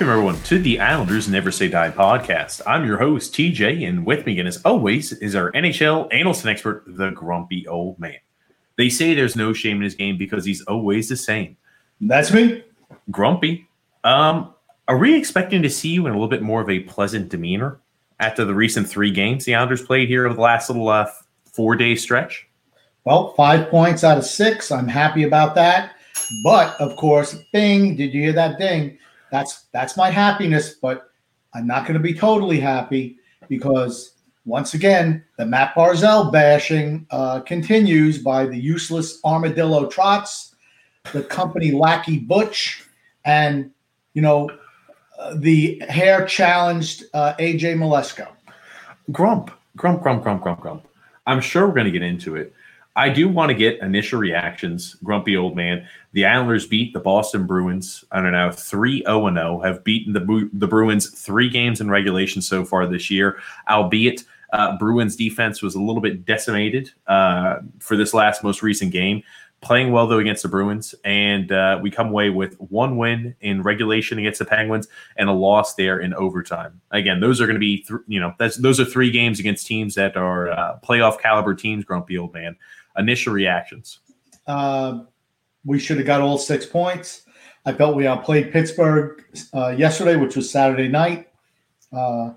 Welcome, everyone, to the Islanders Never Say Die podcast. I'm your host, TJ, and with me again, as always, is our NHL analyst and expert, the grumpy old man. They say there's no shame in his game because he's always the same. That's me. Grumpy. Um, are we expecting to see you in a little bit more of a pleasant demeanor after the recent three games the Islanders played here over the last little uh, four day stretch? Well, five points out of six. I'm happy about that. But of course, bing, did you hear that ding? That's that's my happiness, but I'm not going to be totally happy because once again, the Matt Barzal bashing uh, continues by the useless armadillo Trotz, the company lackey Butch, and you know uh, the hair challenged uh, AJ Mleczko. Grump, grump, grump, grump, grump, grump. I'm sure we're going to get into it. I do want to get initial reactions. Grumpy old man. The Islanders beat the Boston Bruins. I don't know, 3 0 0, have beaten the, the Bruins three games in regulation so far this year, albeit uh, Bruins defense was a little bit decimated uh, for this last most recent game. Playing well though against the Bruins, and uh, we come away with one win in regulation against the Penguins and a loss there in overtime. Again, those are going to be, th- you know, that's those are three games against teams that are uh, playoff caliber teams. Grumpy old man. Initial reactions. Uh, we should have got all six points. I felt we outplayed Pittsburgh uh, yesterday, which was Saturday night. Uh,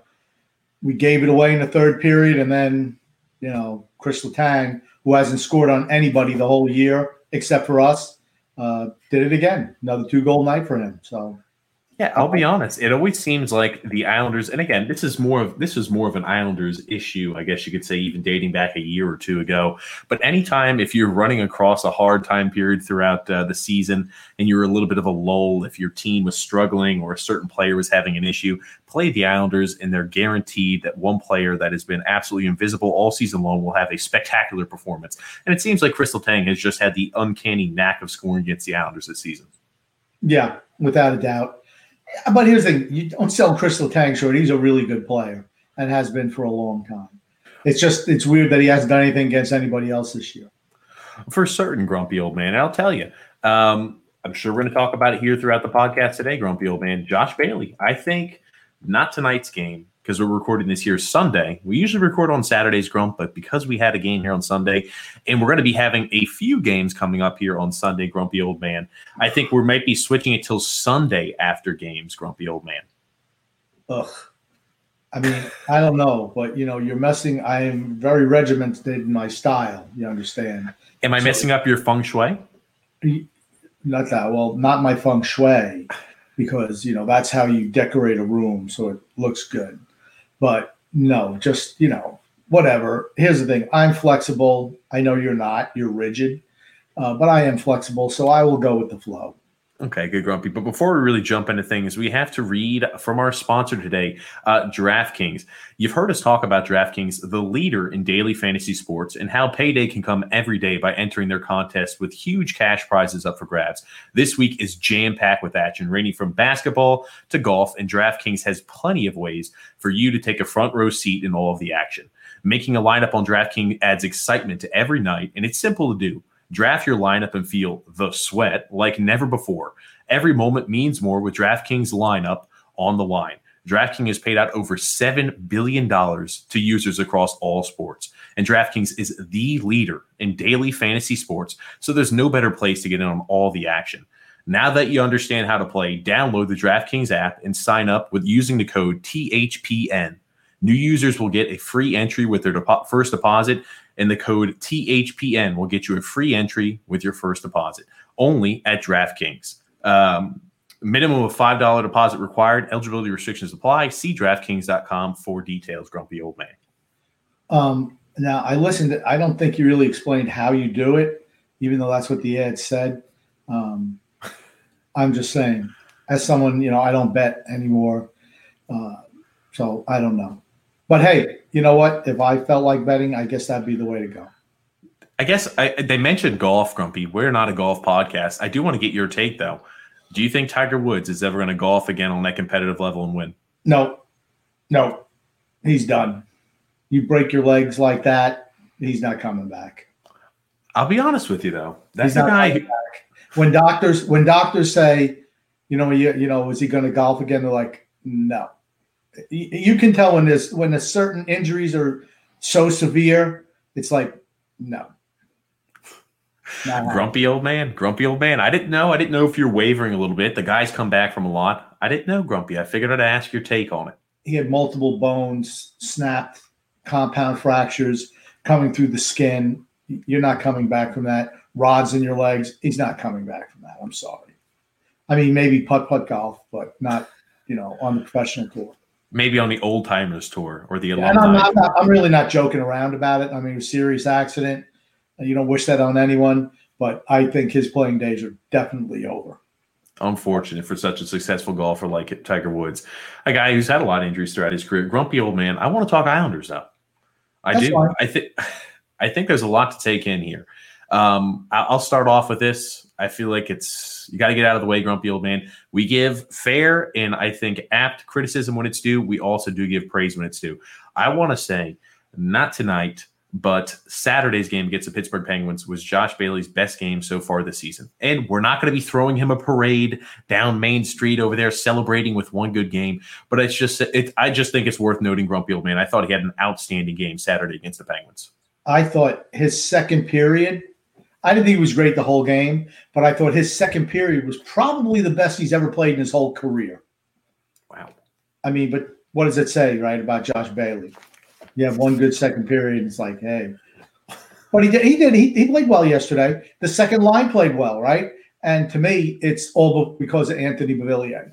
we gave it away in the third period, and then you know Kris Letang, who hasn't scored on anybody the whole year except for us, uh, did it again. Another two goal night for him. So yeah, I'll be honest. It always seems like the Islanders, and again, this is more of this is more of an Islanders issue, I guess you could say, even dating back a year or two ago. But anytime if you're running across a hard time period throughout uh, the season, and you're a little bit of a lull, if your team was struggling or a certain player was having an issue, play the Islanders, and they're guaranteed that one player that has been absolutely invisible all season long will have a spectacular performance. And it seems like Kris Letang has just had the uncanny knack of scoring against the Islanders this season. Yeah, without a doubt. But here's the thing: you don't sell Kris Letang short. He's a really good player and has been for a long time. It's just it's weird that he hasn't done anything against anybody else this year. For certain, grumpy old man. I'll tell you. Um, I'm sure we're going to talk about it here throughout the podcast today, grumpy old man. Josh Bailey. I think not tonight's game, because we're recording this here Sunday. We usually record on Saturdays, Grump, but because we had a game here on Sunday, and we're going to be having a few games coming up here on Sunday, Grumpy Old Man, I think we might be switching it till Sunday after games, Grumpy Old Man. Ugh. I mean, I don't know, but you know, you're messing. I am very regimented in my style. You understand? Am I so, messing up your feng shui? Not that. Well, not my feng shui, because you know that's how you decorate a room so it looks good. But no, just, you know, whatever. Here's the thing I'm flexible. I know you're not, you're rigid, uh, but I am flexible. So I will go with the flow. Okay, good, Grumpy. But before we really jump into things, we have to read from our sponsor today, uh, DraftKings. You've heard us talk about DraftKings, the leader in daily fantasy sports, and how payday can come every day by entering their contest with huge cash prizes up for grabs. This week is jam packed with action, ranging from basketball to golf, and DraftKings has plenty of ways for you to take a front row seat in all of the action. Making a lineup on DraftKings adds excitement to every night, and it's simple to do. Draft your lineup and feel the sweat like never before. Every moment means more with DraftKings lineup on the line. DraftKings has paid out over $7 billion to users across all sports. And DraftKings is the leader in daily fantasy sports, so there's no better place to get in on all the action. Now that you understand how to play, download the DraftKings app and sign up with using the code THPN. New users will get a free entry with their depo- first deposit, and the code THPN will get you a free entry with your first deposit only at DraftKings. Um, minimum of $5 deposit required. Eligibility restrictions apply. See DraftKings.com for details, grumpy old man. Um, now, I listened. I don't think you really explained how you do it, even though that's what the ad said. Um, I'm just saying, as someone, you know, I don't bet anymore. Uh, so I don't know. But hey, you know what? If I felt like betting, I guess that'd be the way to go. I guess I, they mentioned golf, Grumpy. We're not a golf podcast. I do want to get your take, though. Do you think Tiger Woods is ever going to golf again on that competitive level and win? No, no, he's done. You break your legs like that, he's not coming back. I'll be honest with you, though. That's the guy. When doctors when doctors say You know, you, you know, is he going to golf again? They're like, no. You, can tell when this when a certain injuries are so severe, it's like, no. grumpy old man, grumpy old man. I didn't know. I didn't know if you're wavering a little bit. The guy's come back from a lot. I didn't know, Grumpy. I figured I'd ask your take on it. He had multiple bones snapped, compound fractures coming through the skin. You're not coming back from that. Rods in your legs. He's not coming back from that. I'm sorry. I mean, maybe putt putt golf, but not, you know, on the professional tour. Maybe on the old timers tour or the alumni. And I'm, not, not, I'm really not joking around about it. I mean, a serious accident. You don't wish that on anyone, but I think his playing days are definitely over. Unfortunate for such a successful golfer like Tiger Woods, a guy who's had a lot of injuries throughout his career. Grumpy old man. I want to talk Islanders though. I That's do. Fine. I think. I think there's a lot to take in here. Um, I'll start off with this. I feel like it's you got to get out of the way, grumpy old man. We give fair and I think apt criticism when it's due. We also do give praise when it's due. I want to say, not tonight, but Saturday's game against the Pittsburgh Penguins was Josh Bailey's best game so far this season. And we're not going to be throwing him a parade down Main Street over there celebrating with one good game. But it's just, it, I just think it's worth noting, Grumpy Old Man. I thought he had an outstanding game Saturday against the Penguins. I thought his second period, I didn't think he was great the whole game, but I thought his second period was probably the best he's ever played in his whole career. Wow. I mean, but what does it say, right, about Josh Bailey? you have one good second period. And it's like, hey, but he did. He did. He, he played well yesterday. The second line played well, right? And to me, it's all because of Anthony Beauvillier.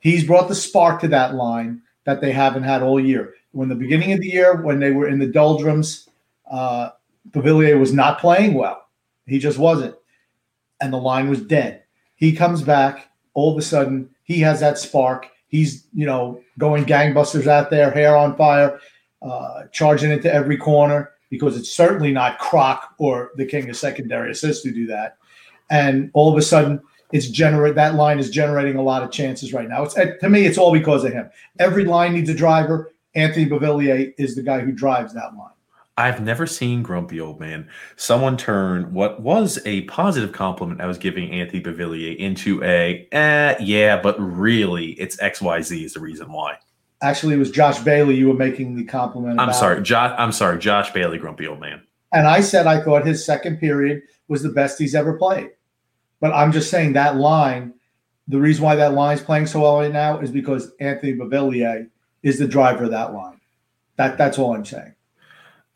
He's brought the spark to that line that they haven't had all year. When the beginning of the year, when they were in the doldrums, uh, was not playing well. He just wasn't, and the line was dead. He comes back. All of a sudden, he has that spark. He's you know going gangbusters out there, hair on fire uh, charging into every corner because it's certainly not Brock or the king of secondary assists who do that. And all of a sudden, it's generate that line is generating a lot of chances right now. It's to me, it's all because of him. Every line needs a driver. Anthony Beauvillier is the guy who drives that line. I've never seen grumpy old man someone turn what was a positive compliment I was giving Anthony Beauvillier into a eh, yeah, but really it's XYZ is the reason why. Actually, it was Josh Bailey you were making the compliment. I'm sorry, Josh. I'm sorry, Josh Bailey, grumpy old man. And I said I thought his second period was the best he's ever played. But I'm just saying that line. The reason why that line is playing so well right now is because Anthony Beauvillier is the driver of that line. That that's all I'm saying.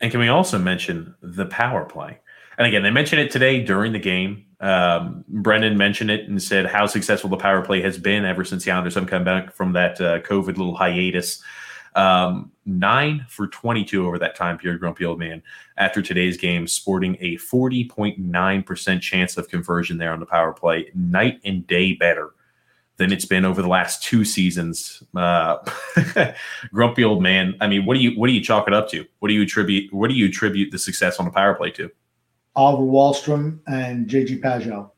And can we also mention the power play? And again, they mentioned it today during the game. Um, Brendan mentioned it and said how successful the power play has been ever since the have come back from that uh, COVID little hiatus. Um, nine for 22 over that time period, Grumpy Old Man, after today's game, sporting a 40.9% chance of conversion there on the power play, night and day better than it's been over the last two seasons. Uh, grumpy old man. I mean, what do you what do you chalk it up to? What do you attribute what do you attribute the success on the power play to? Oliver Wahlstrom and JG Pageau,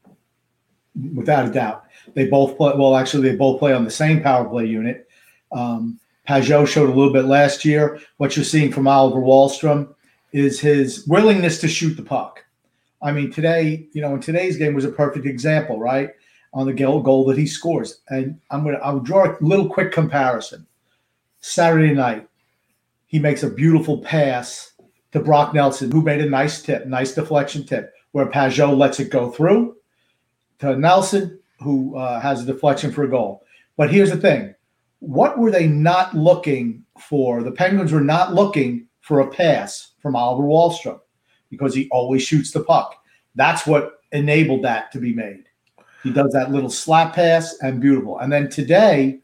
without a doubt. They both play, well, actually, they both play on the same power play unit. Um, Pageau showed a little bit last year. What you're seeing from Oliver Wahlstrom is his willingness to shoot the puck. I mean, today, you know, in today's game was a perfect example, right? On the goal, goal that he scores. And I'm going to, I'll draw a little quick comparison. Saturday night, he makes a beautiful pass to Brock Nelson, who made a nice tip, nice deflection tip, where Pageau lets it go through to Nelson, who uh, has a deflection for a goal. But here's the thing what were they not looking for? The Penguins were not looking for a pass from Oliver Wahlstrom because he always shoots the puck. That's what enabled that to be made. He does that little slap pass and beautiful. And then today,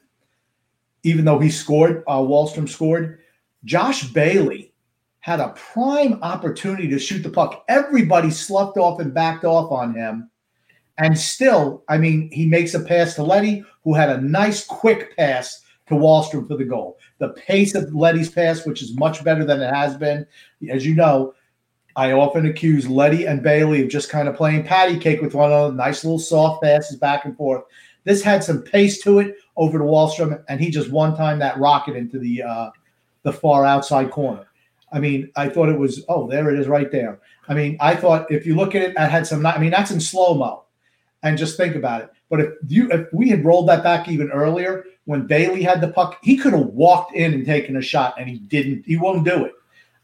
even though he scored, uh, Wahlstrom scored, Josh Bailey had a prime opportunity to shoot the puck. Everybody sloughed off and backed off on him. And still, I mean, he makes a pass to Letty, who had a nice quick pass to Wahlstrom for the goal. The pace of Letty's pass, which is much better than it has been. As you know, I often accuse Letty and Bailey of just kind of playing patty cake with one another, nice little soft passes back and forth. This had some pace to it over to Wahlstrom, and he just one time that rocket into the uh, the far outside corner. I mean, I thought it was, oh, there it is right there. I mean, I thought if you look at it, I had some, I mean, that's in slow mo. And just think about it. But if you if we had rolled that back even earlier, when Bailey had the puck, he could have walked in and taken a shot, and he didn't. He won't do it.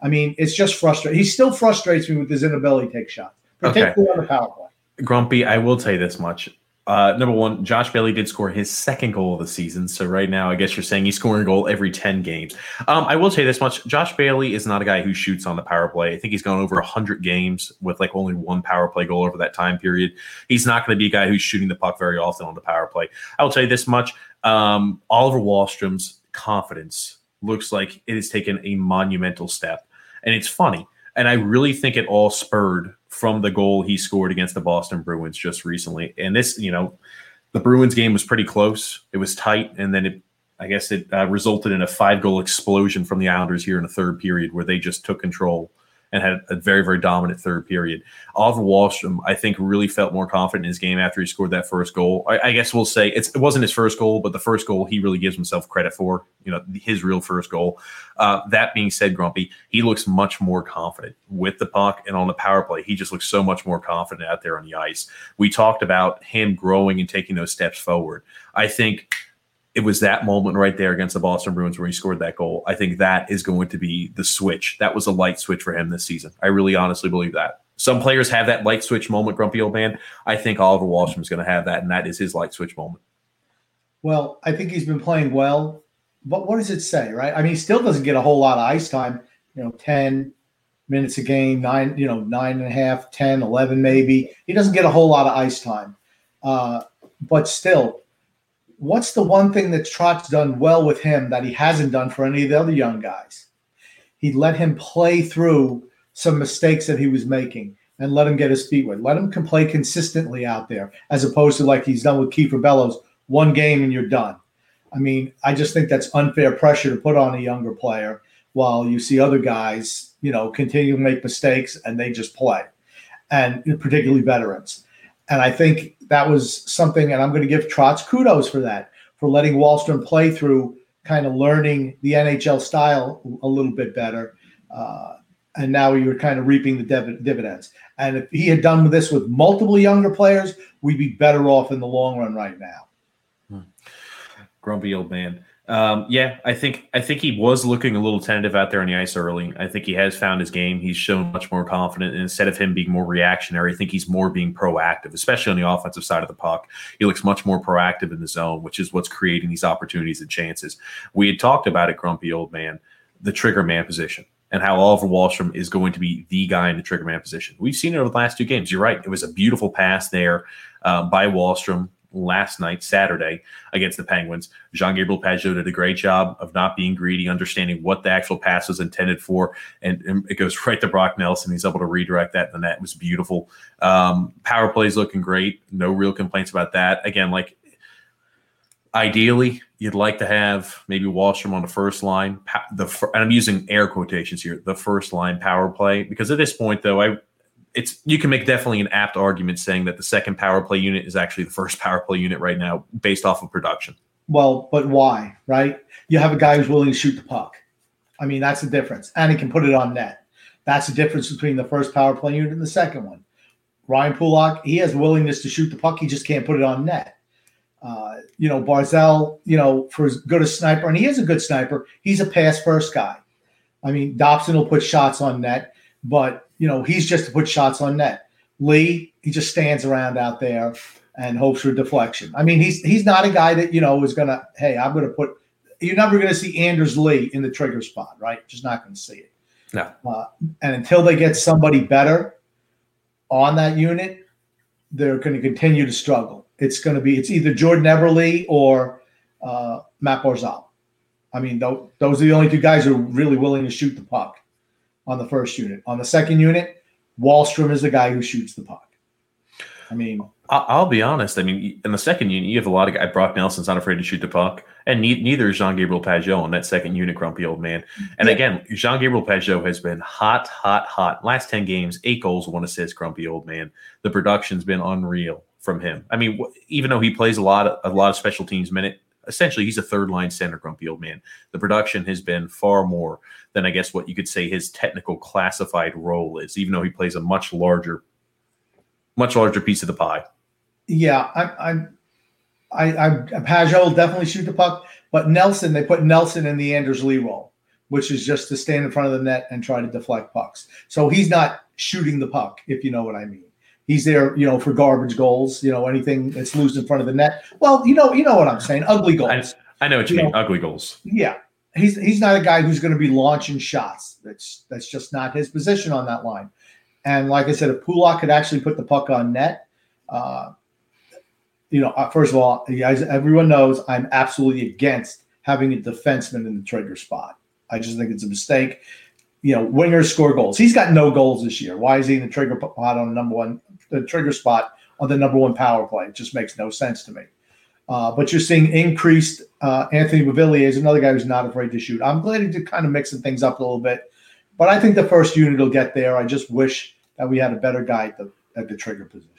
I mean, it's just frustrating. He still frustrates me with his inability to take shots, particularly okay. on the power play. Grumpy, I will tell you this much. Uh, number one, Josh Bailey did score his second goal of the season. So right now, I guess you're saying he's scoring a goal every 10 games. Um, I will say this much. Josh Bailey is not a guy who shoots on the power play. I think he's gone over 100 games with like only one power play goal over that time period. He's not going to be a guy who's shooting the puck very often on the power play. I will tell you this much. Um, Oliver Wahlstrom's confidence looks like it has taken a monumental step. And it's funny. And I really think it all spurred from the goal he scored against the Boston Bruins just recently. And this, you know, the Bruins game was pretty close. It was tight, and then it, I guess, it uh, resulted in a five goal explosion from the Islanders here in the third period, where they just took control and had a very, very dominant third period. Oliver Wahlstrom, I think, really felt more confident in his game after he scored that first goal. I, I guess we'll say it wasn't his first goal, but the first goal he really gives himself credit for, you know, his real first goal. Uh, that being said, Grumpy, he looks much more confident with the puck and on the power play. He just looks so much more confident out there on the ice. We talked about him growing and taking those steps forward. I think – it was that moment right there against the Boston Bruins where he scored that goal. I think that is going to be the switch. That was a light switch for him this season. I really honestly believe that. Some players have that light switch moment, grumpy old man. I think Oliver Wahlstrom is going to have that, and that is his light switch moment. Well, I think he's been playing well, but what does it say, right? I mean, he still doesn't get a whole lot of ice time, you know, 10 minutes a game, nine, you know, nine and a half, 10, 11 maybe. He doesn't get a whole lot of ice time. Uh, but still, what's the one thing that Trotz done well with him that he hasn't done for any of the other young guys? He let him play through some mistakes that he was making and let him get his feet wet. Let him play consistently out there, as opposed to like he's done with Kiefer Bellows, one game and you're done. I mean, I just think that's unfair pressure to put on a younger player while you see other guys, you know, continue to make mistakes and they just play, and particularly veterans. And I think that was something, and I'm going to give Trotz kudos for that, for letting Wahlstrom play through kind of learning the NHL style a little bit better. Uh, and now you're kind of reaping the div- dividends. And if he had done this with multiple younger players, we'd be better off in the long run right now. Hmm. Grumpy old man. Um, yeah, I think I think he was looking a little tentative out there on the ice early. I think he has found his game. He's shown much more confident. And instead of him being more reactionary, I think he's more being proactive, especially on the offensive side of the puck. He looks much more proactive in the zone, which is what's creating these opportunities and chances. We had talked about it, grumpy old man, the trigger man position and how Oliver Wahlstrom is going to be the guy in the trigger man position. We've seen it over the last two games. You're right. It was a beautiful pass there uh, by Wahlstrom last night, Saturday, against the Penguins. Jean Gabriel Pageau did a great job of not being greedy, understanding what the actual pass was intended for. And, and it goes right to Brock Nelson. He's able to redirect that, and that was beautiful. Um, power plays looking great. No real complaints about that. Again, like ideally, you'd like to have maybe Wahlstrom on the first line. The and I'm using air quotations here, the first line power play, because at this point, though, I it's you can make definitely an apt argument saying that the second power play unit is actually the first power play unit right now based off of production. Well, but why, right? You have a guy who's willing to shoot the puck. I mean, that's the difference. And he can put it on net. That's the difference between the first power play unit and the second one. Ryan Pulock, he has willingness to shoot the puck. He just can't put it on net. Uh, you know, Barzal, you know, for as good a sniper, and he is a good sniper, he's a pass first guy. I mean, Dobson will put shots on net, but you know, he's just to put shots on net. Lee, he just stands around out there and hopes for deflection. I mean, he's he's not a guy that you know is gonna. Hey, I'm gonna put. You're never gonna see Anders Lee in the trigger spot, right? Just not gonna see it. No. Uh, and until they get somebody better on that unit, they're going to continue to struggle. It's going to be it's either Jordan Eberle or uh, Matt Barzal. I mean, th- those are the only two guys who are really willing to shoot the puck on the first unit. On the second unit, Wahlstrom is the guy who shoots the puck. I mean, I'll be honest. I mean, in the second unit, you have a lot of guys. Brock Nelson's not afraid to shoot the puck, and ne- neither is Jean Gabriel Pageau on that second unit, grumpy old man. And yeah. again, Jean Gabriel Pageau has been hot, hot, hot. Last 10 games, eight goals, one assist, grumpy old man. The production's been unreal from him. I mean, even though he plays a lot of, a lot of special teams minute, essentially he's a third line center, grumpy old man. The production has been far more than I guess what you could say his technical classified role is, even though he plays a much larger, much larger piece of the pie. Yeah, I, I'm. I, I Pageau will definitely shoot the puck, but Nelson they put Nelson in the Anders Lee role, which is just to stand in front of the net and try to deflect pucks. So he's not shooting the puck, if you know what I mean. He's there, you know, for garbage goals, you know, anything that's loose in front of the net. Well, you know, you know what I'm saying. Ugly goals. I, I know what you, you mean. Know, ugly goals. Yeah, he's he's not a guy who's going to be launching shots. That's that's just not his position on that line. And like I said, if Pulock could actually put the puck on net, uh, you know, uh, first of all, as everyone knows, I'm absolutely against having a defenseman in the trigger spot. I just think it's a mistake. You know, wingers score goals. He's got no goals this year. Why is he in the trigger spot on the number one, the trigger spot on the number one power play? It just makes no sense to me. Uh, but you're seeing increased. Uh, Anthony Beauvillier is another guy who's not afraid to shoot. I'm glad to kind of mixing things up a little bit, but I think the first unit will get there. I just wish that we had a better guy at the at the trigger position.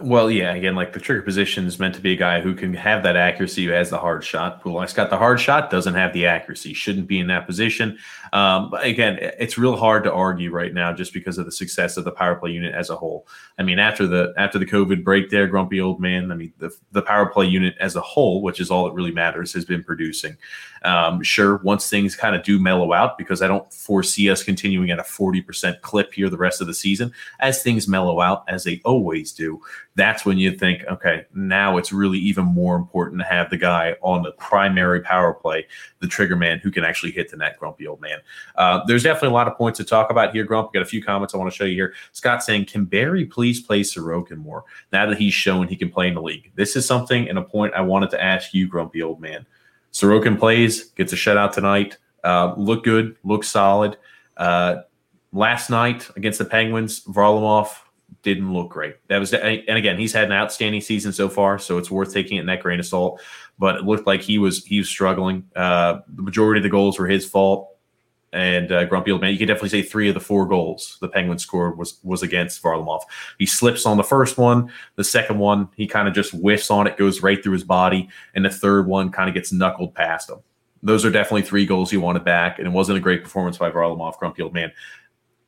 Well, yeah, again, like the trigger position is meant to be a guy who can have that accuracy, who has the hard shot. Pulock's got the hard shot, doesn't have the accuracy, shouldn't be in that position. Um, but again, it's real hard to argue right now just because of the success of the power play unit as a whole. I mean, after the after the COVID break, there, grumpy old man. I mean, the the power play unit as a whole, which is all that really matters, has been producing. Um, sure, once things kind of do mellow out, because I don't foresee us continuing at a forty percent clip here the rest of the season. As things mellow out, as they always do, that's when you think, okay, now it's really even more important to have the guy on the primary power play, the trigger man who can actually hit the net, grumpy old man. Uh, there's definitely a lot of points to talk about here, Grump. Got a few comments I want to show you here. Scott saying, can Barry please play Sorokin more now that he's shown he can play in the league? This is something and a point I wanted to ask you, grumpy old man. Sorokin plays, gets a shutout tonight. Uh, look good, look solid. Uh, last night against the Penguins, Varlamov didn't look great. That was, and again, he's had an outstanding season so far, so it's worth taking it in that grain of salt. But it looked like he was he was struggling. Uh, the majority of the goals were his fault. And uh, Grumpy Old Man, you could definitely say three of the four goals the Penguins scored was was against Varlamov. He slips on the first one. The second one, he kind of just whiffs on it, goes right through his body, and the third one kind of gets knuckled past him. Those are definitely three goals he wanted back, and it wasn't a great performance by Varlamov, Grumpy Old Man.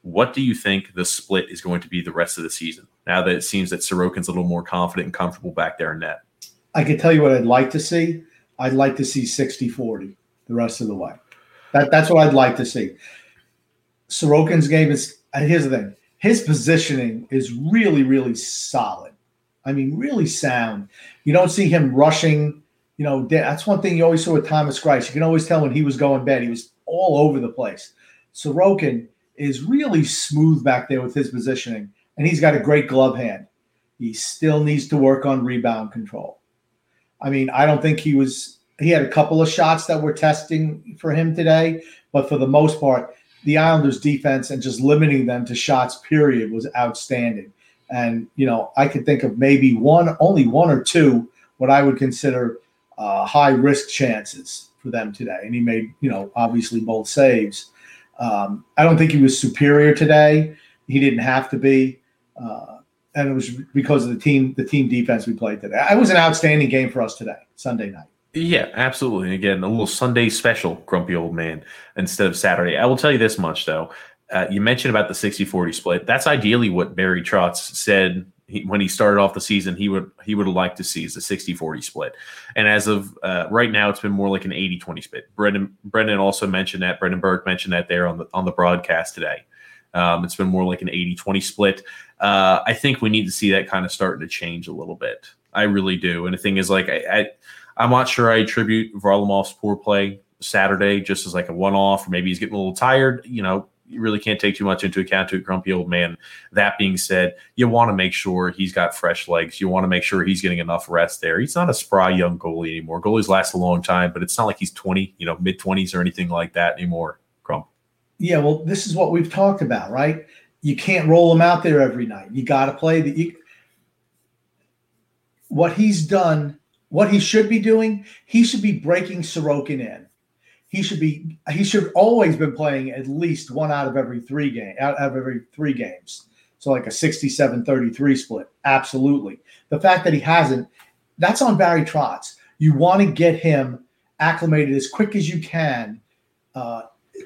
What do you think the split is going to be the rest of the season? Now that it seems that Sorokin's a little more confident and comfortable back there in net. I can tell you what I'd like to see. I'd like to see 60 40 the rest of the way. That, that's what I'd like to see. Sorokin's game is, here's the thing his positioning is really, really solid. I mean, really sound. You don't see him rushing. You know, that's one thing you always saw with Thomas Greiss. You can always tell when he was going bad. He was all over the place. Sorokin is really smooth back there with his positioning, and he's got a great glove hand. He still needs to work on rebound control. I mean, I don't think he was. He had a couple of shots that were testing for him today, but for the most part, the Islanders' defense and just limiting them to shots, period, was outstanding. And you know, I could think of maybe one, only one or two, what I would consider uh, high risk chances for them today. And he made, you know, obviously both saves. Um, I don't think he was superior today. He didn't have to be, uh, and it was because of the team the team defense we played today. It was an outstanding game for us today, Sunday night. Yeah, absolutely. Again, a little Sunday special, grumpy old man, instead of Saturday. I will tell you this much though. Uh, you mentioned about the 60 40 split. That's ideally what Barry Trotz said he, when he started off the season, he would he would have liked to see is a 60-40 split. And as of uh, right now, it's been more like an 80-20 split. Brendan Brendan also mentioned that. Brendan Burke mentioned that there on the on the broadcast today. Um, it's been more like an 80-20 split. Uh, I think we need to see that kind of starting to change a little bit. I really do. And the thing is, like, I, I am not sure I attribute Varlamov's poor play Saturday just as like a one off, or maybe he's getting a little tired. You know, you really can't take too much into account to a grumpy old man. That being said, you want to make sure he's got fresh legs. You want to make sure he's getting enough rest there. He's not a spry young goalie anymore. Goalies last a long time, but it's not like he's 20, you know, mid 20s or anything like that anymore. Grump. Yeah, well, this is what we've talked about, right? You can't roll him out there every night. You got to play the. You, what he's done, what he should be doing, he should be breaking Sorokin in he should be he should always been playing at least one out of every three game out of every three games. So like a 67-33 split. Absolutely. The fact that he hasn't, that's on Barry Trotz. You want to get him acclimated as quick as you can uh,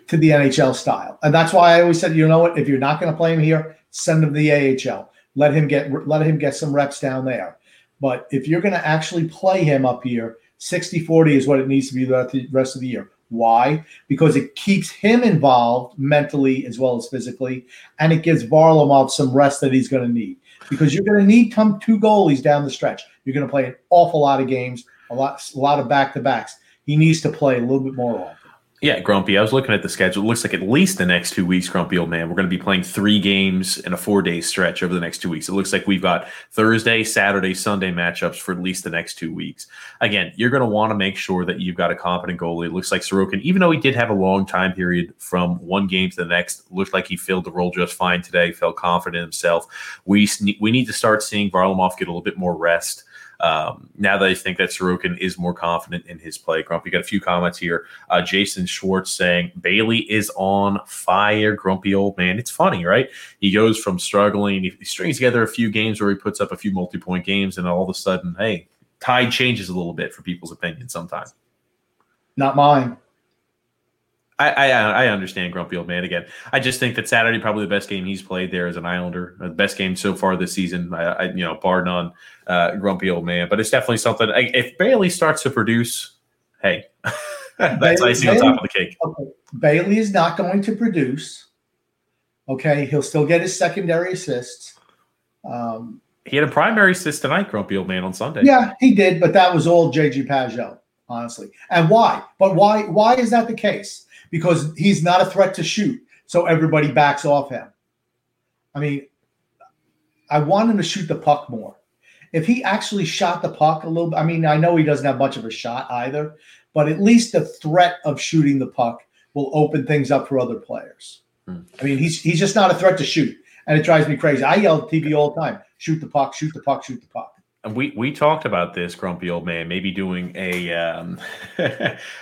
to the NHL style. And that's why I always said, you know what, if you're not going to play him here, send him to the AHL. Let him get let him get some reps down there. But if you're going to actually play him up here, 60 40 is what it needs to be the rest of the year. Why? Because it keeps him involved mentally as well as physically, and it gives Varlamov some rest that he's going to need. Because you're going to need come two goalies down the stretch. You're going to play an awful lot of games, a lot, a lot of back to backs. He needs to play a little bit more often. Yeah, Grumpy. I was looking at the schedule. It looks like at least the next two weeks, Grumpy old man, we're going to be playing three games in a four day stretch over the next two weeks. It looks like we've got Thursday, Saturday, Sunday matchups for at least the next two weeks. Again, you're going to want to make sure that you've got a competent goalie. It looks like Sorokin, even though he did have a long time period from one game to the next, looked like he filled the role just fine today, felt confident in himself. We, we need to start seeing Varlamov get a little bit more rest. Um, now that I think that Sorokin is more confident in his play, Grumpy got a few comments here. Uh, Jason Schwartz saying Bailey is on fire, grumpy old man. It's funny, right? He goes from struggling, he strings together a few games where he puts up a few multi point games, and all of a sudden, hey, tide changes a little bit for people's opinion sometimes. Not mine. I, I, I understand Grumpy Old Man again. I just think that Saturday probably the best game he's played there as an Islander, uh, the best game so far this season. I, I you know, bar none, uh, Grumpy Old Man. But it's definitely something. I, if Bailey starts to produce, hey, that's Bailey, icing Bailey, on top of the cake. Okay. Bailey is not going to produce. Okay, he'll still get his secondary assists. Um, he had a primary assist tonight, Grumpy Old Man, on Sunday. Yeah, he did, but that was all JG Pageau, honestly. And why? But why? Why is that the case? Because he's not a threat to shoot. So everybody backs off him. I mean, I want him to shoot the puck more. If he actually shot the puck a little bit, I mean, I know he doesn't have much of a shot either, but at least the threat of shooting the puck will open things up for other players. Hmm. I mean, he's he's just not a threat to shoot, and it drives me crazy. I yell at TV all the time: shoot the puck, shoot the puck, shoot the puck we we talked about this grumpy old man maybe doing a um,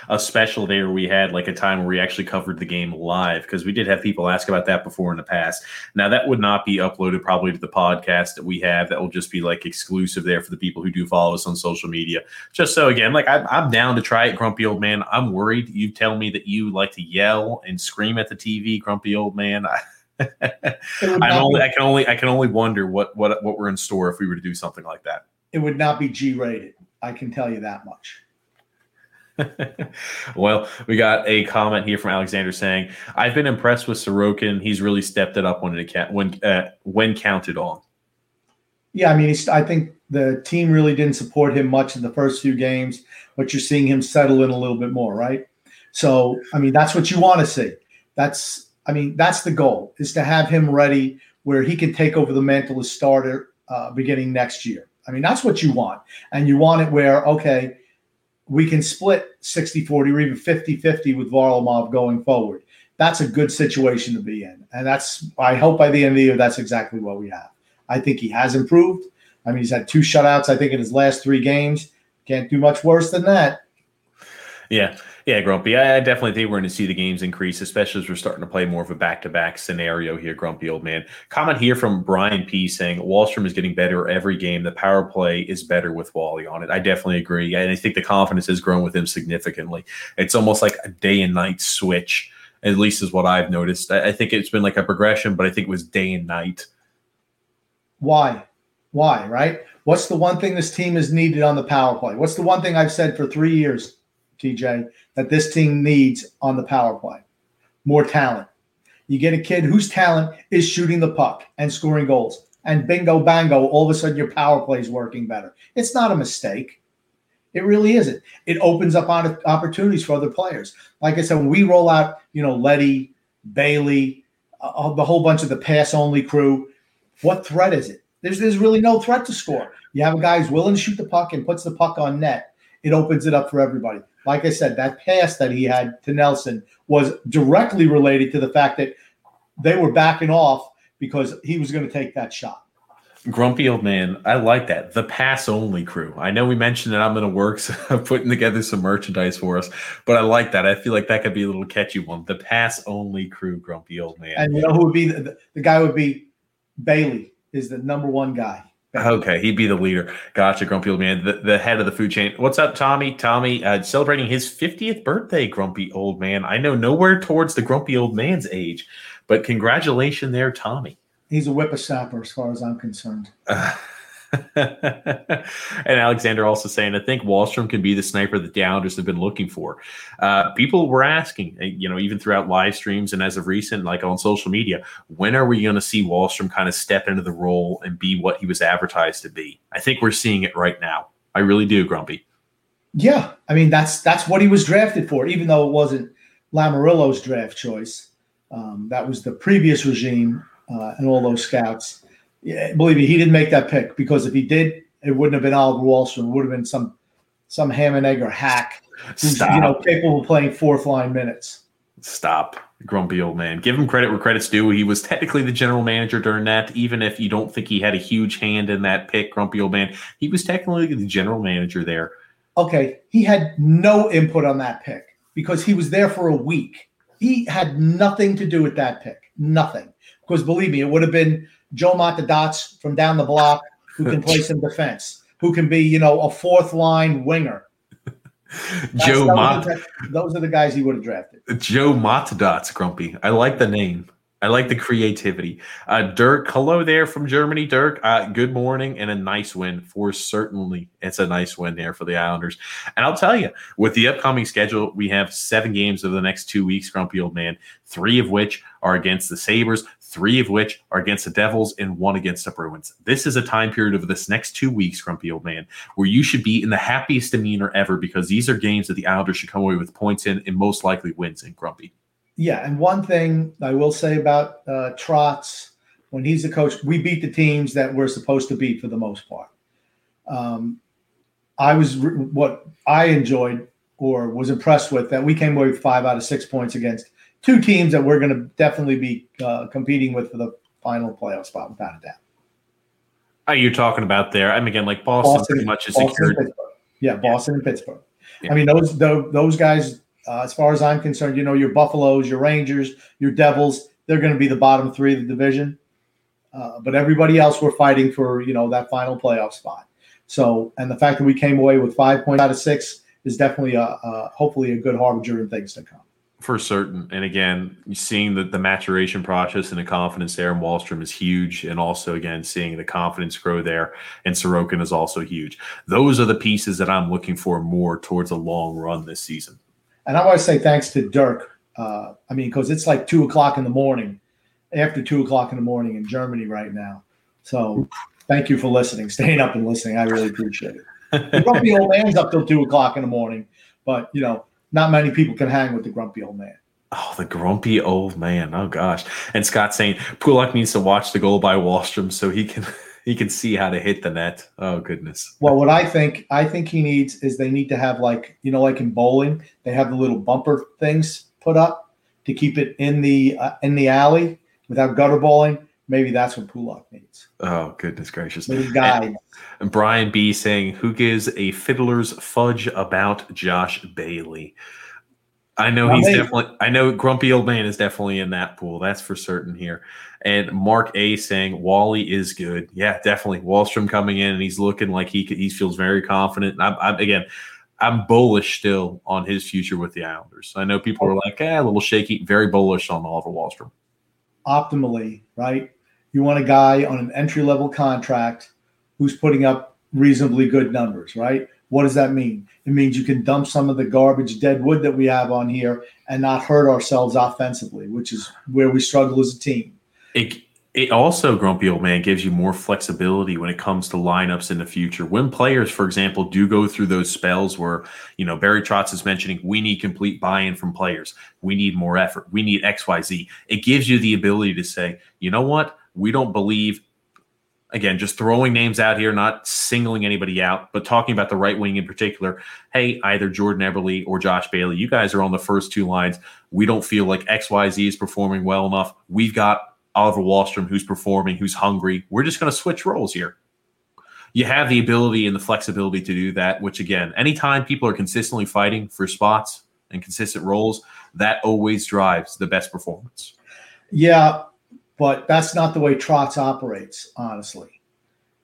a special day where we had like a time where we actually covered the game live because we did have people ask about that before in the past. Now that would not be uploaded probably to the podcast that we have. That will just be like exclusive there for the people who do follow us on social media. Just so again like I'm, I'm down to try it grumpy old man. I'm worried you tell me that you like to yell and scream at the tv grumpy old man. I, I'm only, I can only I can only wonder what what what we're in store if we were to do something like that it would not be G rated. I can tell you that much. well, we got a comment here from Alexander saying, "I've been impressed with Sorokin. He's really stepped it up when it when uh, when counted on." Yeah, I mean, I think the team really didn't support him much in the first few games, but you're seeing him settle in a little bit more, right? So, I mean, that's what you want to see. That's, I mean, that's the goal is to have him ready where he can take over the mantle as starter uh, beginning next year. I mean, that's what you want. And you want it where, okay, we can split 60 40 or even 50 50 with Varlamov going forward. That's a good situation to be in. And that's, I hope by the end of the year, that's exactly what we have. I think he has improved. I mean, he's had two shutouts, I think, in his last three games. Can't do much worse than that. Yeah. Yeah, Grumpy. I, definitely think we're going to see the games increase, especially as we're starting to play more of a back to back scenario here, Grumpy old man. Comment here from Brian P saying Wahlstrom is getting better every game. The power play is better with Wally on it. I definitely agree. And I think the confidence has grown with him significantly. It's almost like a day and night switch, at least is what I've noticed. I, I think it's been like a progression, but I think it was day and night. Why? Why, right? What's the one thing this team has needed on the power play? What's the one thing I've said for three years? TJ, that this team needs on the power play more talent. You get a kid whose talent is shooting the puck and scoring goals. And bingo, bango, all of a sudden your power play is working better. It's not a mistake. It really isn't. It opens up opportunities for other players. Like I said, when we roll out, you know, Letty, Bailey, uh, the whole bunch of the pass only crew, what threat is it? There's, there's really no threat to score. You have a guy who's willing to shoot the puck and puts the puck on net. It opens it up for everybody like I said, that pass that he had to Nelson was directly related to the fact that they were backing off because he was going to take that shot. Grumpy old man, I like that. The pass only crew. I know we mentioned that I'm in the works of putting together some merchandise for us, but I like that. I feel like that could be a little catchy one. The pass only crew, grumpy old man. And you know who would be the, the guy would be Bailey is the number one guy. Okay, he'd be the leader. Gotcha, Grumpy Old Man, the, the head of the food chain. What's up, Tommy? Tommy, uh, celebrating his 50th birthday, Grumpy Old Man. I know nowhere towards the Grumpy Old Man's age, but congratulations there, Tommy. He's a whippersnapper as far as I'm concerned. Uh, and Alexander also saying, I think Wahlstrom can be the sniper that the Islanders have been looking for. Uh, people were asking, uh, you know, even throughout live streams and as of recent, like on social media, when are we going to see Wahlstrom kind of step into the role and be what he was advertised to be? I think we're seeing it right now. I really do, Grumpy. Yeah, I mean that's that's what he was drafted for, even though it wasn't Lamoriello's draft choice. Um, that was the previous regime uh, and all those scouts. Yeah, believe me, he didn't make that pick because if he did, it wouldn't have been Oliver Wahlstrom. It would have been some some ham and egg or hack who's Stop. you know capable of playing fourth line minutes. Stop, grumpy old man. Give him credit where credit's due. He was technically the general manager during that, even if you don't think he had a huge hand in that pick, grumpy old man. He was technically the general manager there. Okay, he had no input on that pick because he was there for a week. He had nothing to do with that pick. Nothing. Because believe me, it would have been Joe Matadots from down the block who can play some defense, who can be, you know, a fourth line winger. Joe Mott. Those are the guys he would have drafted. Joe Matadots, Grumpy. I like the name. I like the creativity. Uh, Dirk, hello there from Germany, Dirk. Uh, good morning and a nice win for certainly. It's a nice win there for the Islanders. And I'll tell you, with the upcoming schedule, we have seven games over the next two weeks, Grumpy Old Man, three of which are against the Sabres, three of which are against the Devils, and one against the Bruins. This is a time period of this next two weeks, Grumpy Old Man, where you should be in the happiest demeanor ever because these are games that the Islanders should come away with points in and most likely wins in, Grumpy. Yeah, and one thing I will say about uh, Trotz, when he's the coach, we beat the teams that we're supposed to beat for the most part. Um, I was what I enjoyed or was impressed with that we came away with five out of six points against two teams that we're going to definitely be uh, competing with for the final playoff spot without a doubt. Are you talking about there? I mean, again, like Boston, Boston pretty much is secured. Yeah, Boston yeah. and Pittsburgh. Yeah. I mean, those those guys uh, as far as I'm concerned, you know, your Buffaloes, your Rangers, your Devils, they're going to be the bottom three of the division. Uh, but everybody else, we're fighting for, you know, that final playoff spot. So, and the fact that we came away with five points out of six is definitely a, a hopefully a good harbinger of things to come. For certain. And again, seeing the, the maturation process and the confidence there in Wahlstrom is huge. And also, again, seeing the confidence grow there and Sorokin is also huge. Those are the pieces that I'm looking for more towards a long run this season. And I want to say thanks to Dirk. Uh, I mean, because it's like two o'clock in the morning, after two o'clock in the morning in Germany right now. So thank you for listening, staying up and listening. I really appreciate it. The grumpy old man's up till two o'clock in the morning, but you know, not many people can hang with the grumpy old man. Oh, the grumpy old man. Oh gosh. And Scott saying Pulock needs to watch the goal by Wahlstrom so he can he can see how to hit the net. Oh goodness. Well, what I think I think he needs is they need to have like you know like in bowling they have the little bumper things put up to keep it in the uh, in the alley without gutter bowling. Maybe that's what Pulock needs. Oh goodness gracious! guide. And, and Brian B saying, "Who gives a fiddler's fudge about Josh Bailey?" I know he's definitely. I know Grumpy Old Man is definitely in that pool. That's for certain here. And Mark A saying Wally is good. Yeah, definitely. Wahlstrom coming in and he's looking like he he feels very confident. I'm, I'm, again, I'm bullish still on his future with the Islanders. I know people are like, eh, a little shaky. Very bullish on Oliver Wahlstrom. Optimally, right? You want a guy on an entry level contract who's putting up reasonably good numbers, right? What does that mean? It means you can dump some of the garbage dead wood that we have on here and not hurt ourselves offensively, which is where we struggle as a team. It, it also, Grumpy Old Man, gives you more flexibility when it comes to lineups in the future. When players, for example, do go through those spells where, you know, Barry Trotz is mentioning we need complete buy in from players, we need more effort, we need XYZ. It gives you the ability to say, you know what, we don't believe again, just throwing names out here, not singling anybody out, but talking about the right wing in particular. Hey, either Jordan Eberle or Josh Bailey, you guys are on the first two lines. We don't feel like XYZ is performing well enough. We've got Oliver Wahlstrom who's performing, who's hungry. We're just going to switch roles here. You have the ability and the flexibility to do that, which again, anytime people are consistently fighting for spots and consistent roles, that always drives the best performance. Yeah, but that's not the way Trotz operates, honestly.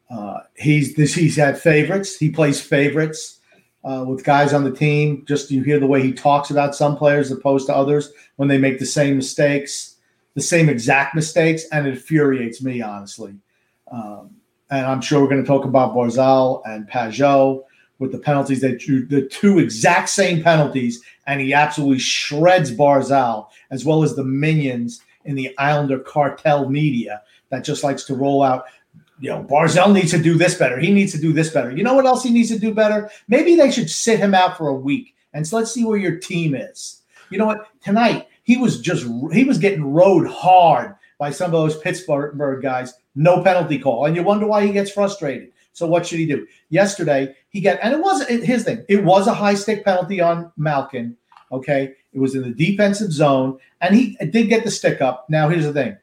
Uh, he's this, he's had favorites. He plays favorites uh, with guys on the team. Just you hear the way he talks about some players opposed to others when they make the same mistakes, the same exact mistakes, and it infuriates me honestly. Um, and I'm sure we're going to talk about Barzal and Pageau with the penalties that you, the two exact same penalties, and he absolutely shreds Barzal as well as the minions in the Islander cartel media that just likes to roll out. You know, Barzal needs to do this better. He needs to do this better. You know what else he needs to do better? Maybe they should sit him out for a week and so let's see where your team is. You know what? Tonight he was just he was getting rode hard by some of those Pittsburgh guys. No penalty call, and you wonder why he gets frustrated. So what should he do? Yesterday he got, and it wasn't his thing. It was a high stick penalty on Malkin. Okay, it was in the defensive zone, and he did get the stick up. Now here's the thing: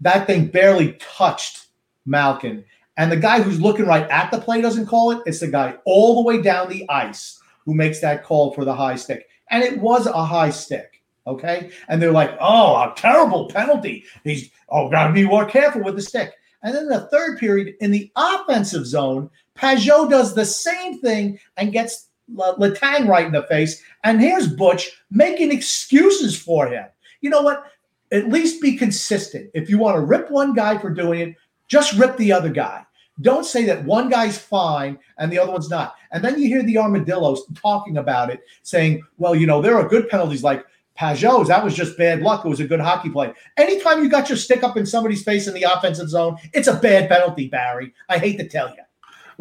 that thing barely touched Malkin, and the guy who's looking right at the play doesn't call it. It's the guy all the way down the ice who makes that call for the high stick, and it was a high stick. Okay. And they're like, oh, a terrible penalty. He's, oh, got to be more careful with the stick. And then the third period in the offensive zone, Pageau does the same thing and gets Letang right in the face. And here's Butch making excuses for him. You know what? At least be consistent. If you want to rip one guy for doing it, just rip the other guy. Don't say that one guy's fine and the other one's not. And then you hear the armadillos talking about it, saying, well, you know, there are good penalties like Pageau's, that was just bad luck. It was a good hockey play. Anytime you got your stick up in somebody's face in the offensive zone, it's a bad penalty, Barry. I hate to tell you.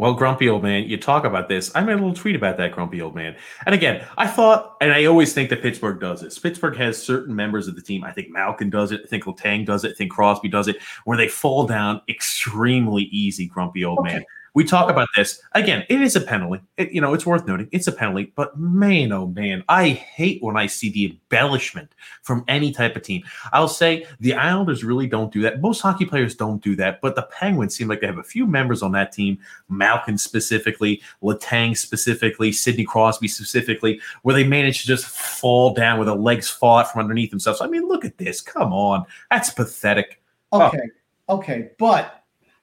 Well, grumpy old man, you talk about this. I made a little tweet about that grumpy old man. And again, I thought, and I always think that Pittsburgh does this. Pittsburgh has certain members of the team. I think Malkin does it. I think Letang does it. I think Crosby does it, where they fall down extremely easy, grumpy old okay. man. We talk about this again. It is a penalty. It, you know, it's worth noting. It's a penalty, but man, oh man, I hate when I see the embellishment from any type of team. I'll say the Islanders really don't do that. Most hockey players don't do that, but the Penguins seem like they have a few members on that team, Malkin specifically, Letang specifically, Sidney Crosby specifically, where they manage to just fall down with the legs fall out from underneath themselves. I mean, look at this. Come on, that's pathetic. Okay, oh. okay, but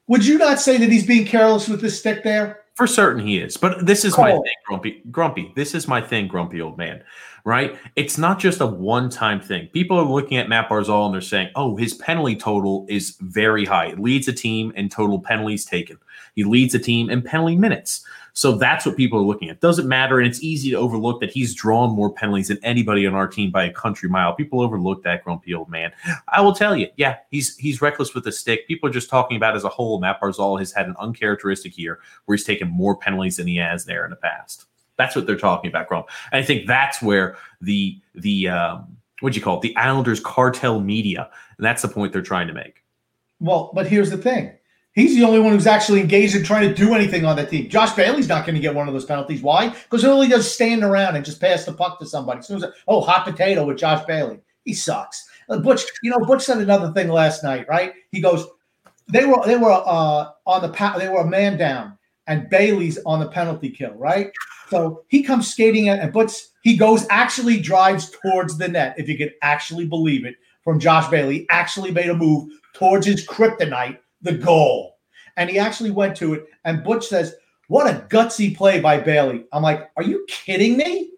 would you not say that he's being careless with the stick there? For certain, he is. But this is my thing, Grumpy. Grumpy. This is my thing, Grumpy old man. Right? It's not just a one-time thing. People are looking at Matt Barzal and they're saying, "Oh, his penalty total is very high. It leads a team in total penalties taken. He leads a team in penalty minutes." So that's what people are looking at. Doesn't matter, and it's easy to overlook that he's drawn more penalties than anybody on our team by a country mile. People overlook that grumpy old man. I will tell you, yeah, he's he's reckless with the stick. People are just talking about as a whole. Matt Barzal has had an uncharacteristic year where he's taken more penalties than he has there in the past. That's what they're talking about, Grump. And I think that's where the the um, what do you call it? The Islanders cartel media, and that's the point they're trying to make. Well, but here's the thing He's the only one who's actually engaged in trying to do anything on that team. Josh Bailey's not going to get one of those penalties. Why? Because he does stand around and just pass the puck to somebody. So, oh, hot potato with Josh Bailey. He sucks. Uh, Butch, you know, Butch said another thing last night, right? He goes, they were they were uh, on the they were a man down, and Bailey's on the penalty kill, right? So he comes skating in, and Butch he goes actually drives towards the net, if you could actually believe it, from Josh Bailey. Actually made a move towards his kryptonite the goal. And he actually went to it. And Butch says, What a gutsy play by Bailey. I'm like, Are you kidding me?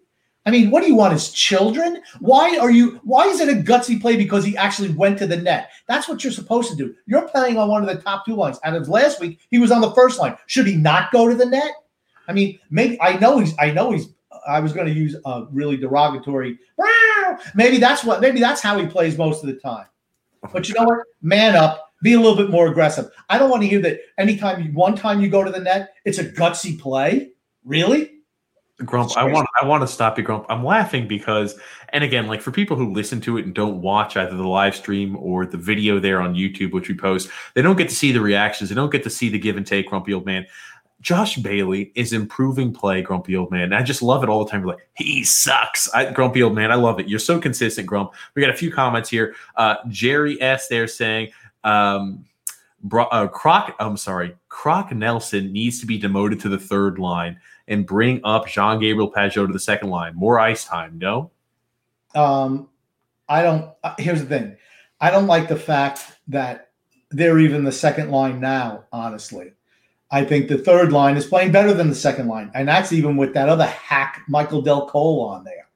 I mean, what do you want as children? Why are you why is it a gutsy play because he actually went to the net? That's what you're supposed to do. You're playing on one of the top two lines. And of last week, he was on the first line. Should he not go to the net? I mean, maybe I know he's I know he's I was going to use a really derogatory. Maybe that's what maybe that's how he plays most of the time. But you know what? Man up be a little bit more aggressive. I don't want to hear that anytime you, one time you go to the net, it's a gutsy play. Really? Grump, I want I want to stop you, Grump. I'm laughing because, and again, like for people who listen to it and don't watch either the live stream or the video there on YouTube, which we post, they don't get to see the reactions. They don't get to see the give and take, Grumpy old man. Josh Bailey is improving play, Grumpy Old Man. And I just love it all the time. We're like, he sucks. I, Grumpy Old Man, I love it. You're so consistent, Grump. We got a few comments here. Uh, Jerry S. there saying, um, Bro- uh, Croc, I'm sorry, Croc Nelson needs to be demoted to the third line and bring up Jean Gabriel Pageau to the second line. More ice time, no? Um, I don't. Uh, here's the thing I don't like the fact that they're even the second line now, honestly. I think the third line is playing better than the second line. And that's even with that other hack, Michael Dal Colle, on there.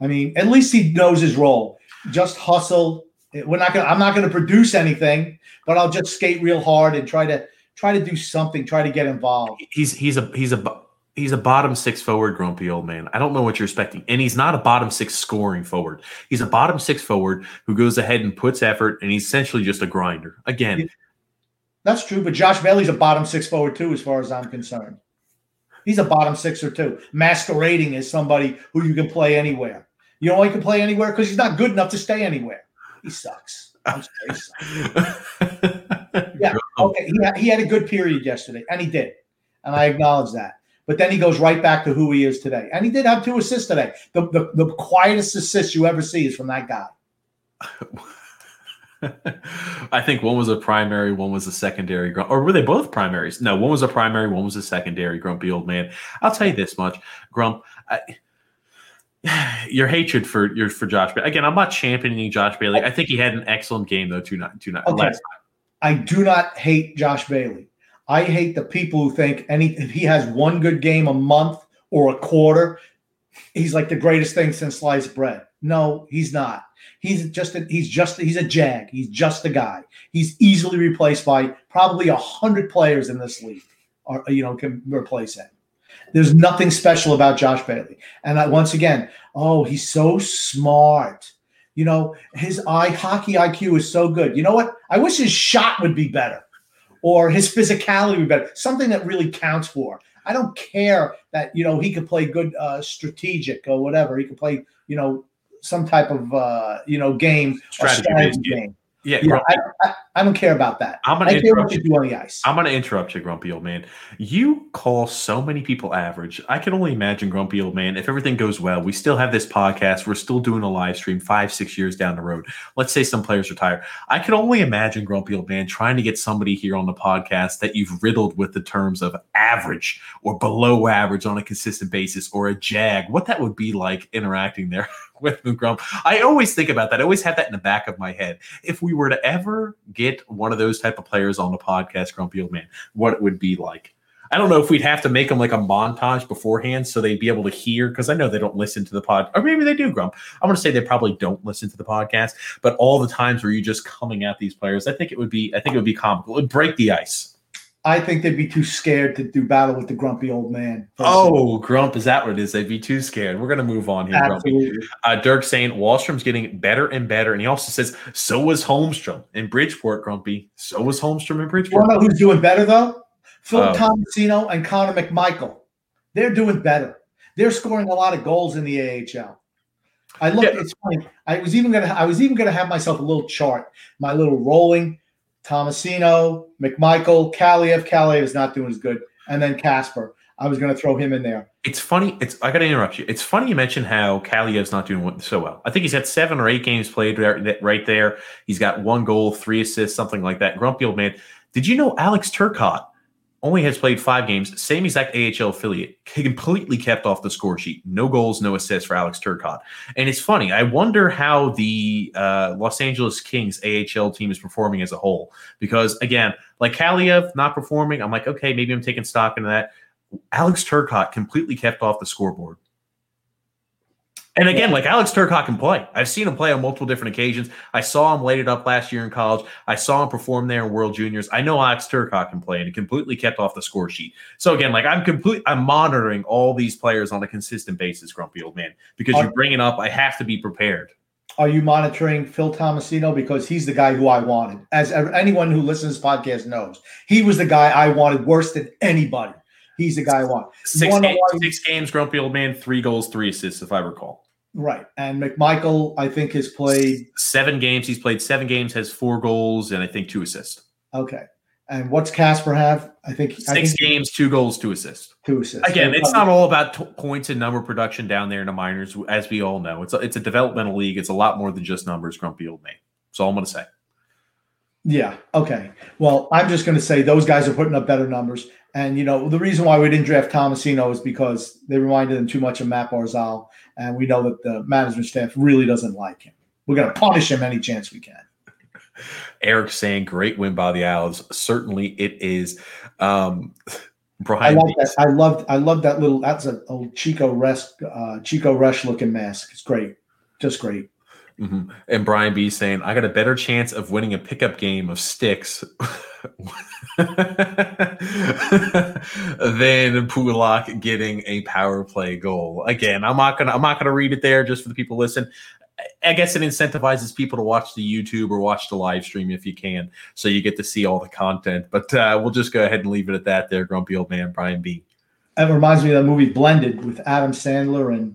I mean, at least he knows his role. Just hustle, we're not gonna. I'm not gonna produce anything, but I'll just skate real hard and try to Try to do something. Try to get involved. He's he's a he's a he's a bottom six forward, grumpy old man. I don't know what you're expecting, and he's not a bottom six scoring forward. He's a bottom six forward who goes ahead and puts effort, and he's essentially just a grinder. Again, that's true, but Josh Bailey's a bottom six forward too, as far as I'm concerned. He's a bottom six or two, masquerading as somebody who you can play anywhere. You know he can play anywhere? Because he's not good enough to stay anywhere. He sucks. I'm sorry, yeah. Okay. He had, he had a good period yesterday, and he did, and I acknowledge that. But then he goes right back to who he is today, and he did have two assists today. The the, the quietest assist you ever see is from that guy. I think one was a primary, one was a secondary, or were they both primaries? No, one was a primary, one was a secondary. Grumpy old man. I'll tell you this much, Grump. I, your hatred for your for Josh Bailey. Again, I'm not championing Josh Bailey. I think he had an excellent game though. Two not two not okay. last time. I do not hate Josh Bailey. I hate the people who think any if he has one good game a month or a quarter, he's like the greatest thing since sliced bread. No, he's not. He's just a, he's just he's a jag. He's just a guy. He's easily replaced by probably a hundred players in this league, or you know, can replace him. There's nothing special about Josh Bailey. And I, once again, oh, he's so smart. You know, his eye hockey IQ is so good. You know what? I wish his shot would be better or his physicality would be better. Something that really counts for. I don't care that, you know, he could play good uh, strategic or whatever. He could play, you know, some type of, uh, you know, game, strategy, strategy game. Yeah, yeah I, I, I, don't care about that. I'm gonna interrupt you. on the ice. I'm gonna interrupt you, grumpy old man. You call so many people average. I can only imagine, grumpy old man. If everything goes well, we still have this podcast. We're still doing a live stream five, six years down the road. Let's say some players retire. I can only imagine, grumpy old man, trying to get somebody here on the podcast that you've riddled with the terms of average or below average on a consistent basis, or a jag. What that would be like interacting there. with Grump. I always think about that. I always have that in the back of my head. If we were to ever get one of those type of players on the podcast, Grumpy Old Man, what it would be like. I don't know if we'd have to make them like a montage beforehand so they'd be able to hear because I know they don't listen to the pod, or maybe they do. Grump. I'm going to say they probably don't listen to the podcast, but all the times where you're just coming at these players, I think it would be, I think it would be comical. It would break the ice. I think they'd be too scared to do battle with the grumpy old man. Oh, Grump, is that what it is? They'd be too scared. We're going to move on here, Absolutely. Grumpy. Uh, Dirk saying Wahlstrom's getting better and better. And he also says, so was Holmstrom in Bridgeport, Grumpy. So was Holmstrom in Bridgeport. You know who's doing better, though? Phil uh, Tomasino and Connor McMichael. They're doing better. They're scoring a lot of goals in the AHL. I looked. Yeah. It's funny. I was even gonna. I was even gonna have myself a little chart, my little rolling Tomasino, McMichael, Kaliyev. Kaliyev is not doing as good. And then Casper. I was going to throw him in there. It's funny. It's I got to interrupt you. It's funny you mentioned how Kaliyev's not doing so well. I think he's had seven or eight games played right there. He's got one goal, three assists, something like that. Grumpy old man. Did you know Alex Turcotte only has played five games, same exact AHL affiliate, completely kept off the score sheet. No goals, no assists for Alex Turcotte. And it's funny. I wonder how the uh, Los Angeles Kings AHL team is performing as a whole. Because again, like Kaliyev not performing, I'm like, okay, maybe I'm taking stock into that. Alex Turcotte completely kept off the scoreboard. And again, like Alex Turcotte can play. I've seen him play on multiple different occasions. I saw him laid it up last year in college. I saw him perform there in World Juniors. I know Alex Turcotte can play, and he completely kept off the score sheet. So again, like I'm complete. I'm monitoring all these players on a consistent basis, grumpy old man, because you bring it up. I have to be prepared. Are you monitoring Phil Tomasino because he's the guy who I wanted? As anyone who listens to this podcast knows, he was the guy I wanted worse than anybody. He's the guy I want. Six, games, six games, grumpy old man, three goals, three assists, if I recall. Right. And McMichael, I think, has played seven games. He's played seven games, has four goals, and I think two assists. Okay. And what's Casper have? I think six I think games, two goals, two assists. Two assists. Again, it's not all about t- points and number production down there in the minors, as we all know. It's a, it's a developmental league. It's a lot more than just numbers. Grumpy old man. That's all I'm going to say. Yeah. Okay. Well, I'm just going to say those guys are putting up better numbers. And you know the reason why we didn't draft Tomasino is because they reminded him too much of Matt Barzal, and we know that the management staff really doesn't like him. We're going to punish him any chance we can. Eric saying, "Great win by the Owls." Certainly, it is. Um, Brian, I like that. I loved. I love that little. That's a, a Chico Resch, uh, Chico Resch looking mask. It's great, just great. Mm-hmm. And Brian B saying, I got a better chance of winning a pickup game of sticks than Pulock getting a power play goal. Again, I'm not gonna I'm not gonna read it there just for the people listen. I guess it incentivizes people to watch the YouTube or watch the live stream if you can, so you get to see all the content. But uh, we'll just go ahead and leave it at that. There, grumpy old man Brian B. That reminds me of the movie Blended with Adam Sandler and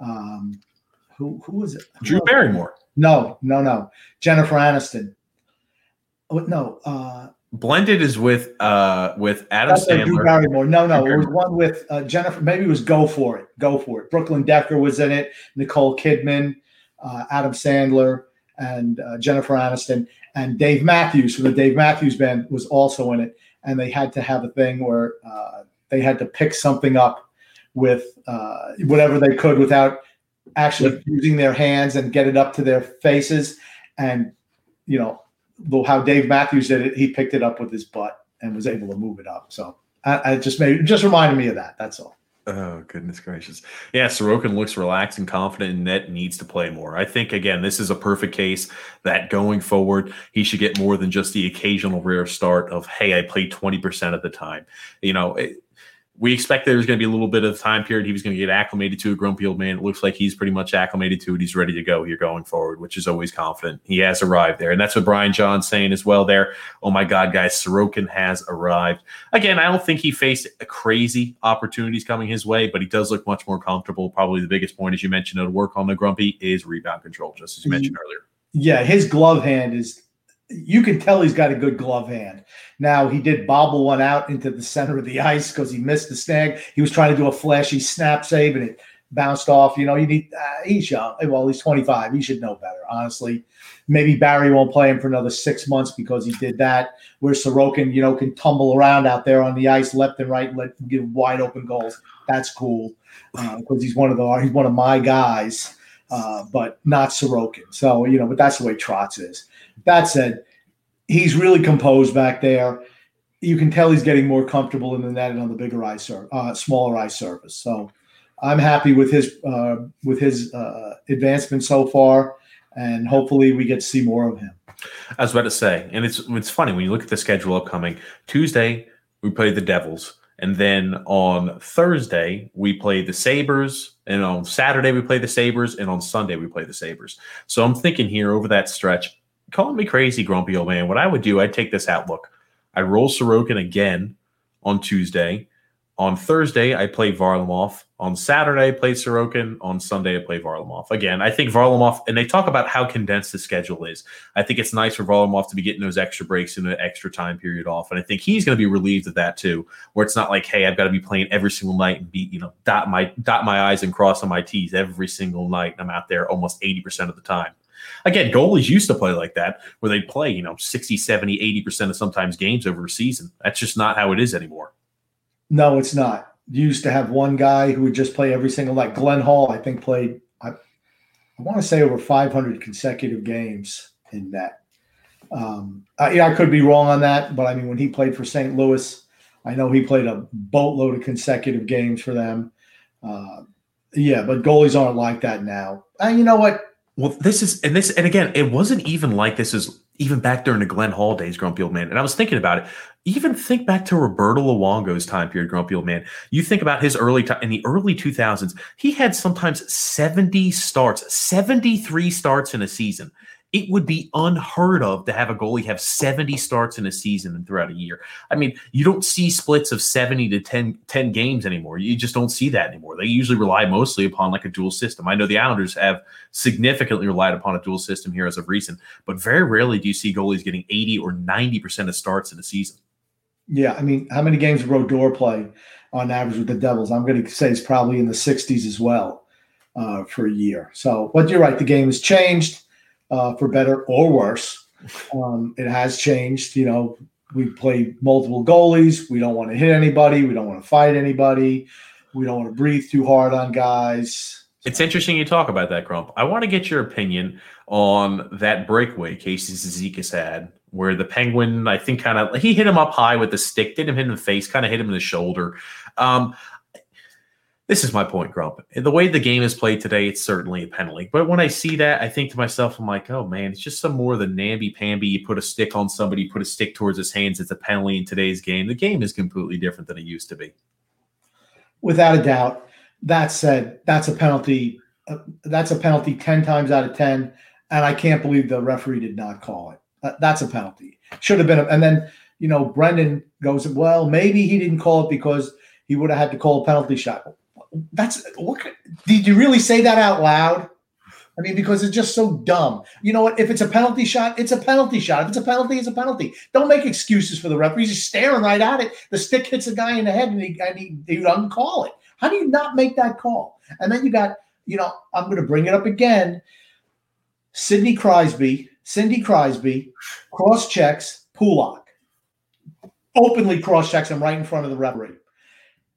um, who who was it? Drew Barrymore. No, no, no. Jennifer Aniston. Oh, no. Uh, Blended is with uh with Adam Sandler. Drew Barrymore. No, no. It was one with uh, Jennifer. Maybe it was Go for It. Go for It. Brooklyn Decker was in it. Nicole Kidman, uh, Adam Sandler, and uh, Jennifer Aniston, and Dave Matthews from the Dave Matthews Band was also in it. And they had to have a thing where uh, they had to pick something up with uh, whatever they could without actually using their hands and get it up to their faces. And, you know, how Dave Matthews did it, he picked it up with his butt and was able to move it up. So I, I just made just reminded me of that. That's all. Oh goodness gracious! Yeah, Sorokin looks relaxed and confident, and net needs to play more. I think again, this is a perfect case that going forward, he should get more than just the occasional rare start of "Hey, I played twenty percent of the time." You know, it, we expect there was going to be a little bit of time period. He was going to get acclimated to a grumpy old man. It looks like he's pretty much acclimated to it. He's ready to go here going forward, which is always confident. He has arrived there. And that's what Brian John's saying as well there. Oh my God, guys, Sorokin has arrived. Again, I don't think he faced crazy opportunities coming his way, but he does look much more comfortable. Probably the biggest point, as you mentioned, to work on the grumpy is rebound control, just as you mentioned mm-hmm. earlier. Yeah, his glove hand is you can tell he's got a good glove hand. Now he did bobble one out into the center of the ice because he missed the snag. He was trying to do a flashy snap save and it bounced off. You know, you need uh, he's young. Well, he's 25. He should know better, honestly. Maybe Barry won't play him for another six months because he did that. Where Sorokin, you know, can tumble around out there on the ice left and right, let give wide open goals. That's cool because uh, he's one of the he's one of my guys, uh, but not Sorokin. So you know, but that's the way Trotz is. That said, he's really composed back there. You can tell he's getting more comfortable in the net and on the bigger ice, sur- uh, smaller ice surface. So I'm happy with his uh, with his uh, advancement so far, and hopefully we get to see more of him. I was about to say, and it's it's funny when you look at the schedule upcoming. Tuesday we play the Devils, and then on Thursday we play the Sabres, and on Saturday we play the Sabres, and on Sunday we play the Sabres. So I'm thinking here over that stretch, calling me crazy, grumpy old man. What I would do, I'd take this outlook. I roll Sorokin again on Tuesday. On Thursday, I play Varlamov. On Saturday, I play Sorokin. On Sunday, I play Varlamov. Again, I think Varlamov, and they talk about how condensed the schedule is. I think it's nice for Varlamov to be getting those extra breaks and an extra time period off. And I think he's going to be relieved of that too, where it's not like, hey, I've got to be playing every single night and be, you know, dot my dot my I's and cross on my T's every single night. I'm out there almost 80% of the time. Again, goalies used to play like that, where they'd play, you know, 60, 70, 80% of sometimes games over a season. That's just not how it is anymore. No, it's not. You used to have one guy who would just play every single like Glenn Hall, I think played I, I want to say over 500 consecutive games in that. Um, I, I could be wrong on that, but I mean, when he played for St. Louis, I know he played a boatload of consecutive games for them. Uh, yeah, but goalies aren't like that now. And you know what? Well, this is and this and again, it wasn't even like this is even back during the Glenn Hall days, Grumpy Old Man. And I was thinking about it. Even think back to Roberto Luongo's time period, Grumpy Old Man. You think about his early time in the early 2000s, he had sometimes 70 starts, 73 starts in a season it would be unheard of to have a goalie have 70 starts in a season and throughout a year. I mean, you don't see splits of 70 to 10, 10 games anymore. You just don't see that anymore. They usually rely mostly upon like a dual system. I know the Islanders have significantly relied upon a dual system here as of recent, but very rarely do you see goalies getting 80 or 90% of starts in a season. Yeah. I mean, how many games Brodeur play on average with the Devils? I'm going to say it's probably in the 60s as well uh, for a year. So, but you're right. The game has changed uh, for better or worse. Um, it has changed. You know, we play multiple goalies. We don't want to hit anybody. We don't want to fight anybody. We don't want to breathe too hard on guys. It's interesting you talk about that, Crump. I want to get your opinion on that breakaway Casey Cizikas had, where the Penguin, I think, kind of he hit him up high with the stick, didn't hit him in the face, kind of hit him in the shoulder. Um, This is my point, Grump. The way the game is played today, it's certainly a penalty. But when I see that, I think to myself, I'm like, oh man, it's just some more than namby-pamby. You put a stick on somebody, put a stick towards his hands. It's a penalty in today's game. The game is completely different than it used to be. Without a doubt. That said, that's a penalty. Uh, that's a penalty 10 times out of 10. And I can't believe the referee did not call it. Uh, that's a penalty. Should have been. A, and then, you know, Brendan goes, well, maybe he didn't call it because he would have had to call a penalty shot that's what did you really say that out loud? I mean, because it's just so dumb. You know what? If it's a penalty shot, it's a penalty shot. If it's a penalty, it's a penalty. Don't make excuses for the referee. He's staring right at it. The stick hits a guy in the head and he, and he, he doesn't call it. How do you not make that call? And then you got, you know, I'm going to bring it up again. Sidney Crosby, Cindy Crosby cross checks Pulock, openly cross checks him right in front of the referee.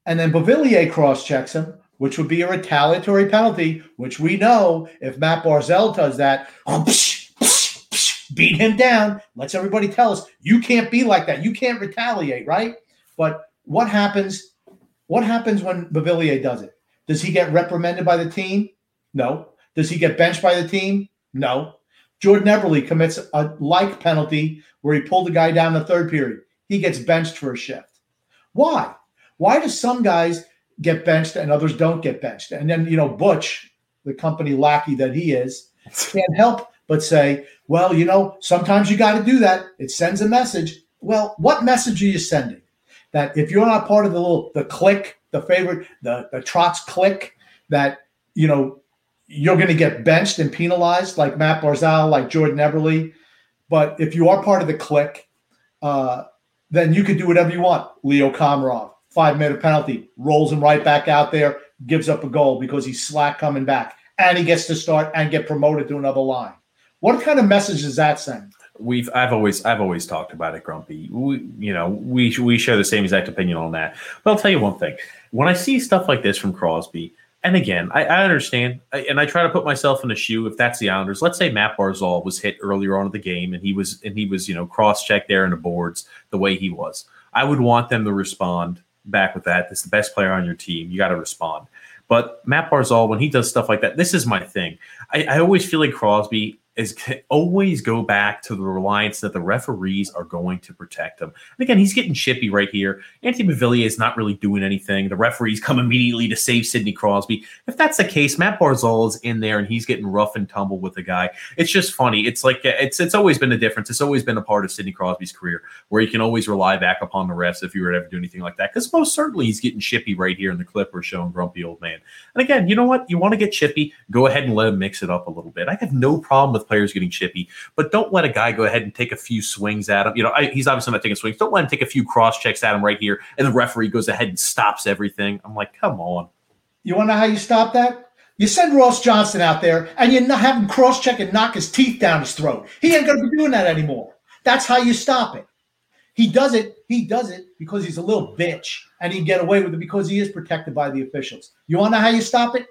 And then Beauvillier cross checks him, which would be a retaliatory penalty, which we know if Matt Barzal does that, oh, beat him down, lets everybody tell us you can't be like that. You can't retaliate, right? But what happens? What happens when Beauvillier does it? Does he get reprimanded by the team? No. Does he get benched by the team? No. Jordan Eberle commits a like penalty where he pulled the guy down the third period. He gets benched for a shift. Why? Why do some guys get benched and others don't get benched? And then, you know, Butch, the company lackey that he is, can't help but say, well, you know, sometimes you got to do that. It sends a message. Well, what message are you sending? That if you're not part of the little the click, the favorite, the the Trotz click, that you know you're going to get benched and penalized like Matt Barzal, like Jordan Eberle. But if you are part of the click, uh, then you can do whatever you want. Leo Komarov, five minute penalty, rolls him right back out there, gives up a goal because he's slack coming back, and he gets to start and get promoted to another line. What kind of message does that send? We've I've always I've always talked about it, Grumpy. We, you know, we we share the same exact opinion on that. But I'll tell you one thing: when I see stuff like this from Crosby, and again, I, I understand, and I try to put myself in a shoe. If that's the Islanders, let's say Matt Barzal was hit earlier on in the game, and he was and he was you know cross checked there in the boards the way he was. I would want them to respond back with that. It's the best player on your team. You got to respond. But Matt Barzal, when he does stuff like that, this is my thing. I, I always feel like Crosby is always go back to the reliance that the referees are going to protect him. And again, he's getting chippy right here. Anthony Beauvillier is not really doing anything. The referees come immediately to save Sidney Crosby. If that's the case, Matt Barzal is in there and he's getting rough and tumble with the guy. It's just funny. It's like uh, it's it's always been a difference. It's always been a part of Sidney Crosby's career where you can always rely back upon the refs if you were to ever do anything like that. Because most certainly he's getting chippy right here in the clip we're showing grumpy old man. And again, you know what? You want to get chippy, go ahead and let him mix it up a little bit. I have no problem with players getting chippy, but don't let a guy go ahead and take a few swings at him. You know, I, he's obviously not taking swings. Don't let him take a few cross checks at him right here, and the referee goes ahead and stops everything. I'm like, come on. You want to know how you stop that? You send Ross Johnston out there, and you have him cross check and knock his teeth down his throat. He ain't going to be doing that anymore. That's how you stop it. He does it. He does it because he's a little bitch, and he get away with it because he is protected by the officials. You want to know how you stop it?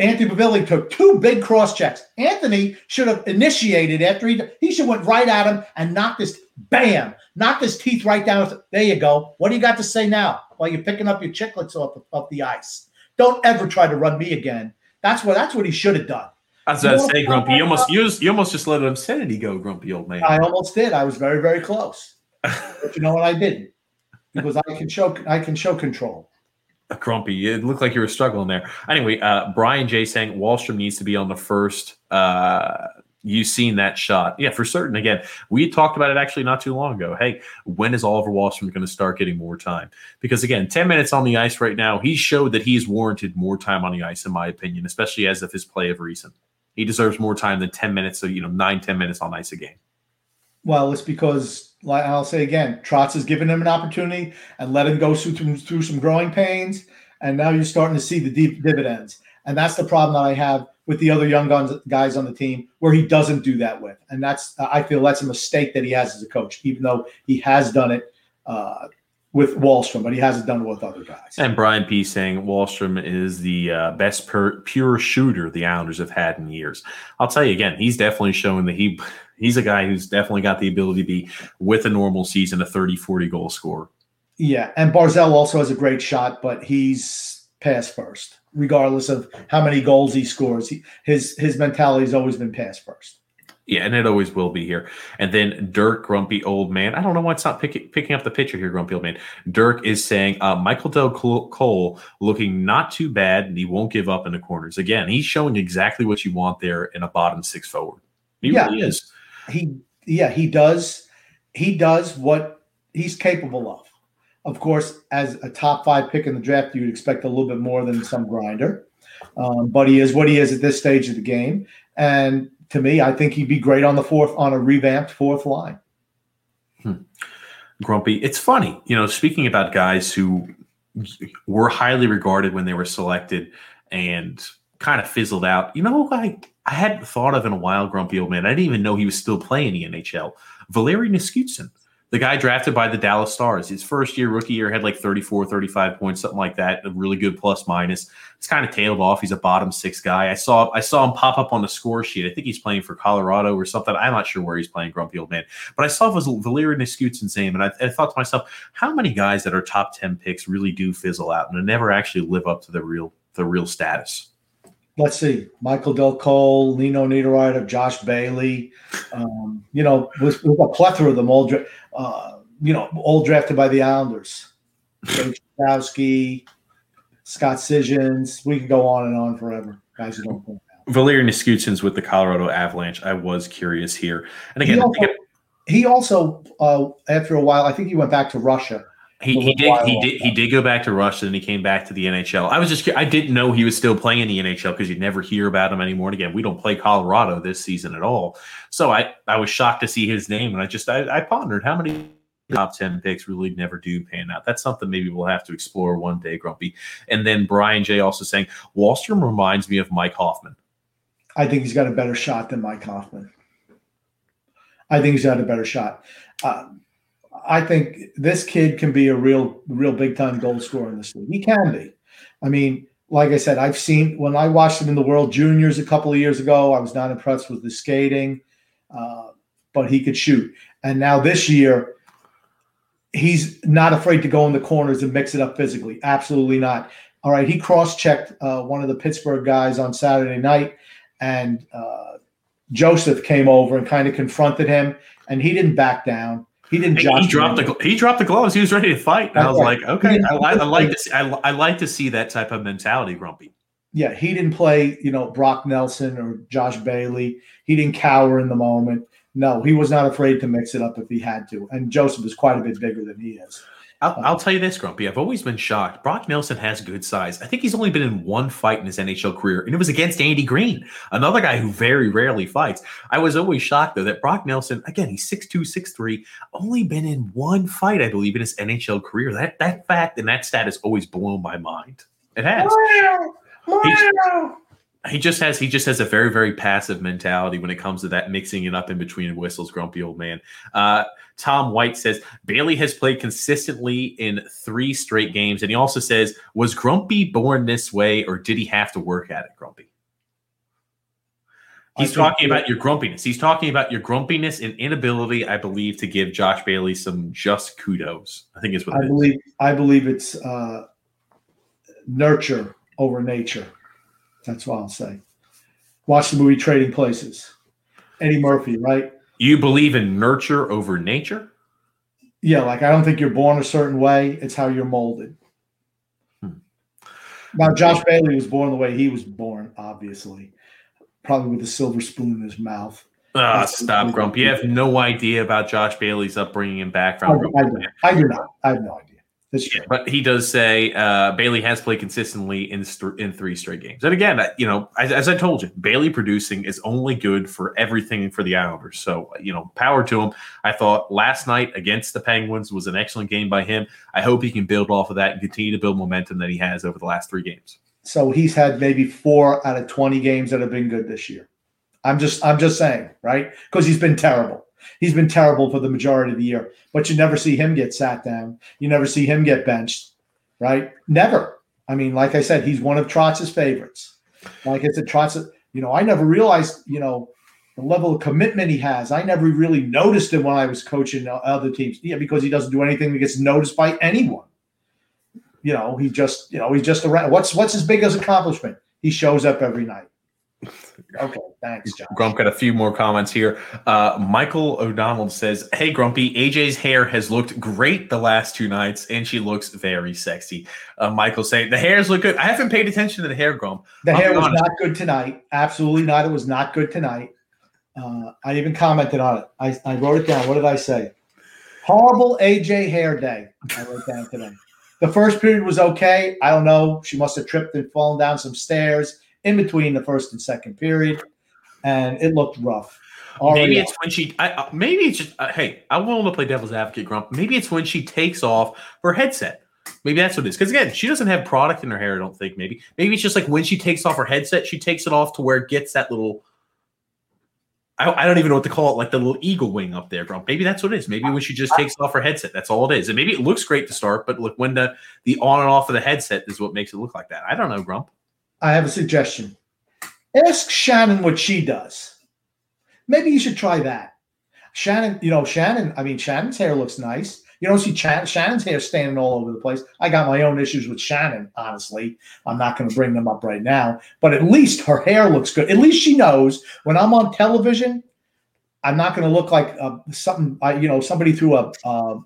Anthony Beauvillier took two big cross checks. Anthony should have initiated after he he should went right at him and knocked his bam, knocked his teeth right down. There you go. What do you got to say now while you're picking up your chiclets off the, off the ice? Don't ever try to run me again. That's what that's what he should have done. As I was say, Grumpy. You almost you, you almost just let an obscenity go, Grumpy old man. I almost did. I was very very close, but you know what? I didn't because I can show I can show control. Grumpy. It looked like you were struggling there. Anyway, uh, Brian J saying Wahlstrom needs to be on the first. Uh, you've seen that shot. Yeah, for certain. Again, we talked about it actually not too long ago. Hey, when is Oliver Wahlstrom going to start getting more time? Because again, 10 minutes on the ice right now, he showed that he's warranted more time on the ice, in my opinion, especially as of his play of recent. He deserves more time than 10 minutes, so, you know, nine, 10 minutes on ice a game. Well, it's because, I'll say again, Trotz has given him an opportunity and let him go through, through some growing pains, and now you're starting to see the deep dividends. And that's the problem that I have with the other young guns, guys on the team, where he doesn't do that with. And that's I feel that's a mistake that he has as a coach, even though he has done it uh, with Wahlstrom, but he hasn't done it with other guys. And Brian P saying Wahlstrom is the uh, best per, pure shooter the Islanders have had in years. I'll tell you again, he's definitely showing that he he's a guy who's definitely got the ability to be with a normal season a 30 40 goal scorer yeah and Barzal also has a great shot but he's pass first, regardless of how many goals he scores. He, his his mentality has always been pass first. Yeah, and it always will be here. And then Dirk, grumpy old man. I don't know why it's not pick, picking up the picture here, grumpy old man. Dirk is saying uh, Michael Dal Colle looking not too bad, and he won't give up in the corners. Again, he's showing exactly what you want there in a bottom six forward. He yeah, really is. He yeah, he does. He does what he's capable of. Of course, as a top five pick in the draft, you'd expect a little bit more than some grinder. Um, but he is what he is at this stage of the game. And to me, I think he'd be great on the fourth on a revamped fourth line. Hmm. Grumpy, it's funny, you know. Speaking about guys who were highly regarded when they were selected and kind of fizzled out. You know, I I hadn't thought of in a while, Grumpy old man. I didn't even know he was still playing the NHL. Valeri Nichushkin the guy drafted by the Dallas Stars. His first year, rookie year, had like 34, 35 points, something like that. A really good plus minus. It's kind of tailed off. He's a bottom six guy. I saw I saw him pop up on the score sheet. I think he's playing for Colorado or something. I'm not sure where he's playing, grumpy old man. But I saw Valeri Nichushkin's name, and I, I, thought to myself, how many guys that are top 10 picks really do fizzle out and never actually live up to the real the real status? Let's see, Michael Dal Colle, Nino Niederreiter, Josh Bailey, um, you know, with, with, a plethora of them all, uh, you know, all drafted by the Islanders. Kowski, Scott Sijens. We can go on and on forever. Guys who don't play Valeri Nichushkin's with the Colorado Avalanche. I was curious here. And again, he also, he also uh, after a while, I think he went back to Russia he, he did he did he did go back to Russia and he came back to the NHL. I was just I didn't know he was still playing in the NHL because you'd never hear about him anymore. And again, we don't play Colorado this season at all. So I I was shocked to see his name and I just I, I pondered how many top 10 picks really never do pan out. That's something maybe we'll have to explore one day, Grumpy. And then Brian J also saying Wahlstrom reminds me of Mike Hoffman. I think he's got a better shot than Mike Hoffman. I think he's got a better shot. Uh, I think this kid can be a real, real big time goal scorer in this league. He can be. I mean, like I said, I've seen when I watched him in the World Juniors a couple of years ago. I was not impressed with the skating, uh, but he could shoot. And now this year, he's not afraid to go in the corners and mix it up physically. Absolutely not. All right, he cross-checked uh, one of the Pittsburgh guys on Saturday night, and uh, Joseph came over and kind of confronted him, and he didn't back down. He didn't. He dropped the he dropped the gloves. He was ready to fight. And I was like, okay, I, I, like to see, I, I like to see that type of mentality, Grumpy. Yeah, he didn't play, you know, Brock Nelson or Josh Bailey. He didn't cower in the moment. No, he was not afraid to mix it up if he had to. And Joseph is quite a bit bigger than he is. I'll, I'll, tell you this, Grumpy. I've always been shocked. Brock Nelson has good size. I think he's only been in one fight in his NHL career, and it was against Andy Greene, another guy who very rarely fights. I was always shocked, though, that Brock Nelson, again, he's 6'2, 6'3, only been in one fight, I believe, in his NHL career. That that fact and that stat has always blown my mind. It has. he just has he just has a very very passive mentality when it comes to that mixing it up in between whistles grumpy old man uh, tom white says bailey has played consistently in three straight games and he also says was grumpy born this way or did he have to work at it grumpy he's talking about your grumpiness he's talking about your grumpiness and inability i believe to give josh bailey some just kudos i think is what i believe i believe it's uh, nurture over nature that's what I'll say. Watch the movie Trading Places. Eddie Murphy, right? You believe in nurture over nature? Yeah, like I don't think you're born a certain way. It's how you're molded. Hmm. Now, Josh Bailey was born the way he was born, obviously, probably with a silver spoon in his mouth. Ah, stop, Grump. You have no idea about Josh Bailey's upbringing and background. I, I. I do not. I have no idea. That's true. But he does say uh, Bailey has played consistently in st- in three straight games. And again, you know, as, as, I told you, Bailey producing is only good for everything for the Islanders. So you know, power to him. I thought last night against the Penguins was an excellent game by him. I hope he can build off of that and continue to build momentum that he has over the last three games. So he's had maybe four out of twenty games that have been good this year. I'm just I'm just saying, right? Because he's been terrible. He's been terrible for the majority of the year, but you never see him get sat down. You never see him get benched, right? Never. I mean, like I said, he's one of Trotz's favorites. Like I said, Trotz, you know, I never realized, you know, the level of commitment he has. I never really noticed him when I was coaching other teams. Yeah, because he doesn't do anything that gets noticed by anyone. you know, he just, you know, he's just around. What's what's his biggest accomplishment? He shows up every night. Okay, thanks, John. Grump got a few more comments here. Uh, Michael O'Donnell says, "Hey, Grumpy, AJ's hair has looked great the last two nights, and she looks very sexy." Uh, Michael saying, "The hairs look good." I haven't paid attention to the hair, Grump. The I'll hair was honest. not good tonight. Absolutely not. It was not good tonight. Uh, I even commented on it. I, I wrote it down. What did I say? Horrible AJ hair day. I wrote down today. The first period was okay. I don't know. She must have tripped and fallen down some stairs in between the first and second period, and it looked rough. Already maybe it's off. when she. I, maybe it's just. Uh, hey, I want to play devil's advocate, Grump. Maybe it's when she takes off her headset. Maybe that's what it is. Because again, she doesn't have product in her hair. I don't think. Maybe. Maybe it's just like when she takes off her headset, she takes it off to where it gets that little I, I, don't even know what to call it, like the little eagle wing up there, Grump. Maybe that's what it is. Maybe when she just takes off her headset, that's all it is. And maybe it looks great to start, but look, when the the on and off of the headset is what makes it look like that. I don't know, Grump. I have a suggestion. Ask Shannon what she does. Maybe you should try that. Shannon, you know, Shannon, I mean, Shannon's hair looks nice. You don't see Shannon's hair standing all over the place. I got my own issues with Shannon, honestly. I'm not going to bring them up right now, but at least her hair looks good. At least she knows when I'm on television, I'm not going to look like uh, something, uh, you know, somebody threw a, uh,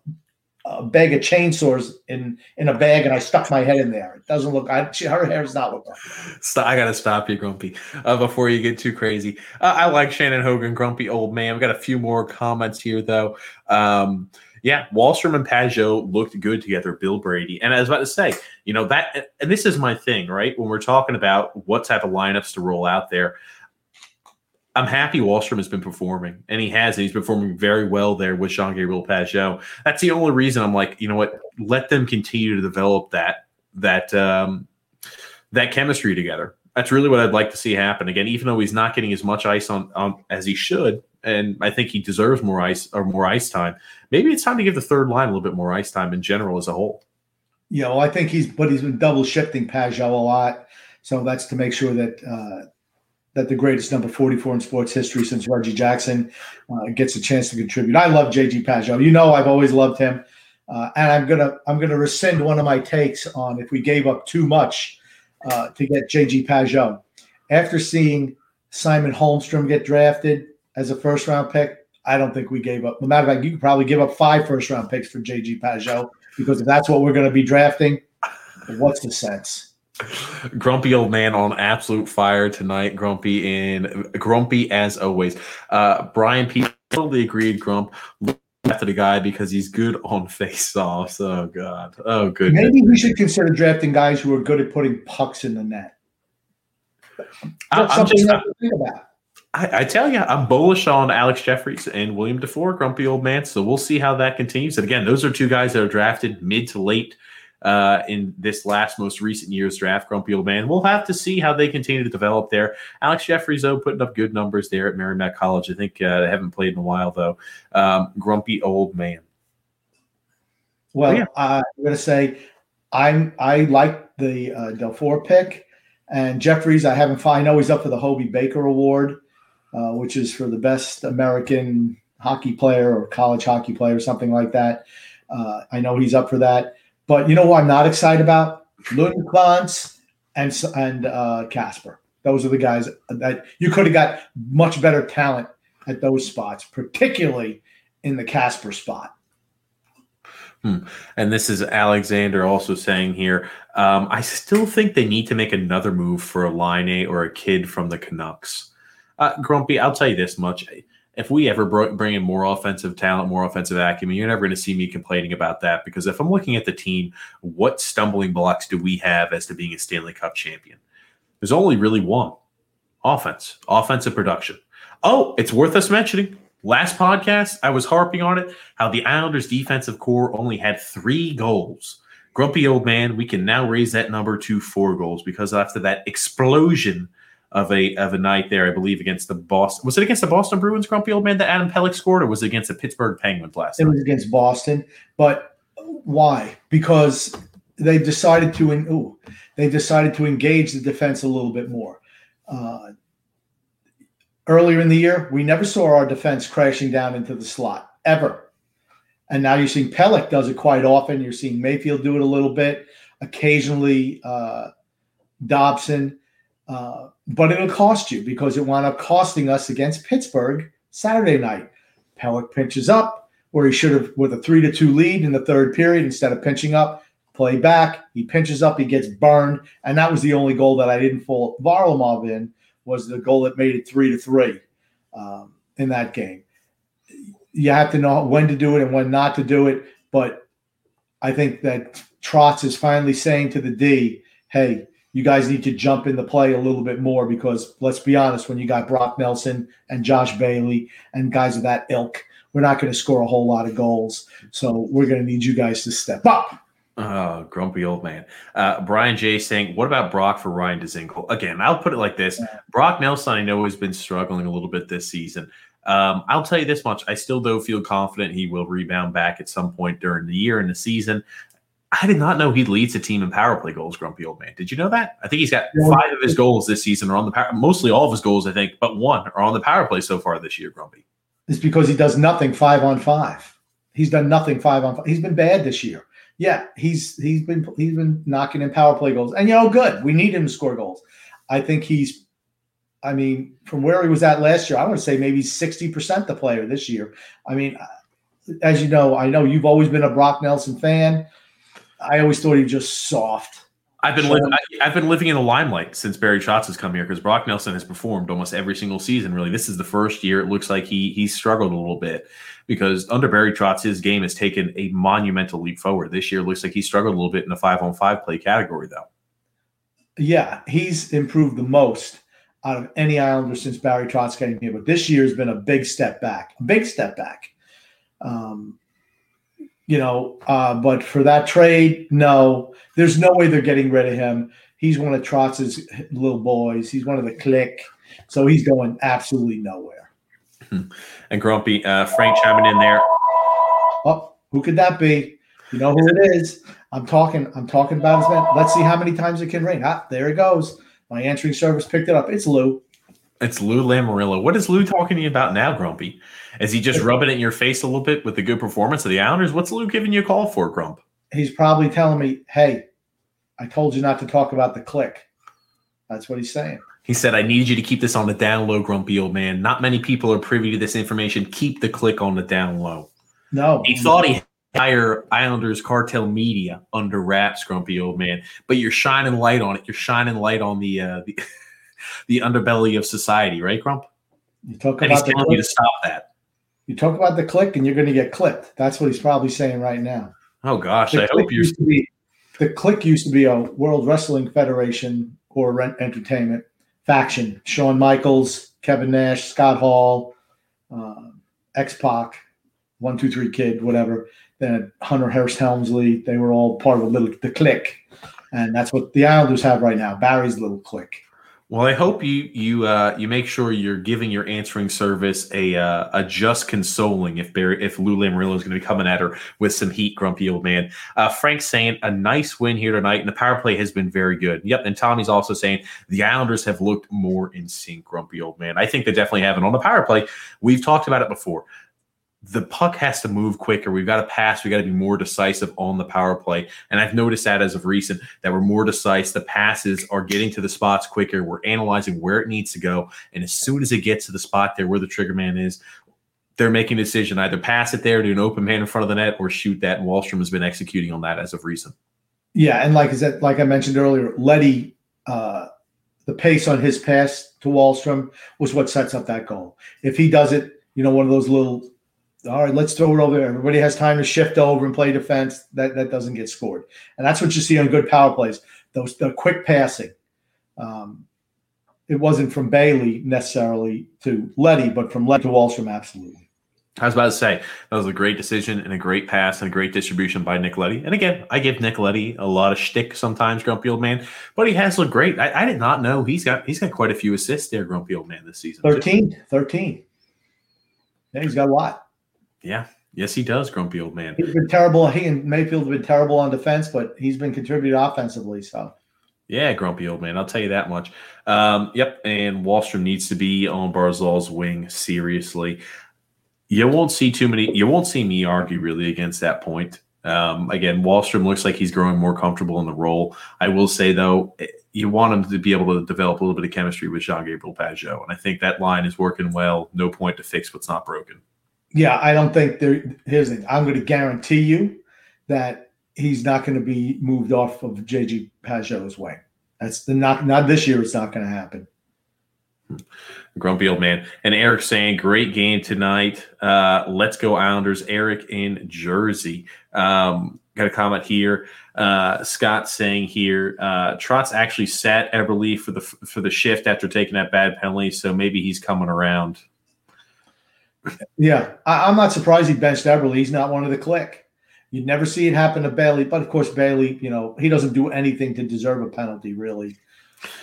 a bag of chainsaws in in a bag and I stuck my head in there. It doesn't look. I, she, her hair does not look like. Stop, I gotta stop you, Grumpy, uh, before you get too crazy. Uh, I like Shannon Hogan, Grumpy old man. I've got a few more comments here though. Um, yeah, Wahlstrom and Pageau looked good together, Bill Brady. And I was about to say, you know, that, and this is my thing, right? When we're talking about what type of lineups to roll out there, I'm happy Wahlstrom has been performing, and he has. He's performing very well there with Jean Gabriel Pageau. That's the only reason I'm like, you know what? Let them continue to develop that that um, that chemistry together. That's really what I'd like to see happen again. Even though he's not getting as much ice on, on as he should, and I think he deserves more ice or more ice time. Maybe it's time to give the third line a little bit more ice time in general as a whole. Yeah, well, I think he's but he's been double shifting Pageau a lot, so that's to make sure that uh, that the greatest number 44 in sports history since Reggie Jackson uh, gets a chance to contribute. I love JG Pageau. You know, I've always loved him, uh, and I'm gonna I'm gonna rescind one of my takes on if we gave up too much uh, to get JG Pageau. After seeing Simon Holmstrom get drafted as a first round pick, I don't think we gave up. No matter of fact, you could probably give up five first round picks for JG Pageau because if that's what we're going to be drafting, what's the sense? Grumpy old man on absolute fire tonight. Grumpy in grumpy as always. Uh, Brian P totally agreed. Grump after the guy because he's good on face offs. Oh god. Oh good. Maybe we should consider drafting guys who are good at putting pucks in the net. That's something just, to think about. I, I, tell you, I'm bullish on Alex Jefferies and William Dufour, grumpy old man. So we'll see how that continues. And again, those are two guys that are drafted mid to late uh, in this last most recent year's draft. Grumpy old man. We'll have to see how they continue to develop there. Alex Jefferies, though, putting up good numbers there at Merrimack College. I think uh, they haven't played in a while, though. Um, grumpy old man. Well, yeah. uh, I'm going to say I'm I like the uh, Dufour pick. And Jefferies. I haven't. I know he's up for the Hobey Baker Award uh, which is for the best American hockey player or college hockey player, something like that. Uh, I know he's up for that. But you know what I'm not excited about? Lundqvist and and uh, Kasper. Those are the guys that you could have got much better talent at those spots, particularly in the Casper spot. Hmm. And this is Alexander also saying here. Um, I still think they need to make another move for a Laine or a kid from the Canucks. Uh, Grumpy, I'll tell you this much. If we ever bring in more offensive talent, more offensive acumen, you're never going to see me complaining about that because if I'm looking at the team, what stumbling blocks do we have as to being a Stanley Cup champion? There's only really one offense, offensive production. Oh, it's worth us mentioning. Last podcast, I was harping on it how the Islanders' defensive core only had three goals. Grumpy old man, we can now raise that number to four goals because after that explosion of a of a night there, I believe, against the Boston. Was it against the Boston Bruins, grumpy old man, that Adam Pelech scored, or was it against the Pittsburgh Penguins last? It night? was against Boston, but why? Because they decided to ooh, they decided to engage the defense a little bit more. Uh, earlier in the year, we never saw our defense crashing down into the slot ever. And now you're seeing Pelech does it quite often. You're seeing Mayfield do it a little bit. occasionally uh, Dobson. Uh, but it'll cost you because it wound up costing us against Pittsburgh Saturday night. Pelech pinches up where he should have with a three to two lead in the third period instead of pinching up, play back. He pinches up, he gets burned, and that was the only goal that I didn't fault Varlamov in was the goal that made it three to three um, in that game. You have to know when to do it and when not to do it, but I think that Trotz is finally saying to the D, "Hey, you guys need to jump in the play a little bit more because let's be honest, when you got Brock Nelson and Josh Bailey and guys of that ilk, we're not going to score a whole lot of goals. So we're going to need you guys to step up. Oh, grumpy old man. Uh, Brian J saying, What about Brock for Ryan Dzingel? Again, I'll put it like this Brock Nelson, I know, has been struggling a little bit this season. Um, I'll tell you this much. I still don't feel confident he will rebound back at some point during the year and the season. I did not know he leads a team in power play goals, Grumpy Old Man. Did you know that? I think he's got five of his goals this season are on the power, mostly all of his goals, I think, but one are on the power play so far this year, Grumpy. It's because he does nothing five on five. He's done nothing five on five. He's been bad this year. Yeah, he's he's been he's been knocking in power play goals. And you know, good. We need him to score goals. I think he's I mean, from where he was at last year, I want to say maybe 60% the player this year. I mean, uh, as you know, I know you've always been a Brock Nelson fan. I always thought he was just soft. I've been living. I've been living in the limelight since Barry Trotz has come here because Brock Nelson has performed almost every single season. Really, this is the first year it looks like he he struggled a little bit because under Barry Trotz, his game has taken a monumental leap forward. This year, looks like he struggled a little bit in the five on five play category, though. Yeah, he's improved the most out of any Islander since Barry Trotz came here, but this year has been a big step back. A big step back. Um, you know, uh, but for that trade, no, there's no way they're getting rid of him. He's one of Trotz's little boys. He's one of the clique, so he's going absolutely nowhere. And Grumpy, uh, Frank chiming in there. Oh, who could that be? You know who it is. I'm talking. I'm talking about his man. Let's see how many times it can ring. Ah, there it goes. My answering service picked it up. It's Lou. It's Lou Lamoriello. What is Lou talking to you about now, Grumpy? Is he just rubbing it in your face a little bit with the good performance of the Islanders? What's Lou giving you a call for, Grump? He's probably telling me, "Hey, I told you not to talk about the click." That's what he's saying. He said, "I need you to keep this on the down low, Grumpy old man. Not many people are privy to this information. Keep the click on the down low." No, he thought he hire Islanders cartel media under wraps, Grumpy old man. But you're shining light on it. You're shining light on the uh, the, the underbelly of society, right, Grump? You talk and about he's telling you to stop that. You talk about the click, and you're going to get clipped. That's what he's probably saying right now. Oh gosh, the I hope you're. Be, the click used to be a World Wrestling Federation or Rent Entertainment faction. Shawn Michaels, Kevin Nash, Scott Hall, uh, X Pac, One Two Three Kid, whatever. Then Hunter Hearst Helmsley. They were all part of a little the click, and that's what the Islanders have right now. Barry's little click. Well, I hope you you uh, you make sure you're giving your answering service a uh, a just consoling if Barry if Lou Lamoriello is going to be coming at her with some heat, grumpy old man. Uh, Frank's saying a nice win here tonight, and the power play has been very good. Yep, and Tommy's also saying the Islanders have looked more in sync, grumpy old man. I think they definitely have, and on the power play, we've talked about it before the puck has to move quicker. We've got to pass. We got to be more decisive on the power play. And I've noticed that as of recent that we're more decisive. The passes are getting to the spots quicker. We're analyzing where it needs to go. And as soon as it gets to the spot there where the trigger man is, they're making a decision either pass it there to an open man in front of the net or shoot that. And Wahlstrom has been executing on that as of recent. Yeah, and like I said, like I mentioned earlier, Leddy, uh, the pace on his pass to Wahlstrom was what sets up that goal. If he does it, you know, one of those little all right, let's throw it over there. Everybody has time to shift over and play defense. That that doesn't get scored, and that's what you see on good power plays. Those the quick passing. Um, it wasn't from Bailey necessarily to Leddy, but from Leddy to Wahlstrom, absolutely. I was about to say that was a great decision and a great pass and a great distribution by Nick Leddy. And again, I give Nick Leddy a lot of shtick sometimes, Grumpy Old Man, but he has looked great. I, I, did not know he's got he's got quite a few assists there, Grumpy Old Man, this season. 13, too. 13. Yeah, he's got a lot. Yeah. Yes, he does, grumpy old man. He's been terrible. He and Mayfield have been terrible on defense, but he's been contributing offensively. So, yeah, grumpy old man. I'll tell you that much. Um, yep. And Wahlstrom needs to be on Barzal's wing seriously. You won't see too many. You won't see me argue really against that point. Um, again, Wahlstrom looks like he's growing more comfortable in the role. I will say though, eh, you want him to be able to develop a little bit of chemistry with Jean Gabriel Pageau, and I think that line is working well. No point to fix what's not broken. Yeah, I don't think there. Here's the thing. I'm going to guarantee you that he's not going to be moved off of JG Pageau's way. That's the not not this year. It's not going to happen. Grumpy old man. And Eric saying, great game tonight. Uh, let's go Islanders. Eric in Jersey. Um, got a comment here. Uh, Scott saying here, uh, Trotz actually sat Eberle for the for the shift after taking that bad penalty, so maybe he's coming around. Yeah, I, am not surprised he benched Eberle. He's not one of the click. You'd never see it happen to Bailey, but of course Bailey, you know, he doesn't do anything to deserve a penalty, really.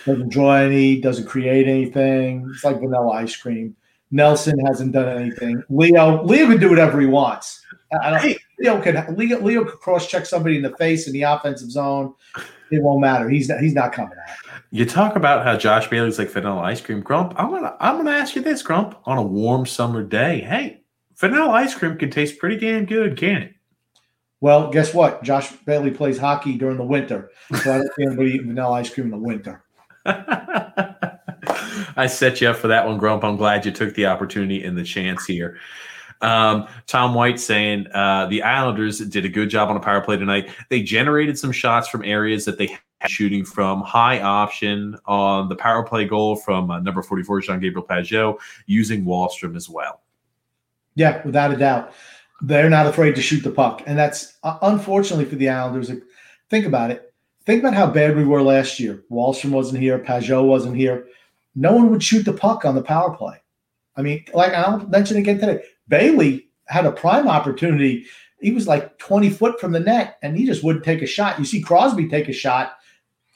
Doesn't draw any, doesn't create anything. It's like vanilla ice cream. Nelson hasn't done anything. Leo, Leo can do whatever he wants. Leo can Leo, Leo could cross check somebody in the face in the offensive zone. It won't matter. He's not, he's not coming out. You talk about how Josh Bailey's like vanilla ice cream. Grump, I'm gonna I'm gonna ask you this, Grump. On a warm summer day, hey, vanilla ice cream can taste pretty damn good, can it? Well, guess what? Josh Bailey plays hockey during the winter, so I don't see anybody eating vanilla ice cream in the winter. I set you up for that one, Grump. I'm glad you took the opportunity and the chance here. Um, Tom White saying uh, the Islanders did a good job on a power play tonight. They generated some shots from areas that they shooting from. High option on the power play goal from uh, number 44, Jean Gabriel Pageau, using Wahlstrom as well. Yeah, without a doubt. They're not afraid to shoot the puck. And that's uh, unfortunately for the Islanders. Think about it. Think about how bad we were last year. Wahlstrom wasn't here. Pageau wasn't here. No one would shoot the puck on the power play. I mean, like I'll mention again today, Bailey had a prime opportunity. He was like 20 foot from the net and he just wouldn't take a shot. You see Crosby take a shot.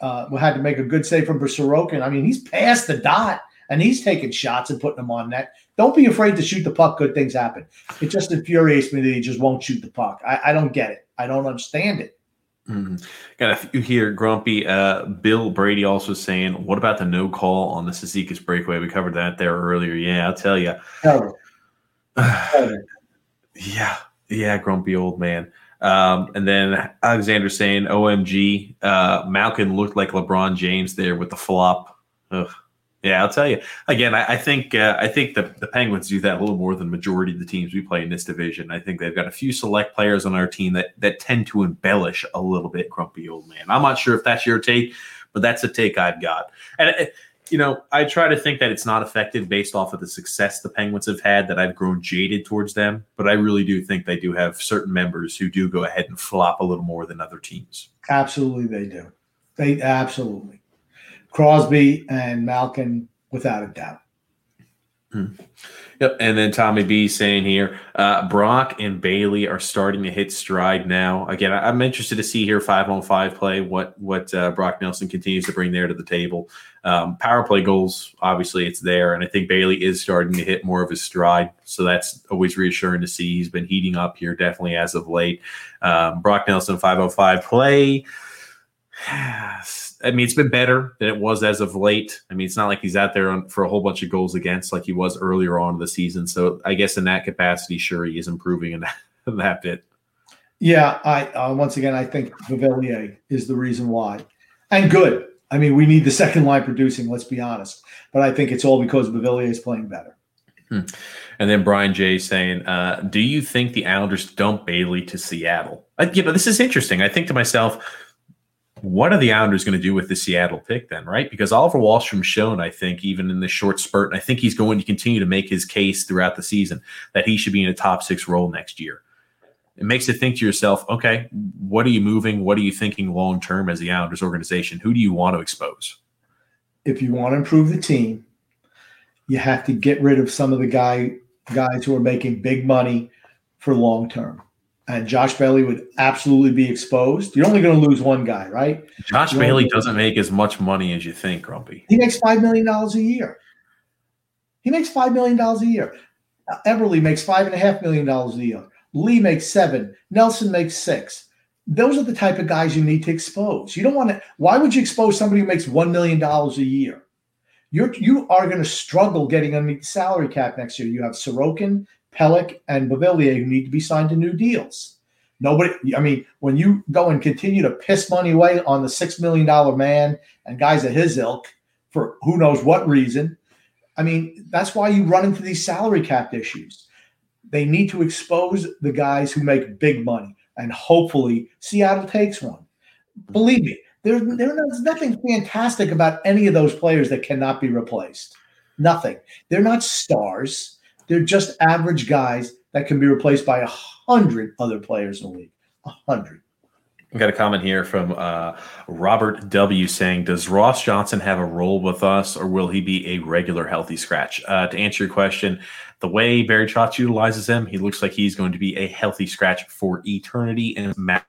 Uh, we had to make a good save from Sorokin. I mean, he's past the dot and he's taking shots and putting them on net. Don't be afraid to shoot the puck. Good things happen. It just infuriates me that he just won't shoot the puck. I, I don't get it. I don't understand it. Mm-hmm. Got a few here, Grumpy. Uh, Bill Brady also saying, "What about the no call on the Cizikas breakaway? We covered that there earlier. Yeah, I'll tell you. yeah, yeah, grumpy old man. Um, and then Alexander saying, "OMG, uh, Malkin looked like LeBron James there with the flop." Ugh. Yeah, I'll tell you again. I, I think uh, I think the, the Penguins do that a little more than majority of the teams we play in this division. I think they've got a few select players on our team that that tend to embellish a little bit. Grumpy old man. I'm not sure if that's your take, but that's a take I've got. And uh, you know, I try to think that it's not affected based off of the success the Penguins have had. That I've grown jaded towards them, but I really do think they do have certain members who do go ahead and flop a little more than other teams. Absolutely, they do. They absolutely. Crosby and Malkin, without a doubt. Hmm. Yep. And then Tommy B saying here, uh, Brock and Bailey are starting to hit stride now. Again, I, am interested to see here five on five play what what uh, Brock Nelson continues to bring there to the table. Um, power play goals, obviously, it's there, and I think Bailey is starting to hit more of his stride. So that's always reassuring to see. He's been heating up here, definitely as of late. Um, Brock Nelson, five on five play. I mean, it's been better than it was as of late. I mean, it's not like he's out there on, for a whole bunch of goals against like he was earlier on in the season. So I guess in that capacity, sure, he is improving in that, in that bit. Yeah, I uh, once again I think Beauvillier is the reason why, and good. I mean, we need the second line producing. Let's be honest, but I think it's all because Beauvillier is playing better. Hmm. And then Brian J saying, uh, "Do you think the Islanders dump Bailey to Seattle?" I, yeah, but this is interesting. I think to myself what are the Islanders going to do with the Seattle pick then, right? Because Oliver Wahlstrom's shown, I think, even in this short spurt, and I think he's going to continue to make his case throughout the season that he should be in a top six role next year. It makes you think to yourself, okay, what are you moving? What are you thinking long term as the Islanders organization? Who do you want to expose? If you want to improve the team, you have to get rid of some of the guy guys who are making big money for long term and Josh Bailey would absolutely be exposed. You're only going to lose one guy, right? Josh You're Bailey doesn't make as much money as you think, Grumpy. He makes five million dollars a year. He makes five million dollars a year. Uh, Eberle makes five and a half million dollars a year. Lee makes seven. Nelson makes six. Those are the type of guys you need to expose. You don't want to. Why would you expose somebody who makes one million dollars a year? You're you are going to struggle getting underneath the salary cap next year. You have Sorokin, Pelech and Beauvillier who need to be signed to new deals. Nobody, I mean, when you go and continue to piss money away on the $6 million man and guys of his ilk for who knows what reason, I mean, that's why you run into these salary cap issues. They need to expose the guys who make big money, and hopefully Seattle takes one. Believe me, there's, there's nothing fantastic about any of those players that cannot be replaced. Nothing. They're not stars. They're just average guys that can be replaced by a hundred other players in the league. A hundred. We got a comment here from uh, Robert W. saying, "Does Ross Johnston have a role with us, or will he be a regular healthy scratch?" Uh, to answer your question, the way Barry Trotz utilizes him, he looks like he's going to be a healthy scratch for eternity. And Matt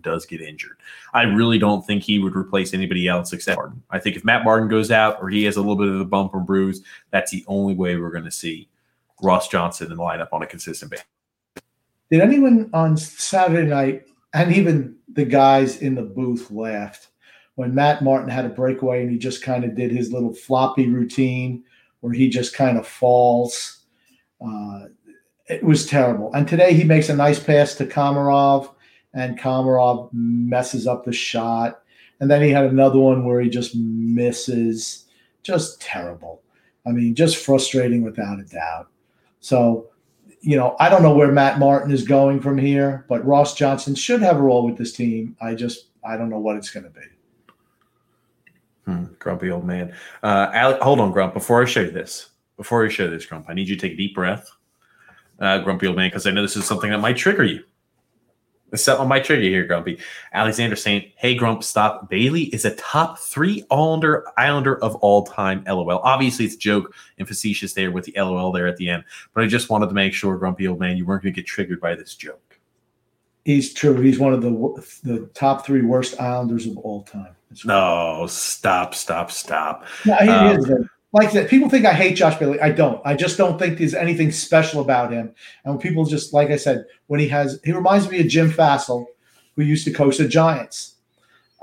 does get injured, I really don't think he would replace anybody else except Martin. I think if Matt Martin goes out, or he has a little bit of a bump or bruise, that's the only way we're going to see Ross Johnston in the lineup on a consistent basis. Did anyone on Saturday night, and even the guys in the booth laughed when Matt Martin had a breakaway and he just kind of did his little floppy routine where he just kind of falls. Uh, it was terrible. And today he makes a nice pass to Komarov, and Komarov messes up the shot. And then he had another one where he just misses. Just terrible. I mean, just frustrating without a doubt. So you know, I don't know where Matt Martin is going from here, but Ross Johnston should have a role with this team. I just I don't know what it's going to be. Hmm, grumpy old man. Uh, Alec, hold on, Grump. Before I show you this, before I show you this, Grump, I need you to take a deep breath, uh, grumpy old man, because I know this is something that might trigger you. Set on my trigger here, Grumpy. Alexander saying, "Hey, Grump, stop. Bailey is a top three Islander Islander of all time. LOL. Obviously, it's a joke and facetious there with the LOL there at the end. But I just wanted to make sure, Grumpy old man, you weren't going to get triggered by this joke. He's true. He's one of the the top three worst Islanders of all time. No, stop, stop, stop. No, he um, is like that, people think I hate Josh Bailey. I don't. I just don't think there's anything special about him. And when people just, like I said, when he has, he reminds me of Jim Fassel, who used to coach the Giants.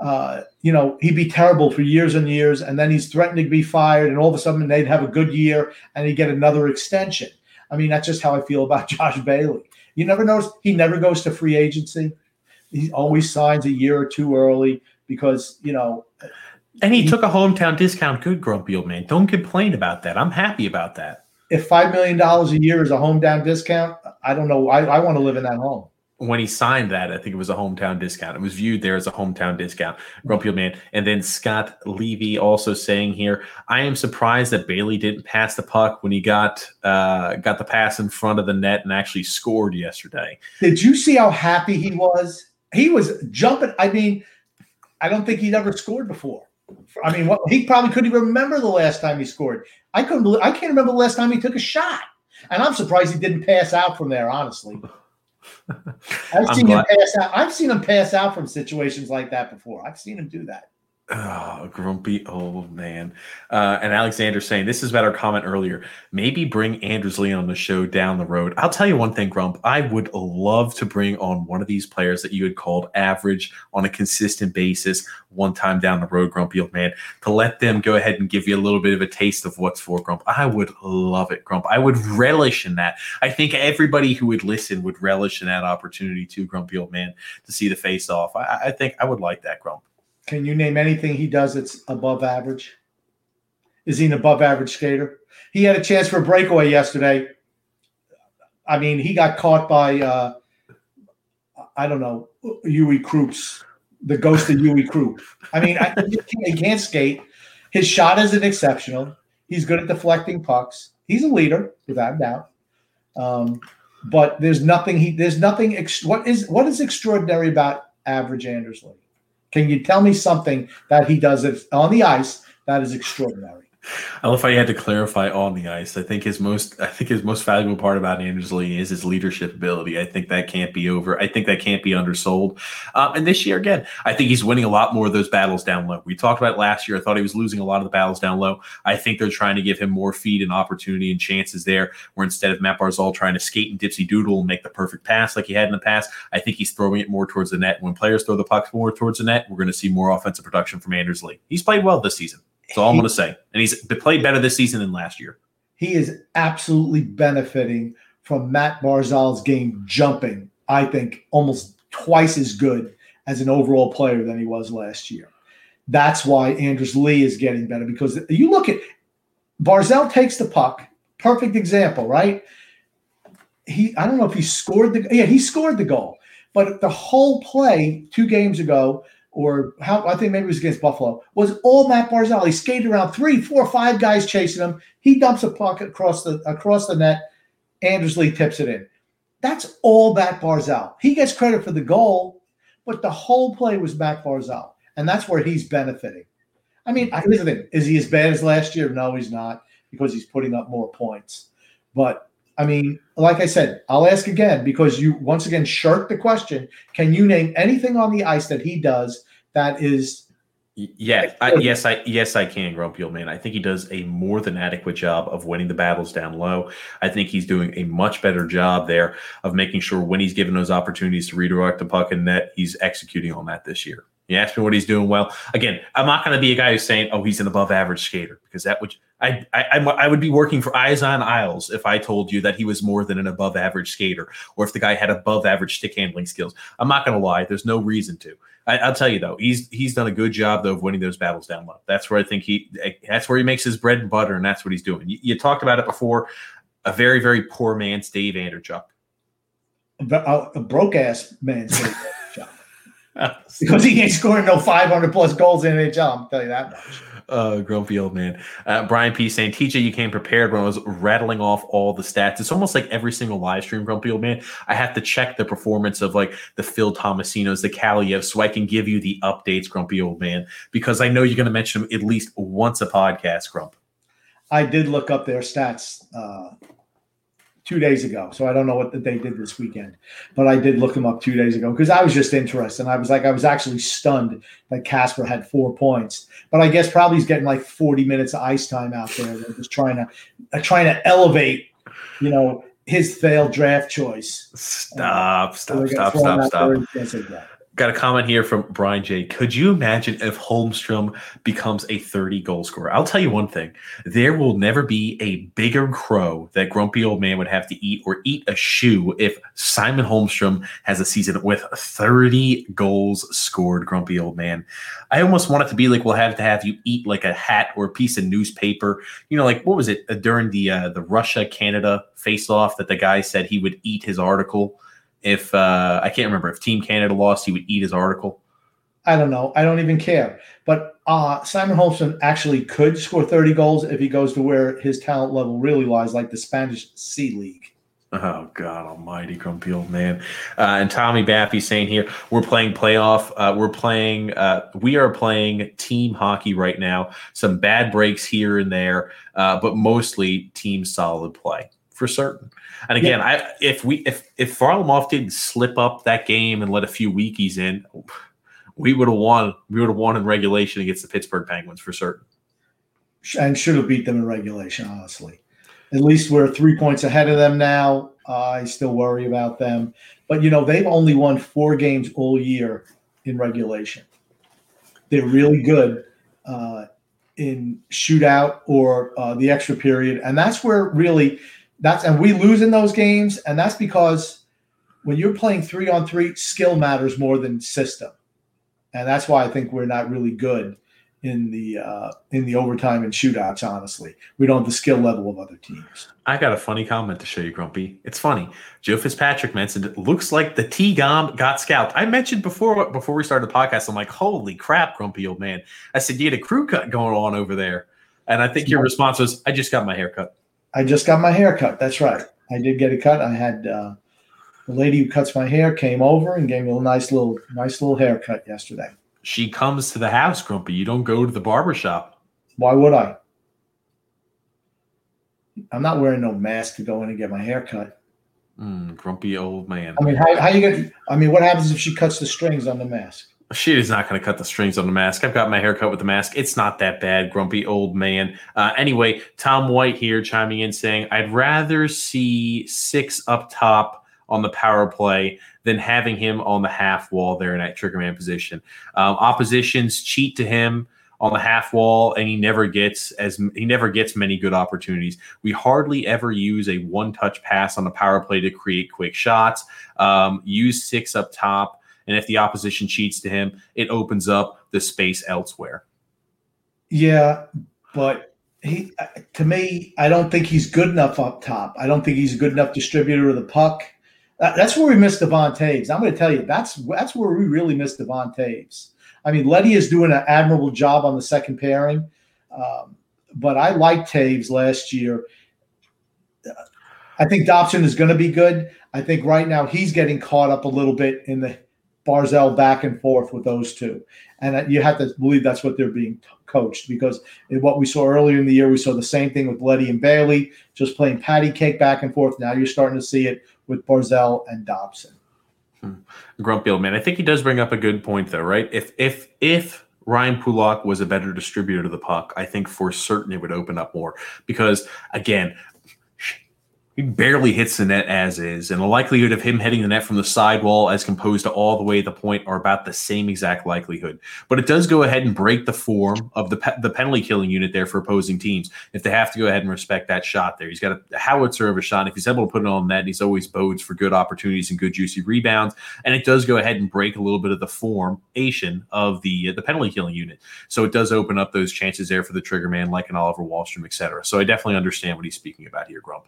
Uh, you know, he'd be terrible for years and years, and then he's threatened to be fired, and all of a sudden they'd have a good year and he'd get another extension. I mean, that's just how I feel about Josh Bailey. You never notice he never goes to free agency. He always signs a year or two early because, you know, and he, he took a hometown discount. Good, grumpy old man. Don't complain about that. I'm happy about that. If five million dollars a year is a hometown discount, I don't know. I, I want to live in that home. When he signed that, I think it was a hometown discount. It was viewed there as a hometown discount. Grumpy old man. And then Scott Levy also saying here, I am surprised that Bailey didn't pass the puck when he got uh, got the pass in front of the net and actually scored yesterday. Did you see how happy he was? He was jumping. I mean, I don't think he'd ever scored before. I mean, what, he probably couldn't even remember the last time he scored. I couldn't. Believe, I can't remember the last time he took a shot, and I'm surprised he didn't pass out from there. Honestly, I've seen him pass out. I've seen him pass out from situations like that before. I've seen him do that. Oh, grumpy old man. Uh, and Alexander saying this is about our comment earlier. Maybe bring Anders Lee on the show down the road. I'll tell you one thing, Grump. I would love to bring on one of these players that you had called average on a consistent basis one time down the road, grumpy old man, to let them go ahead and give you a little bit of a taste of what's for Grump. I would love it, Grump. I would relish in that. I think everybody who would listen would relish in that opportunity too, grumpy old man, to see the face off. I, I think I would like that, Grump. Can you name anything he does that's above average? Is he an above average skater? He had a chance for a breakaway yesterday. I mean, he got caught by uh, I don't know Uwe Krupps, the ghost of Uwe Krupp. I mean, I, he can't skate. His shot isn't exceptional. He's good at deflecting pucks. He's a leader, without a doubt. Um, but there's nothing he there's nothing ex- what is what is extraordinary about average Anders Lee? Can you tell me something that he does on the ice that is extraordinary? I love how you had to clarify on the ice. I think his most I think his most valuable part about Lee is his leadership ability. I think that can't be over. I think that can't be undersold. Um, and this year again, I think he's winning a lot more of those battles down low. We talked about last year. I thought he was losing a lot of the battles down low. I think they're trying to give him more feed and opportunity and chances there. Where instead of Matt Barzal trying to skate and dipsy doodle and make the perfect pass like he had in the past, I think he's throwing it more towards the net. When players throw the puck more towards the net, we're going to see more offensive production from Lee. He's played well this season. That's all I'm going to say. And he's played better this season than last year. He is absolutely benefiting from Matt Barzal's game jumping, I think, almost twice as good as an overall player than he was last year. That's why Anders Lee is getting better because you look at Barzal takes the puck, perfect example, right? He I don't know if he scored the yeah, he scored the goal. But the whole play two games ago, or how I think maybe it was against Buffalo, was all Matt Barzal. He skated around three, four, five guys chasing him. He dumps a puck across the across the net. Anders Lee tips it in. That's all Matt Barzal. He gets credit for the goal, but the whole play was Matt Barzal, and that's where he's benefiting. I mean, here's the thing: is he as bad as last year? No, he's not because he's putting up more points. But I mean, like I said, I'll ask again because you once again shirked the question. Can you name anything on the ice that he does that is yeah, I, yes, I yes I can, Grumpy old man. I think he does a more than adequate job of winning the battles down low. I think he's doing a much better job there of making sure when he's given those opportunities to redirect the puck and net, he's executing on that this year. You ask me what he's doing well. Again, I'm not going to be a guy who's saying, "Oh, he's an above average skater," because that would I, I I would be working for Eyes on Isles if I told you that he was more than an above average skater, or if the guy had above average stick handling skills. I'm not going to lie. There's no reason to. I, will tell you though, he's he's done a good job though of winning those battles down low. That's where I think he that's where he makes his bread and butter, and that's what he's doing. You, you talked about it before. A very very poor man's Dave Andreychuk. Uh, a, a broke ass man's. Because he ain't scoring no 500 plus goals in NHL. I'll tell you that much uh, grumpy old man. Uh, Brian P saying, TJ, you came prepared when I was rattling off all the stats. It's almost like every single live stream, grumpy old man. I have to check the performance of like the Phil Tomasinos, the Kaliyev, so I can give you the updates, grumpy old man, because I know you're going to mention them at least once a podcast, Grump. I did look up their stats uh, two days ago. So I don't know what they did this weekend, but I did look them up two days ago because I was just interested. And I was like, I was actually stunned that Casper had four points. But I guess probably he's getting like 40 minutes of ice time out there. They're just trying to uh, trying to elevate, you know, his failed draft choice. Stop, uh, stop, stop, stop, stop. Got a comment here from Brian J. Could you imagine if Holmstrom becomes a 30 goal scorer? I'll tell you one thing. There will never be a bigger crow that grumpy old man would have to eat or eat a shoe if Simon Holmstrom has a season with 30 goals scored, grumpy old man. I almost want it to be like we'll have to have you eat like a hat or a piece of newspaper. You know, like what was it uh, during the uh, the Russia Canada face off that the guy said he would eat his article? If uh, I can't remember if Team Canada lost, he would eat his article. I don't know. I don't even care. But uh, Simon Holmstrom actually could score 30 goals if he goes to where his talent level really lies, like the Spanish C League. Oh God Almighty, grumpy old man! Uh, and Tommy Baffy saying here, we're playing playoff. Uh, we're playing. Uh, we are playing team hockey right now. Some bad breaks here and there, uh, but mostly team solid play for certain. And again, yeah. I if we if if Varlamov didn't slip up that game and let a few weekies in, we would have won. We would have won in regulation against the Pittsburgh Penguins for certain. And should have beat them in regulation, honestly. At least we're three points ahead of them now. Uh, I still worry about them, but you know they've only won four games all year in regulation. They're really good uh, in shootout or uh, the extra period, and that's where really that's and we lose in those games, and that's because when you're playing three on three, skill matters more than system, and that's why I think we're not really good in the uh, in the overtime and shootouts. Honestly, we don't have the skill level of other teams. I got a funny comment to show you, Grumpy. It's funny. Joe Fitzpatrick mentioned it looks like the T Gom got scalped. I mentioned before before we started the podcast. I'm like, holy crap, Grumpy old man. I said you had a crew cut going on over there, and I think your response was, I just got my hair cut. I just got my hair cut. That's right. I did get a cut. I had uh, the lady who cuts my hair came over and gave me a nice little nice little haircut yesterday. She comes to the house, Grumpy. You don't go to the barber shop. Why would I? I'm not wearing no mask to go in and get my hair cut. Mm, grumpy old man. I mean, how, how you get? I mean, what happens if she cuts the strings on the mask? She is not going to cut the strings on the mask. I've got my hair cut with the mask. It's not that bad, grumpy old man. Uh, anyway, Tom White here chiming in saying, I'd rather see six up top on the power play than having him on the half wall there in that triggerman position. Um, oppositions cheat to him on the half wall and he never gets as he never gets many good opportunities. We hardly ever use a one touch pass on the power play to create quick shots. Um, use six up top And if the opposition cheats to him, it opens up the space elsewhere. Yeah, but he to me, I don't think he's good enough up top. I don't think he's a good enough distributor of the puck. That's where we missed Devon Toews. I'm going to tell you, that's that's where we really missed Devon Toews. I mean, Leddy is doing an admirable job on the second pairing, um, but I liked Toews last year. I think Dobson is going to be good. I think right now he's getting caught up a little bit in the Barzal back and forth with those two, and you have to believe that's what they're being coached because what we saw earlier in the year, we saw the same thing with Leddy and Bailey, just playing patty cake back and forth. Now you're starting to see it with Barzal and Dobson. Hmm. Grumpy old man. I think he does bring up a good point though, right? If if if Ryan Pulock was a better distributor to the puck, I think for certain it would open up more. Because again, he barely hits the net as is, and the likelihood of him hitting the net from the sidewall as composed to all the way to the point are about the same exact likelihood. But it does go ahead and break the form of the pe- the penalty killing unit there for opposing teams if they have to go ahead and respect that shot there. He's got a howitzer of a shot. If he's able to put it on net, he's always bodes for good opportunities and good juicy rebounds. And it does go ahead and break a little bit of the formation of the uh, the penalty killing unit. So it does open up those chances there for the trigger man, like an Oliver Wahlstrom, et cetera. So I definitely understand what he's speaking about here, Grump.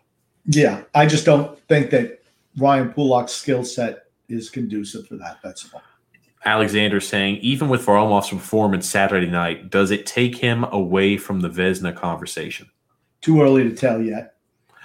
Yeah, I just don't think that Ryan Pulock's skill set is conducive for that. That's all. Alexander saying, even with Varlamov's performance Saturday night, does it take him away from the Vezina conversation? Too early to tell yet.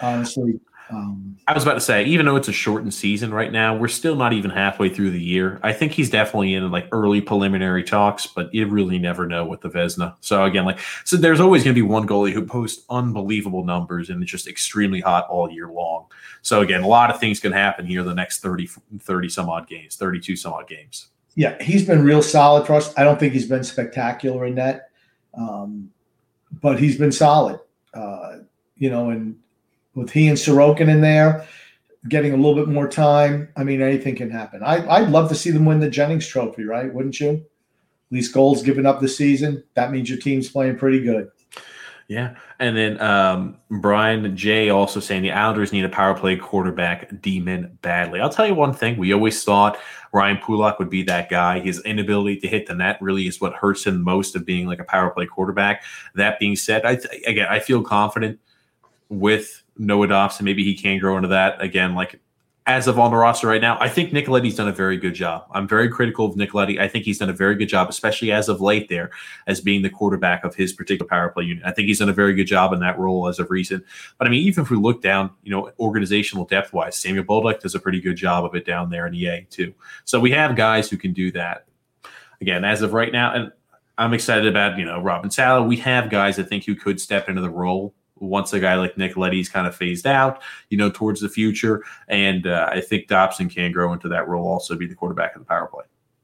Honestly, um, I was about to say, even though it's a shortened season right now, we're still not even halfway through the year. I think he's definitely in like early preliminary talks, but you really never know with the Vezina. So again, like, so there's always going to be one goalie who posts unbelievable numbers and it's just extremely hot all year long. So again, a lot of things can happen here the next 30, 30 some odd games, 32 some odd games. Yeah, he's been real solid for us. I don't think he's been spectacular in that, um, but he's been solid. Uh, you know, and with he and Sorokin in there, getting a little bit more time. I mean, anything can happen. I, I'd love to see them win the Jennings Trophy, right? Wouldn't you? Least goals given up this season. That means your team's playing pretty good. Yeah. And then um, Brian J also saying the Islanders need a power play quarterback demon badly. I'll tell you one thing. We always thought Ryan Pulock would be that guy. His inability to hit the net really is what hurts him most of being like a power play quarterback. That being said, I th- again, I feel confident with Noah Dobson. Maybe he can grow into that again. Like as of on the roster right now, I think Nick Leddy's done a very good job. I'm very critical of Nick Leddy. I think he's done a very good job, especially as of late there, as being the quarterback of his particular power play unit. I think he's done a very good job in that role as of recent. But I mean, even if we look down, you know, organizational depth wise, Samuel Bolduc does a pretty good job of it down there in EA too. So we have guys who can do that. Again, as of right now, and I'm excited about, you know, Robin Salo. We have guys I think who could step into the role once a guy like Nick Leddy's kind of phased out, you know, towards the future. And uh, I think Dobson can grow into that role, also be the quarterback of the power play.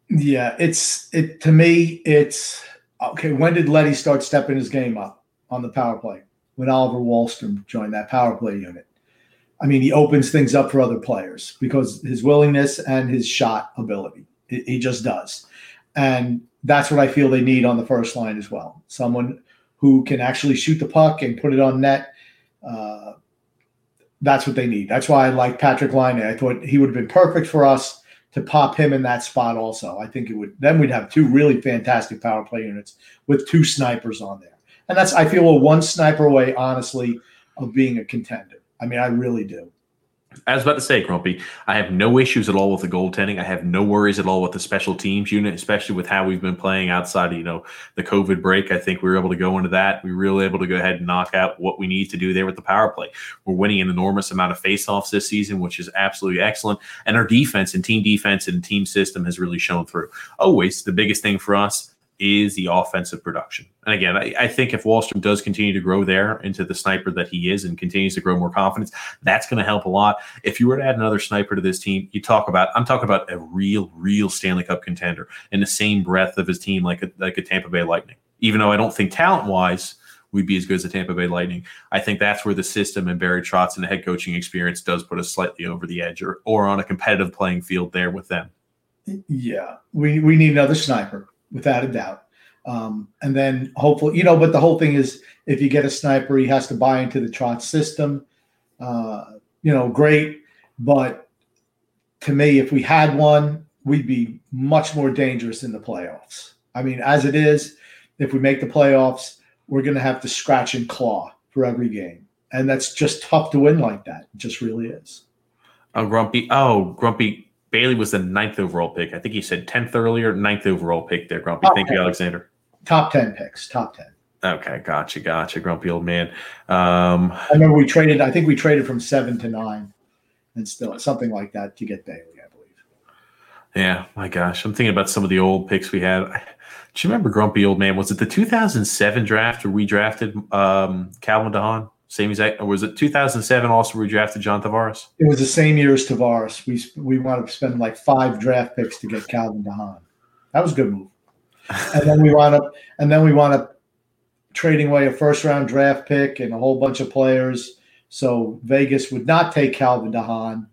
Yeah, it's it to me. It's okay. When did Leddy start stepping his game up on the power play? When Oliver Wahlstrom joined that power play unit. I mean, he opens things up for other players because his willingness and his shot ability. He just does, and that's what I feel they need on the first line as well. Someone who can actually shoot the puck and put it on net. Uh, that's what they need. That's why I like Patrick Laine. I thought he would have been perfect for us to pop him in that spot. Also, I think it would. Then we'd have two really fantastic power play units with two snipers on there, and that's I feel a one sniper away, honestly, of being a contender. I mean, I really do. I was about to say, Grumpy, I have no issues at all with the goaltending. I have no worries at all with the special teams unit, especially with how we've been playing outside of, you know, the COVID break. I think we were able to go into that. We were really able to go ahead and knock out what we need to do there with the power play. We're winning an enormous amount of faceoffs this season, which is absolutely excellent. And our defense and team defense and team system has really shown through. Always the biggest thing for us is the offensive production. And again, I, I, think if Wahlstrom does continue to grow there into the sniper that he is and continues to grow more confidence, that's going to help a lot. If you were to add another sniper to this team, you talk about I'm talking about a real, real Stanley Cup contender in the same breadth of his team, like a, like a Tampa Bay Lightning. Even though I don't think talent wise we'd be as good as the Tampa Bay Lightning, I think that's where the system and Barry Trotz and the head coaching experience does put us slightly over the edge or, or on a competitive playing field there with them. Yeah, we we need another sniper without a doubt. Um, and then hopefully, you know, but the whole thing is if you get a sniper, he has to buy into the Trotz system. Uh, you know, great. But to me, if we had one, we'd be much more dangerous in the playoffs. I mean, as it is, if we make the playoffs, we're going to have to scratch and claw for every game. And that's just tough to win like that. It just really is. Oh, Grumpy. Oh, Grumpy. Bailey was the ninth overall pick. I think he said 10th earlier, ninth overall pick there, Grumpy. Top Thank 10. you, Alexander. Top 10 picks. Top 10. Okay, gotcha, gotcha, grumpy old man. Um, I remember we traded. I think we traded from seven to nine, and still something like that to get Bailey. I believe. Yeah, my gosh, I'm thinking about some of the old picks we had. Do you remember Grumpy Old Man? Was it the 2007 draft where we drafted um, Calvin DeHaan? Same exact, or was it 2007 also we drafted John Tavares? It was the same year as Tavares. We we wanted to spend like five draft picks to get Calvin DeHaan. That was a good move. and then we wound up, and then we wound up trading away a first round draft pick and a whole bunch of players. So Vegas would not take Calvin DeHaan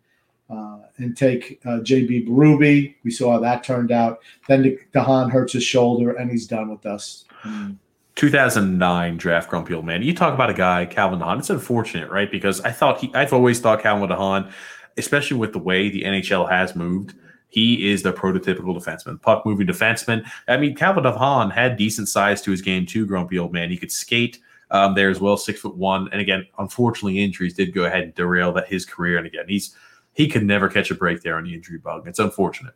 uh, and take uh, JB Berube. We saw how that turned out. Then DeHaan hurts his shoulder and he's done with us. 2009 draft grumpy old man. You talk about a guy, Calvin DeHaan. It's unfortunate, right? Because I thought he, I've always thought Calvin DeHaan, especially with the way the NHL has moved, he is the prototypical defenseman, puck moving defenseman. I mean, Calvin DeHaan had decent size to his game too, grumpy old man. He could skate um, there as well, six foot one. And again, unfortunately, injuries did go ahead and derail that his career. And again, he's he could never catch a break there on the injury bug. It's unfortunate.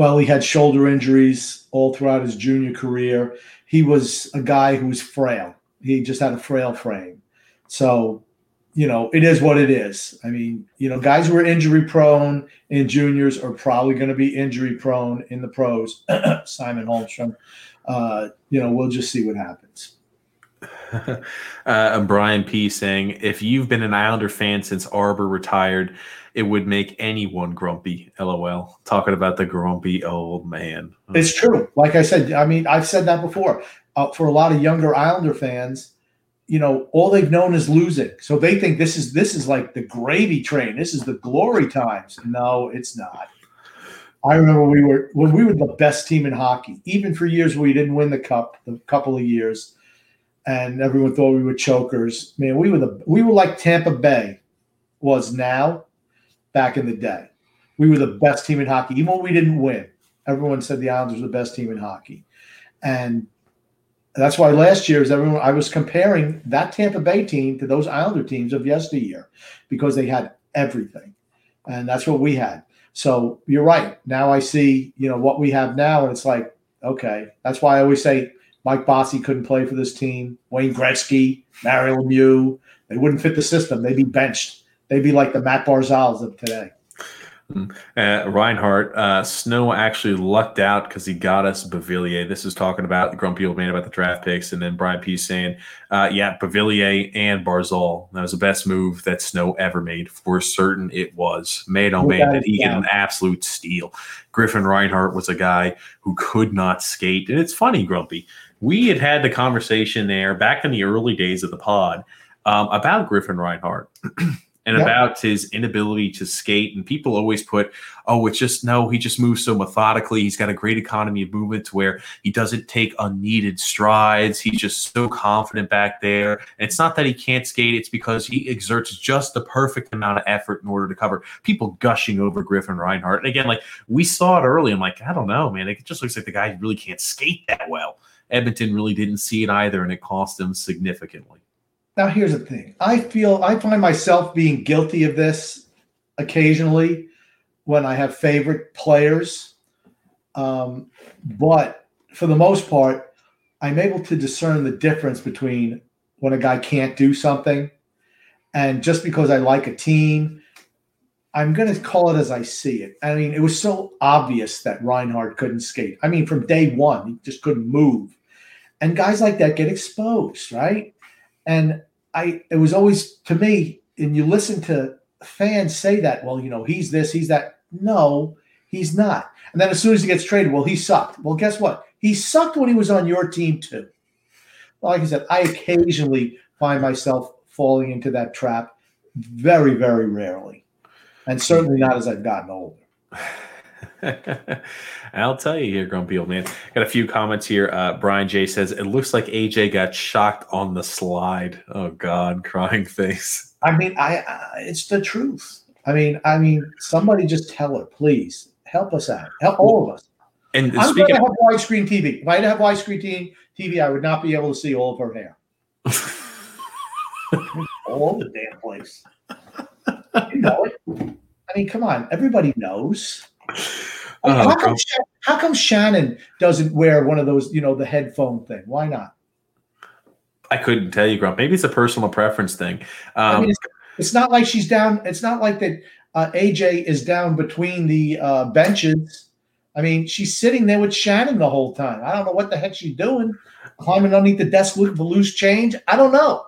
Well, he had shoulder injuries all throughout his junior career. He was a guy who was frail. He just had a frail frame. So you know, it is what it is. I mean, you know, guys who are injury prone in juniors are probably going to be injury prone in the pros. Simon Holmstrom. Uh, you know, we'll just see what happens. uh, Brian P saying, if you've been an Islander fan since Arbor retired, it would make anyone grumpy. LOL. Talking about the grumpy old man. It's true. Like I said, I mean, I've said that before. Uh, for a lot of younger Islander fans, you know all they've known is losing so they think this is this is like the gravy train this is the glory times no it's not i remember we were when we were the best team in hockey even for years we didn't win the cup a couple of years and everyone thought we were chokers man we were the we were like tampa bay was now back in the day we were the best team in hockey even when we didn't win everyone said the islanders were the best team in hockey and that's why last year is everyone I was comparing that Tampa Bay team to those Islander teams of yesteryear because they had everything. And that's what we had. So you're right. Now I see, you know, what we have now, and it's like, okay. That's why I always say Mike Bossy couldn't play for this team. Wayne Gretzky, Mario Lemieux, they wouldn't fit the system. They'd be benched. They'd be like the Matt Barzals of today. Uh, Reinhart, uh, Snow actually lucked out because he got us Beauvillier. This is talking about the grumpy old man about the draft picks, and then Brian P saying, uh, "Yeah, Beauvillier and Barzal. That was the best move that Snow ever made. For certain, it was. Made on man, did he get an absolute steal? Griffin Reinhart was a guy who could not skate, and it's funny, Grumpy. We had had the conversation there back in the early days of the pod um, about Griffin Reinhart." and yep. about his inability to skate. And people always put, oh, it's just no, he just moves so methodically. He's got a great economy of movement to where he doesn't take unneeded strides. He's just so confident back there. And it's not that he can't skate, it's because he exerts just the perfect amount of effort in order to cover. People gushing over Griffin Reinhart. And again, like we saw it early. I'm like, I don't know, man. It just looks like the guy really can't skate that well. Edmonton really didn't see it either, and it cost him significantly. Now, here's the thing I feel I find myself being guilty of this occasionally when I have favorite players. Um, but for the most part, I'm able to discern the difference between when a guy can't do something and just because I like a team, I'm going to call it as I see it. I mean, it was so obvious that Reinhart couldn't skate. I mean, from day one, he just couldn't move. And guys like that get exposed, right? And I it was always to me, and you listen to fans say that, well, you know, he's this, he's that. No, he's not. And then as soon as he gets traded, well, he sucked. Well, guess what? He sucked when he was on your team too. Like I said, I occasionally find myself falling into that trap very, very rarely. And certainly not as I've gotten older. I'll tell you here, grumpy old man. Got a few comments here. Uh, Brian J says it looks like AJ got shocked on the slide. Oh God, crying face. I mean, I, I it's the truth. I mean, I mean, somebody just tell her, please. help us out. Help all of us. And I'm speaking going to have widescreen TV. If I didn't have widescreen TV, I would not be able to see all of her hair. all the damn place. You know it. I mean, come on. Everybody knows. I Oh, how, come. How come Shannon doesn't wear one of those, you know, the headphone thing? Why not? I couldn't tell you, Grump. Maybe it's a personal preference thing. I Um, mean, it's, it's not like she's down. It's not like that uh, AJ is down between the uh, benches. I mean, she's sitting there with Shannon the whole time. I don't know what the heck she's doing, climbing underneath the desk looking for loose change. I don't know.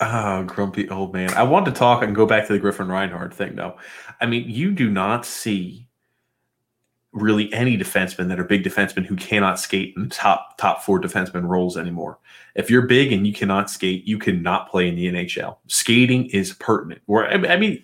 Oh, grumpy old man. I want to talk and go back to the Griffin Reinhart thing, though. I mean, you do not see really any defensemen that are big defensemen who cannot skate in the top top four defenseman roles anymore. If you're big and you cannot skate, you cannot play in the NHL. Skating is pertinent. I I mean,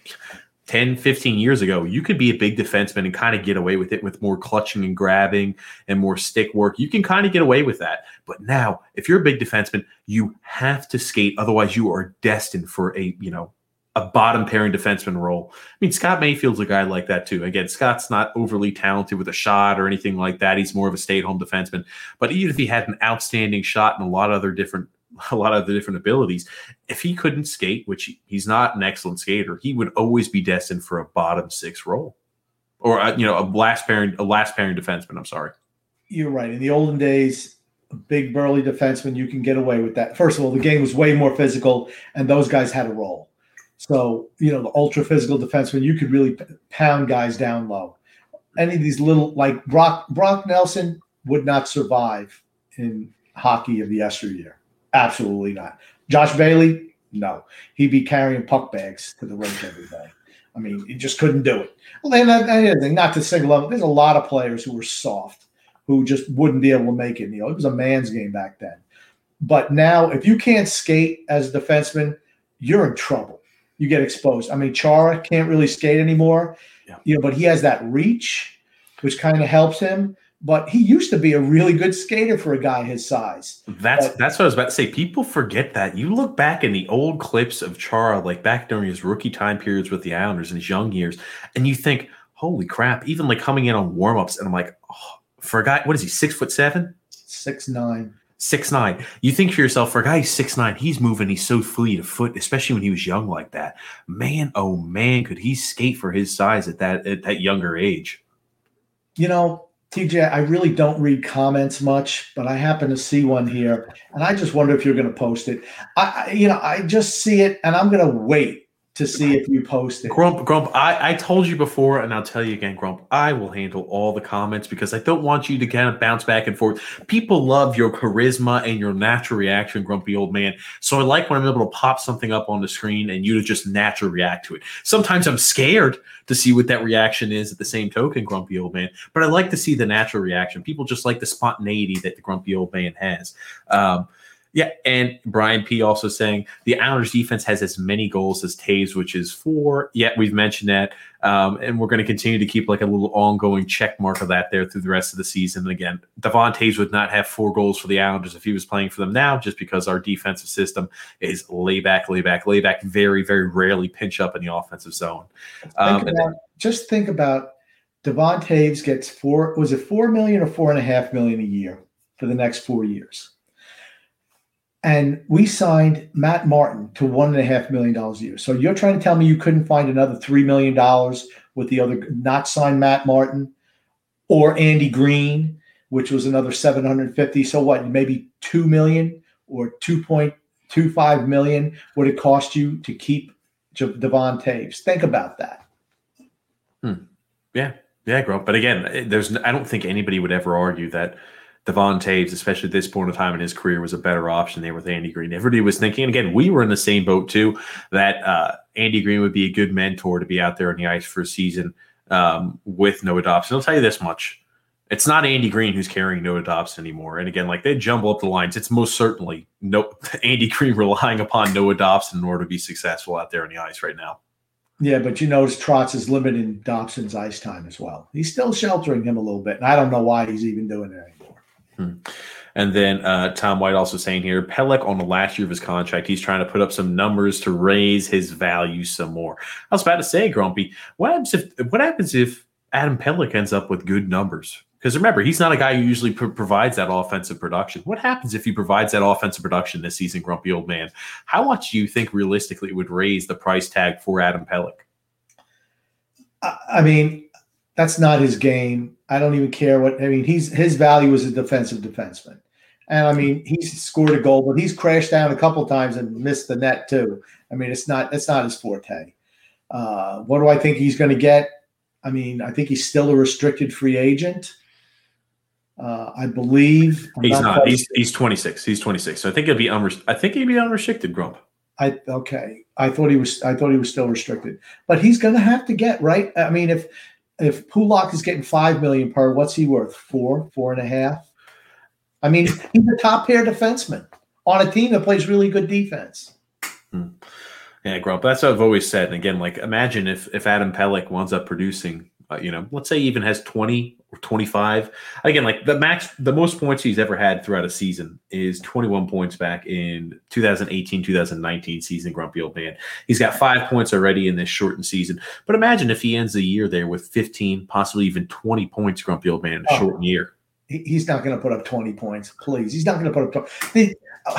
10, 15 years ago, you could be a big defenseman and kind of get away with it with more clutching and grabbing and more stick work. You can kind of get away with that. But now, if you're a big defenseman, you have to skate. Otherwise, you are destined for a, you know, a bottom pairing defenseman role. I mean, Scott Mayfield's a guy like that too. Again, Scott's not overly talented with a shot or anything like that. He's more of a stay-at-home defenseman. But even if he had an outstanding shot and a lot of other different a lot of other different abilities, if he couldn't skate, which he's not an excellent skater, he would always be destined for a bottom six role. Or a, you know, a last pairing a last pairing defenseman, I'm sorry. You're right. In the olden days, a big burly defenseman, you can get away with that. First of all, the game was way more physical, and those guys had a role. So, you know, the ultra physical defenseman, you could really pound guys down low. Any of these little, like Brock, Brock Nelson would not survive in hockey of the yesteryear. Absolutely not. Josh Bailey, no. He'd be carrying puck bags to the rink every day. I mean, he just couldn't do it. Well, then, uh, that, that thing, not to single out, there's a lot of players who were soft, who just wouldn't be able to make it. You know, it was a man's game back then. But now, if you can't skate as a defenseman, you're in trouble. You get exposed. I mean, Chara can't really skate anymore, Yeah. you know, but he has that reach, which kind of helps him. But he used to be a really good skater for a guy his size. That's But- that's what I was about to say. People forget that. You look back in the old clips of Chara, like back during his rookie time periods with the Islanders in his young years, and you think, "Holy crap!" Even like coming in on warmups, and I'm like, oh, for a guy, what is he? Six foot seven, Six nine. Six nine. You think to yourself, for a guy six nine, he's moving. He's so fleet of foot, especially when he was young like that. Man, oh man, could he skate for his size at that at that younger age? You know, TJ, I really don't read comments much, but I happen to see one here, and I just wonder if you're going to post it. I, you know, I just see it, and I'm going to wait to see if you post it. Grump, Grump, I, I told you before, and I'll tell you again, Grump, I will handle all the comments because I don't want you to kind of bounce back and forth. People love your charisma and your natural reaction, grumpy old man. So I like when I'm able to pop something up on the screen and you to just naturally react to it. Sometimes I'm scared to see what that reaction is at the same token, grumpy old man, but I like to see the natural reaction. People just like the spontaneity that the grumpy old man has. Um, yeah, and Brian P also saying the Islanders defense has as many goals as Toews, which is four. Yeah, we've mentioned that, um, and we're going to continue to keep like a little ongoing check mark of that there through the rest of the season. And again, Devon Toews would not have four goals for the Islanders if he was playing for them now, just because our defensive system is layback, layback, lay back, lay back. Very, very rarely pinch up in the offensive zone. Um, Think about, just think about Devon Toews gets four. Was it four million or four and a half million a year for the next four years? And we signed Matt Martin to one and a half million dollars a year. So you're trying to tell me you couldn't find another three million dollars with the other not signed Matt Martin or Andy Greene, which was another seven hundred fifty. So what? Maybe two million or two point two five million would it cost you to keep Devon Toews? Think about that. Hmm. Yeah, Yeah, Grump. But again, there's I don't think anybody would ever argue that Devon Toews, especially at this point in time in his career, was a better option there with Andy Greene. Everybody was thinking, and again, we were in the same boat too, that uh, Andy Greene would be a good mentor to be out there on the ice for a season um, with Noah Dobson. I'll tell you this much. It's not Andy Greene who's carrying Noah Dobson anymore. And again, like they jumble up the lines. It's most certainly no Andy Greene relying upon Noah Dobson in order to be successful out there on the ice right now. Yeah, but you notice Trotz is limiting Dobson's ice time as well. He's still sheltering him a little bit, and I don't know why he's even doing it anymore. And then uh, Tom White also saying here, Pelech on the last year of his contract, he's trying to put up some numbers to raise his value some more. I was about to say, Grumpy, what happens if what happens if Adam Pelech ends up with good numbers. Because remember, he's not a guy who usually pr- provides that offensive production. What happens if he provides that offensive production this season, grumpy old man? How much do you think realistically would raise the price tag for Adam Pelech? I mean, that's not his game. I don't even care what I mean. He's his value as a defensive defenseman, and I mean he's scored a goal, but he's crashed down a couple times and missed the net too. I mean, it's not it's not his forte. Uh, what do I think he's going to get? I mean, I think he's still a restricted free agent. Uh, I believe I'm he's not. not he's he's 26. He's 26. So I think he'll be I think he'd be unrestricted, Grump. I okay. I thought he was. I thought he was still restricted, but he's going to have to get right. I mean, if if Pulock is getting five million per, what's he worth? Four, four and a half. I mean, he's a top pair defenseman on a team that plays really good defense. Hmm. Yeah, Grump. That's what I've always said. And again, like imagine if if Adam Pelech winds up producing, uh, you know, let's say he even has twenty or twenty five. Again, like the max, the most points he's ever had throughout a season is twenty one points back in 2018-2019 season. Grumpy old man. He's got five points already in this shortened season. But imagine if he ends the year there with fifteen, possibly even twenty points. Grumpy old man in a oh. shortened year he's not going to put up 20 points. Please, he's not going to put up. 20.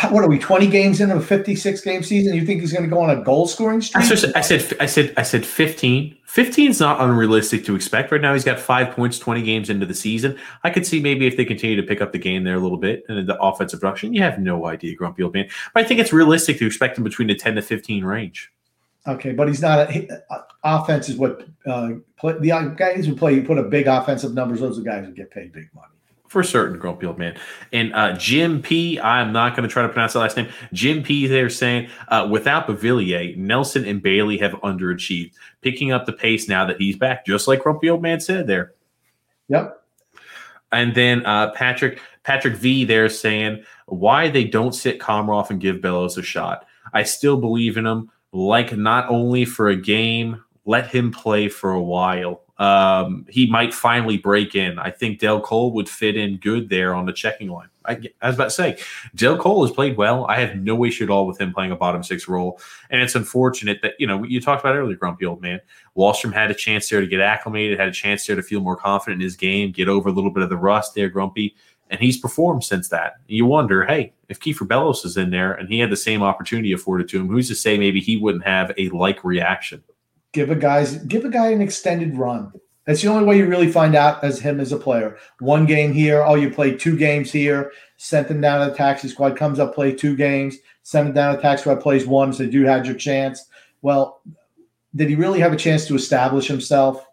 what are we? 20 games into a 56 game season? You think he's going to go on a goal scoring streak? I said, I said, I said, I said 15. 15 is not unrealistic to expect right now. He's got five points, 20 games into the season. I could see maybe if they continue to pick up the game there a little bit and the offensive production, you have no idea, Grumpy old man. But I think it's realistic to expect him between the 10 to 15 range. Okay, but he's not. A, he, uh, offense is what uh, play, the guys who play You put up big offensive numbers. Those are guys who get paid big money for certain, Grumpy Old Man. And uh, Jim P, I'm not going to try to pronounce the last name. Jim P, they're saying uh, without Beauvillier, Nelson and Bailey have underachieved, picking up the pace now that he's back, just like Grumpy Old Man said there. Yep. And then uh, Patrick Patrick V, they're saying why they don't sit Komarov and give Bellows a shot. I still believe in him, like not only for a game, let him play for a while um, he might finally break in. I think Dal Colle would fit in good there on the checking line. I, I, was about to say, Dal Colle has played well. I have no issue at all with him playing a bottom six role. And it's unfortunate that, you know, you talked about earlier, grumpy old man. Wahlstrom had a chance there to get acclimated, had a chance there to feel more confident in his game, get over a little bit of the rust there, grumpy. And he's performed since that. You wonder, hey, if Kiefer Bellows is in there and he had the same opportunity afforded to him, who's to say maybe he wouldn't have a like reaction? Give a guy's give a guy an extended run. That's the only way you really find out as him as a player. One game here, oh, you play two games here, sent him down to the taxi squad, comes up, play two games, send him down to the taxi squad, plays one, said you had your chance. Well, did he really have a chance to establish himself?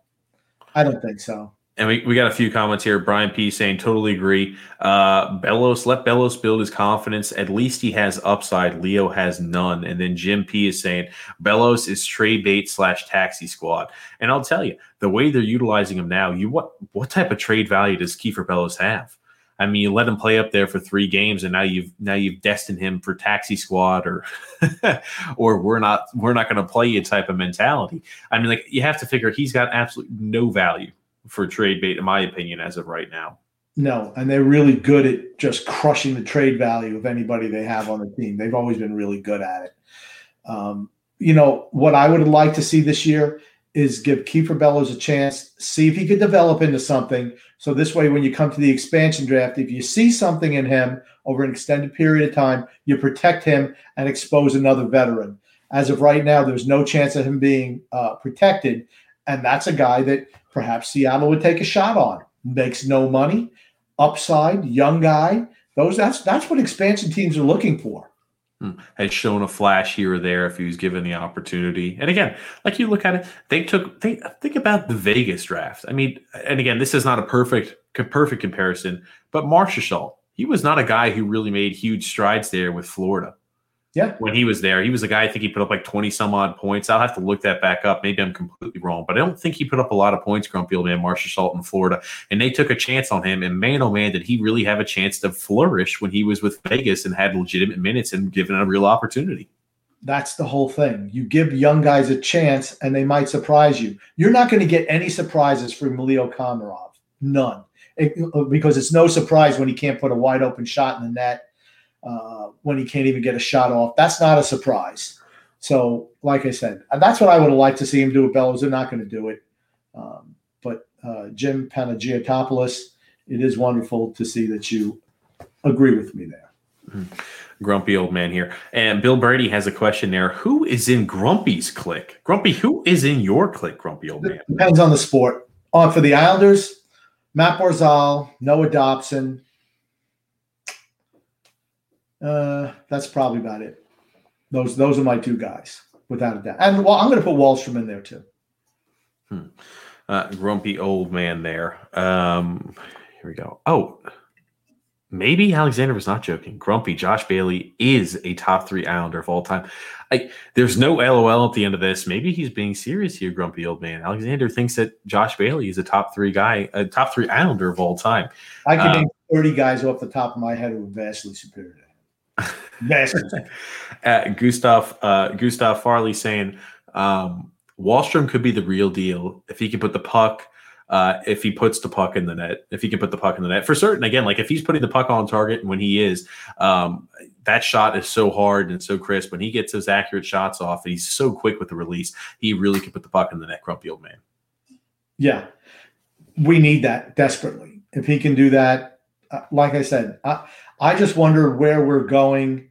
I don't think so. And we, we got a few comments here. Brian P saying, totally agree. Uh, Bellows, let Bellows build his confidence. At least he has upside. Leo has none. And then Jim P is saying, Bellows is trade bait slash taxi squad. And I'll tell you, the way they're utilizing him now, you what what type of trade value does Kiefer Bellows have? I mean, you let him play up there for three games, and now you've now you've destined him for taxi squad or or we're not we're not going to play you type of mentality. I mean, like you have to figure he's got absolutely no value for trade bait, in my opinion, as of right now. No, and they're really good at just crushing the trade value of anybody they have on the team. They've always been really good at it. Um, you know, what I would like to see this year is give Kiefer Bellows a chance, see if he could develop into something. So this way, when you come to the expansion draft, if you see something in him over an extended period of time, you protect him and expose another veteran. As of right now, there's no chance of him being uh, protected. And that's a guy that perhaps Seattle would take a shot on. Makes no money, upside, young guy. Those that's that's what expansion teams are looking for. Hmm. Has shown a flash here or there if he was given the opportunity. And again, like you look at it, they took they think about the Vegas draft. I mean, and again, this is not a perfect perfect comparison, but Marchessault, he was not a guy who really made huge strides there with Florida. Yeah. When he was there, he was a guy I think he put up like 20 some odd points. I'll have to look that back up. Maybe I'm completely wrong, but I don't think he put up a lot of points, Grumpy man, Marchessault in Florida. And they took a chance on him. And man, oh man, did he really have a chance to flourish when he was with Vegas and had legitimate minutes and given a real opportunity. That's the whole thing. You give young guys a chance and they might surprise you. You're not going to get any surprises from Leo Komarov. None. It, because it's no surprise when he can't put a wide open shot in the net uh, when he can't even get a shot off. That's not a surprise. So, like I said, that's what I would have liked to see him do with Bellows. They're not going to do it. Um, but uh, Jim Panagiotopoulos. It is wonderful to see that you agree with me there. Mm-hmm. Grumpy old man here. And Bill Brady has a question there. Who is in Grumpy's clique? Grumpy, who is in your clique, Grumpy old man? Depends on the sport. On uh, for the Islanders, Matt Barzal, Noah Dobson. Uh, that's probably about it. Those those are my two guys, without a doubt. And well, I'm going to put Wahlstrom in there too. Hmm. Uh, grumpy old man there. Um, here we go. Oh, maybe Alexander was not joking. Grumpy Josh Bailey is a top three Islander of all time. I, there's no LOL at the end of this. Maybe he's being serious here, Grumpy old man. Alexander thinks that Josh Bailey is a top three guy, a top three Islander of all time. I can um, name 30 guys off the top of my head who are vastly superior Uh, Gustav uh, Gustav Farley saying um, Wahlstrom could be the real deal if he can put the puck uh, if he puts the puck in the net, if he can put the puck in the net for certain. Again, like if he's putting the puck on target and when he is, um, that shot is so hard and so crisp. When he gets those accurate shots off, and he's so quick with the release. He really can put the puck in the net, grumpy old man. Yeah, we need that desperately. If he can do that, uh, like I said, I, I just wonder where we're going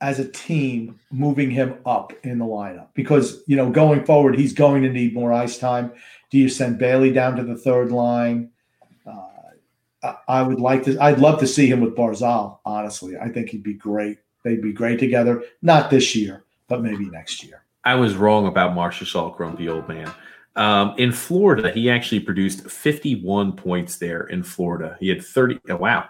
as a team moving him up in the lineup because you know going forward he's going to need more ice time do you send Bailey down to the third line? Uh, I would like to. I'd love to see him with Barzal. Honestly, I think he'd be great. They'd be great together. Not this year, but maybe next year. I was wrong about Marchessault, grumpy old man. Um, in Florida, he actually produced 51 points there in Florida. He had 30. Oh, wow.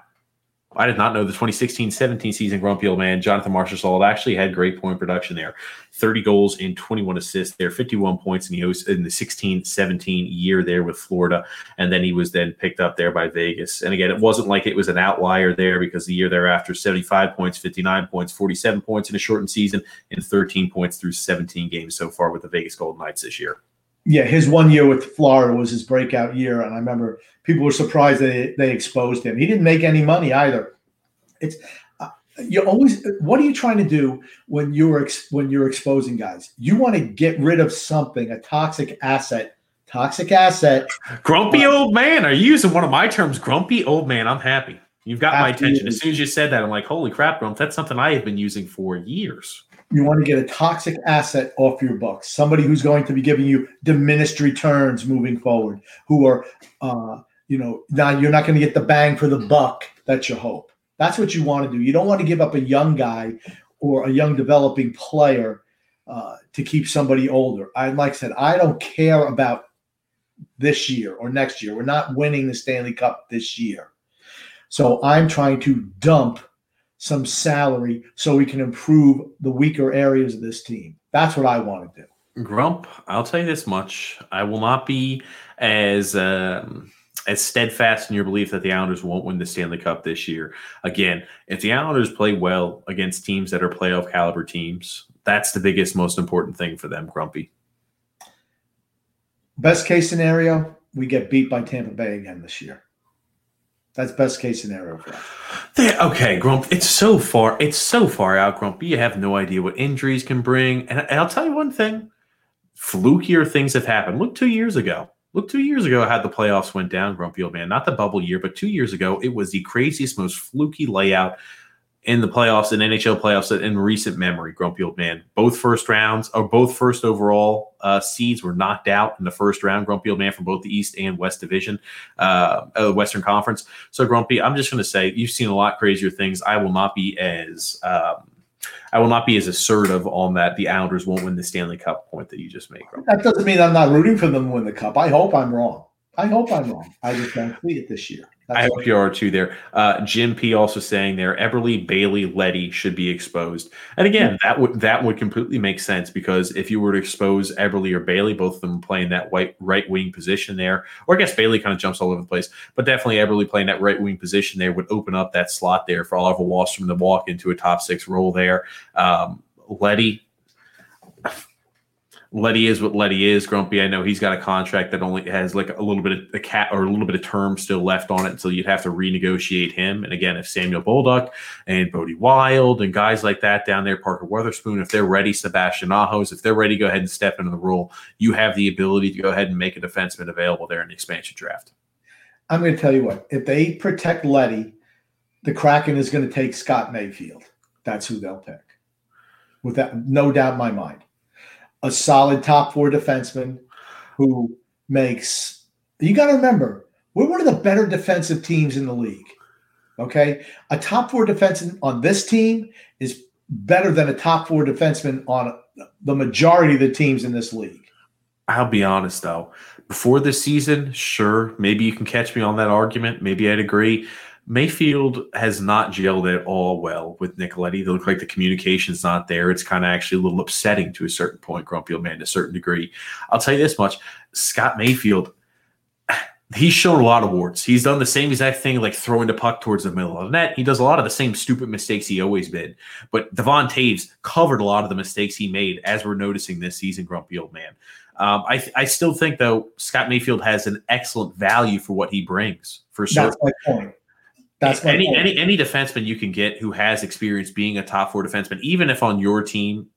I did not know the 2016-17 season grumpy old man Jonathan Marchessault actually had great point production there. 30 goals and 21 assists there, 51 points in the in the 16-17 year there with Florida, and then he was then picked up there by Vegas. And again, it wasn't like it was an outlier there because the year thereafter, 75 points, 59 points, 47 points in a shortened season, and 13 points through 17 games so far with the Vegas Golden Knights this year yeah, his one year with Florida was his breakout year, and I remember people were surprised that they, they exposed him. He didn't make any money either. It's uh, you always. What are you trying to do when you're ex, when you're exposing guys? You want to get rid of something, a toxic asset. Toxic asset. Grumpy uh, old man. Are you using one of my terms? Grumpy old man. I'm happy. You've got my attention. As soon as you said that, I'm like, holy crap, Grump. That's something I have been using for years. You want to get a toxic asset off your books, somebody who's going to be giving you diminished returns moving forward, who are, uh, you know, now you're not going to get the bang for the buck. That's your hope. That's what you want to do. You don't want to give up a young guy or a young developing player uh, to keep somebody older. I like I said, I don't care about this year or next year. We're not winning the Stanley Cup this year. So I'm trying to dump some salary so we can improve the weaker areas of this team. That's what I want to do. Grump, I'll tell you this much: I will not be as um, as steadfast in your belief that the Islanders won't win the Stanley Cup this year. Again, if the Islanders play well against teams that are playoff caliber teams, that's the biggest, most important thing for them. Grumpy. Best case scenario: we get beat by Tampa Bay again this year. That's best case scenario for us. They, okay, Grump. It's so far. It's so far out, Grumpy. You have no idea what injuries can bring. And, and I'll tell you one thing: flukier things have happened. Look, two years ago. Look, two years ago, how the playoffs went down, Grumpy old man. Not the bubble year, but two years ago, it was the craziest, most fluky layout in the playoffs and NHL playoffs in recent memory, Grumpy Old Man. Both first rounds or both first overall uh, seeds were knocked out in the first round, Grumpy Old Man, from both the East and West Division, uh, uh, Western Conference. So, Grumpy, I'm just going to say you've seen a lot crazier things. I will not be as. Um, I will not be as assertive on that the Islanders won't win the Stanley Cup point that you just made. Grumpy. That doesn't mean I'm not rooting for them to win the cup. I hope I'm wrong. I hope I'm wrong. I just don't see it this year. That's I hope you are too there. Uh, Jim P also saying there, Eberle, Bailey, Leddy should be exposed. And again, that would that would completely make sense because if you were to expose Eberle or Bailey, both of them playing that white right wing position there, or I guess Bailey kind of jumps all over the place, but definitely Eberle playing that right wing position there would open up that slot there for Oliver Wahlstrom to walk into a top six role there. Um, Leddy, Leddy is what Leddy is. Grumpy, I know he's got a contract that only has like a little bit of a cat or a little bit of term still left on it, so you'd have to renegotiate him. And again, if Samuel Bolduc and Bodie Wild and guys like that down there, Parker Wotherspoon, if they're ready, Sebastian Ahos, if they're ready go ahead and step into the role, you have the ability to go ahead and make a defenseman available there in the expansion draft. I'm going to tell you what, if they protect Leddy, the Kraken is going to take Scott Mayfield. That's who they'll pick. With that, no doubt in my mind a solid top four defenseman who makes. You got to remember, we're one of the better defensive teams in the league. Okay, a top four defenseman on this team is better than a top four defenseman on the majority of the teams in this league. I'll be honest though, before this season, sure, maybe you can catch me on that argument. Maybe I'd agree. Mayfield has not gelled at all well with Nick Leddy. They look like the communication's not there. It's kind of actually a little upsetting to a certain point, Grumpy old man, to a certain degree. I'll tell you this much Scott Mayfield, he's shown a lot of warts. He's done the same exact thing, like throwing the puck towards the middle of the net. He does a lot of the same stupid mistakes he always did. But Devon Toews covered a lot of the mistakes he made, as we're noticing this season, Grumpy old man. Um, I, I still think, though, Scott Mayfield has an excellent value for what he brings. For That's my point. That's any point. any any defenseman you can get who has experience being a top four defenseman, even if on your team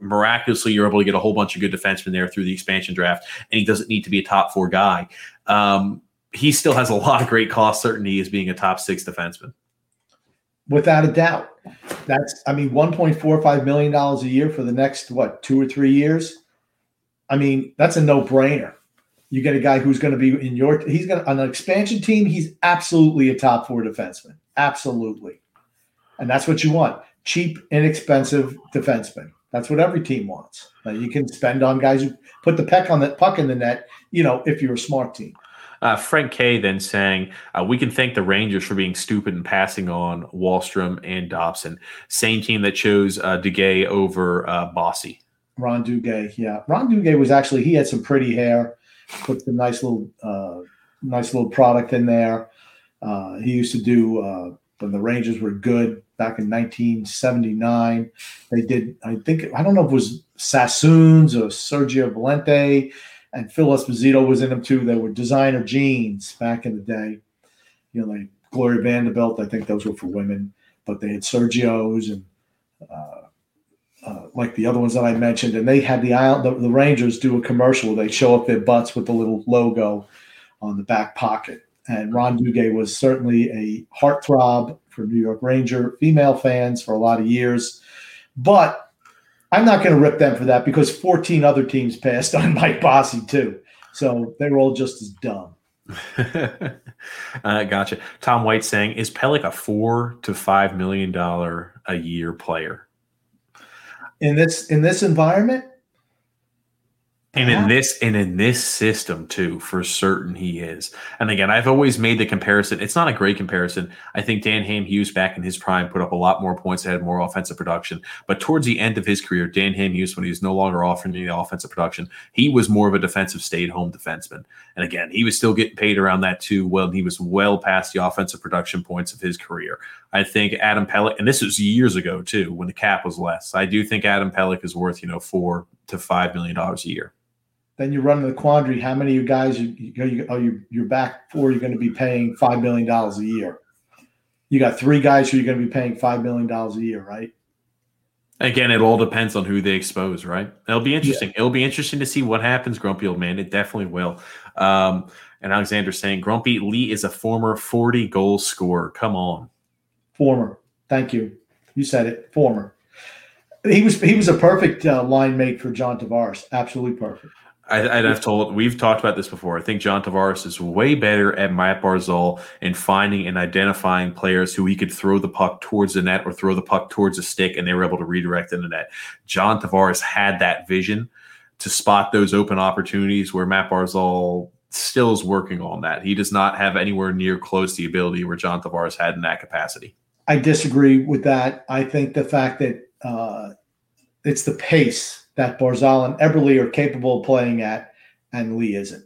miraculously you're able to get a whole bunch of good defensemen there through the expansion draft, and he doesn't need to be a top four guy. Um, he still has a lot of great cost certainty as being a top six defenseman. Without a doubt. That's I mean, $1.45 million a year for the next what two or three years. I mean, that's a no-brainer. You get a guy who's going to be in your. He's going to on an expansion team. He's absolutely a top four defenseman. Absolutely, and that's what you want: cheap, inexpensive defenseman. That's what every team wants. Now, you can spend on guys who put the peck on the puck in the net. You know, if you're a smart team. Uh, Frank K then saying, uh, we can thank the Rangers for being stupid and passing on Wahlstrom and Dobson. Same team that chose uh, Duguay over uh, Bossy. Ron Duguay, yeah. Ron Duguay was actually, he had some pretty hair put the nice little uh, nice little product in there. Uh, he used to do uh, when the Rangers were good back in 1979. They did, I think, I don't know if it was Sassoons or Sergio Valente, and Phil Esposito was in them too. They were designer jeans back in the day. You know, like Gloria Vanderbilt, I think those were for women, but they had Sergio's and uh, uh, like the other ones that I mentioned, and they had the, the the Rangers do a commercial. where They show up their butts with the little logo on the back pocket. And Ron Duguay was certainly a heartthrob for New York Ranger female fans for a lot of years. But I'm not going to rip them for that because 14 other teams passed on Mike Bossy too. So they were all just as dumb. uh, gotcha. Tom White saying, is Pelech a four to five million dollar a year player? In this in this environment and in this and in this system too, for certain he is. And again, I've always made the comparison. It's not a great comparison. I think Dan Hamhuis back in his prime put up a lot more points, had more offensive production. But towards the end of his career, Dan Hamhuis, when he was no longer offering the offensive production, he was more of a defensive stay-at-home defenseman. And again, he was still getting paid around that too. Well, he was well past the offensive production points of his career. I think Adam Pelech, and this was years ago too, when the cap was less. I do think Adam Pelech is worth, you know, four to five million dollars a year then you run into the quandary: how many of you guys you, you, you are you you're back for? You're going to be paying five million dollars a year. You got three guys who you're going to be paying five million dollars a year, right? Again, it all depends on who they expose, right? It'll be interesting. Yeah. It'll be interesting to see what happens, Grumpy old man. It definitely will. Um, and Alexander saying Grumpy Lee is a former 40 goal scorer. Come on. Former. Thank you. You said it. Former. He was he was a perfect uh, line mate for John Tavares. Absolutely perfect. I, have told we've talked about this before. I think John Tavares is way better at Matt Barzal in finding and identifying players who he could throw the puck towards the net or throw the puck towards a stick, and they were able to redirect in the net. John Tavares had that vision to spot those open opportunities where Matt Barzal still is working on that. He does not have anywhere near close the ability where John Tavares had in that capacity. I disagree with that. I think the fact that uh, it's the pace that Barzal and Eberle are capable of playing at, and Lee isn't.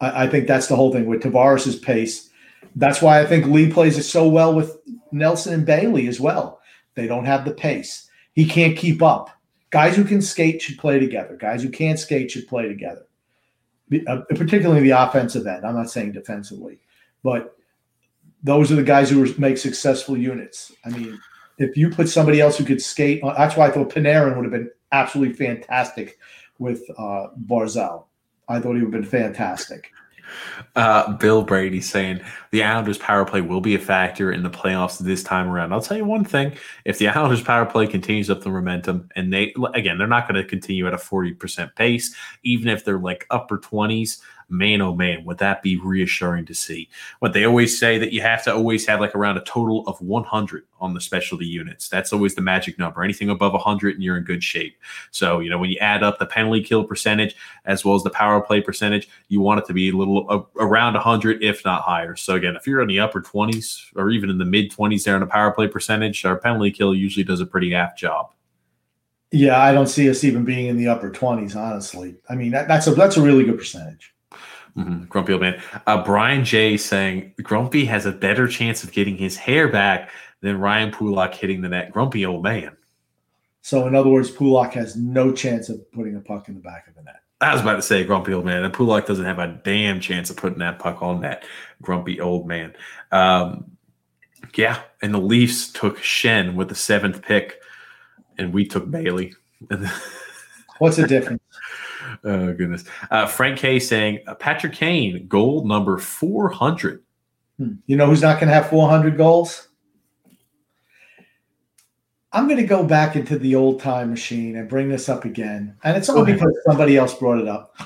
I, I think that's the whole thing with Tavares's pace. That's why I think Lee plays it so well with Nelson and Bailey as well. They don't have the pace. He can't keep up. Guys who can skate should play together. Guys who can't skate should play together, uh, particularly the offensive end. I'm not saying defensively, but those are the guys who make successful units. I mean, if you put somebody else who could skate, that's why I thought Panarin would have been absolutely fantastic with uh, Barzal. I thought he would have been fantastic. Uh, Bill Brady saying the Islanders' power play will be a factor in the playoffs this time around. I'll tell you one thing: if the Islanders' power play continues up the momentum, and they again, they're not going to continue at a forty percent pace, even if they're like upper twenties man, oh man, would that be reassuring to see? What they always say that you have to always have like around a total of 100 on the specialty units. That's always the magic number. Anything above 100 and you're in good shape. So, you know, when you add up the penalty kill percentage as well as the power play percentage, you want it to be a little uh, around 100, if not higher. So, again, if you're in the upper 20s or even in the mid 20s there in a power play percentage, our penalty kill usually does a pretty apt job. Yeah, I don't see us even being in the upper 20s, honestly. I mean, that, that's a that's a really good percentage. Mm-hmm. Grumpy old man. Uh, Brian J saying Grumpy has a better chance of getting his hair back than Ryan Pulock hitting the net. Grumpy old man. So, in other words, Pulock has no chance of putting a puck in the back of the net. I was about to say grumpy old man, and Pulock doesn't have a damn chance of putting that puck on that grumpy old man. Um, yeah, and the Leafs took Schenn with the seventh pick, and we took Bailey. What's the difference? Oh goodness. Uh, Frank K saying uh, Patrick Kane goal number four hundred. Hmm. You know who's not going to have four hundred goals? I'm going to go back into the old time machine and bring this up again, and it's only because somebody else brought it up.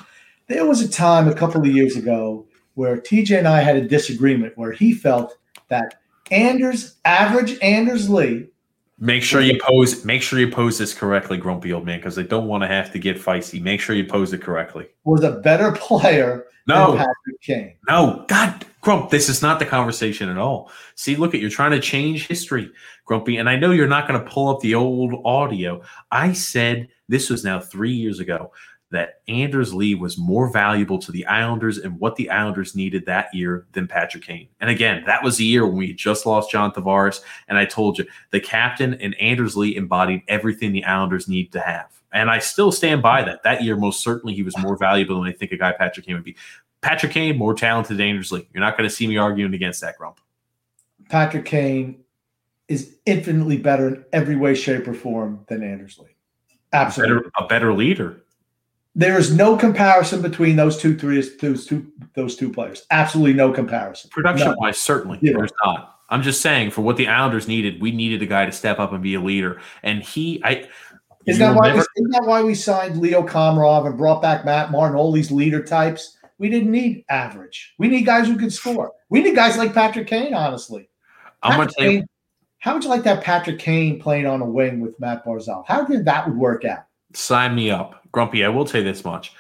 There was a time a couple of years ago where TJ and I had a disagreement where he felt that Anders, average Anders Lee, Make sure you pose. Make sure you pose this correctly, grumpy old man, because I don't want to have to get feisty. Make sure you pose it correctly. Was a better player no. Patrick Kane. No, God, Grump, this is not the conversation at all. See, look at you're trying to change history, Grumpy, and I know you're not going to pull up the old audio. I said this was now three years ago that Anders Lee was more valuable to the Islanders and what the Islanders needed that year than Patrick Kane. And again, that was the year when we just lost John Tavares. And I told you, the captain and Anders Lee embodied everything the Islanders need to have. And I still stand by that. That year, most certainly, he was more valuable than I think a guy Patrick Kane would be. Patrick Kane, more talented than Anders Lee. You're not going to see me arguing against that, Grump. Patrick Kane is infinitely better in every way, shape, or form than Anders Lee. Absolutely. A better, a better leader there is no comparison between those two, three, those two, those two players. Absolutely no comparison. Production wise, certainly yeah. there's not. I'm just saying, for what the Islanders needed, we needed a guy to step up and be a leader, and he, I. Is that why? Never, we, isn't that why we signed Leo Komarov and brought back Matt Martin? All these leader types. We didn't need average. We need guys who can score. We need guys like Patrick Kane. Honestly, I'm tell you. How would you like that Patrick Kane playing on a wing with Matt Barzal? How did that would work out? Sign me up. Grumpy, I will you this much.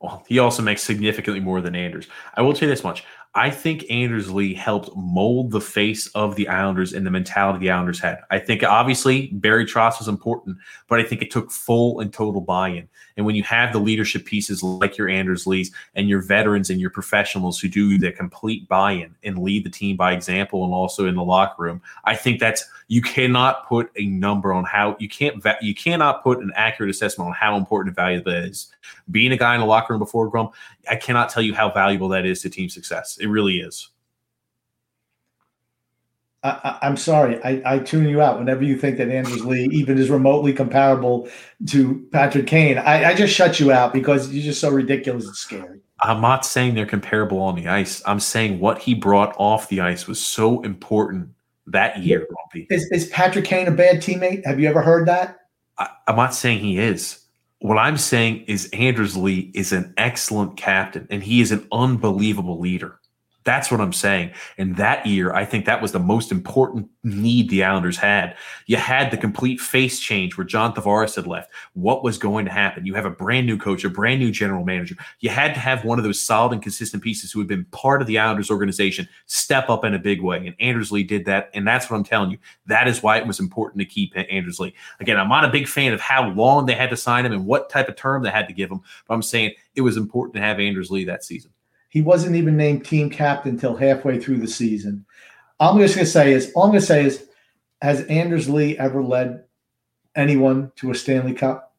Well, he also makes significantly more than Anders. I will you this much. I think Anders Lee helped mold the face of the Islanders and the mentality the Islanders had. I think obviously Barry Trotz was important, but I think it took full and total buy-in. And when you have the leadership pieces like your Anders Lees and your veterans and your professionals who do the complete buy-in and lead the team by example and also in the locker room, I think that's you cannot put a number on how you can't you cannot put an accurate assessment on how important valuable that is. Being a guy in the locker room before Grum, I cannot tell you how valuable that is to team success. It really is. I, am sorry, I, I, tune you out whenever you think that Anders Lee even is remotely comparable to Patrick Kane. I, I just shut you out because you're just so ridiculous and scary. I'm not saying they're comparable on the ice. I'm saying what he brought off the ice was so important that year. Is, is Patrick Kane a bad teammate? Have you ever heard that? I, I'm not saying he is. What I'm saying is Anders Lee is an excellent captain and he is an unbelievable leader. That's what I'm saying. And that year, I think that was the most important need the Islanders had. You had the complete face change where John Tavares had left. What was going to happen? You have a brand new coach, a brand new general manager. You had to have one of those solid and consistent pieces who had been part of the Islanders organization step up in a big way. And Anders Lee did that. And that's what I'm telling you. That is why it was important to keep Anders Lee. Again, I'm not a big fan of how long they had to sign him and what type of term they had to give him, but I'm saying it was important to have Anders Lee that season. He wasn't even named team captain until halfway through the season. All I'm just going to say is, all I'm going to say is, has Anders Lee ever led anyone to a Stanley Cup?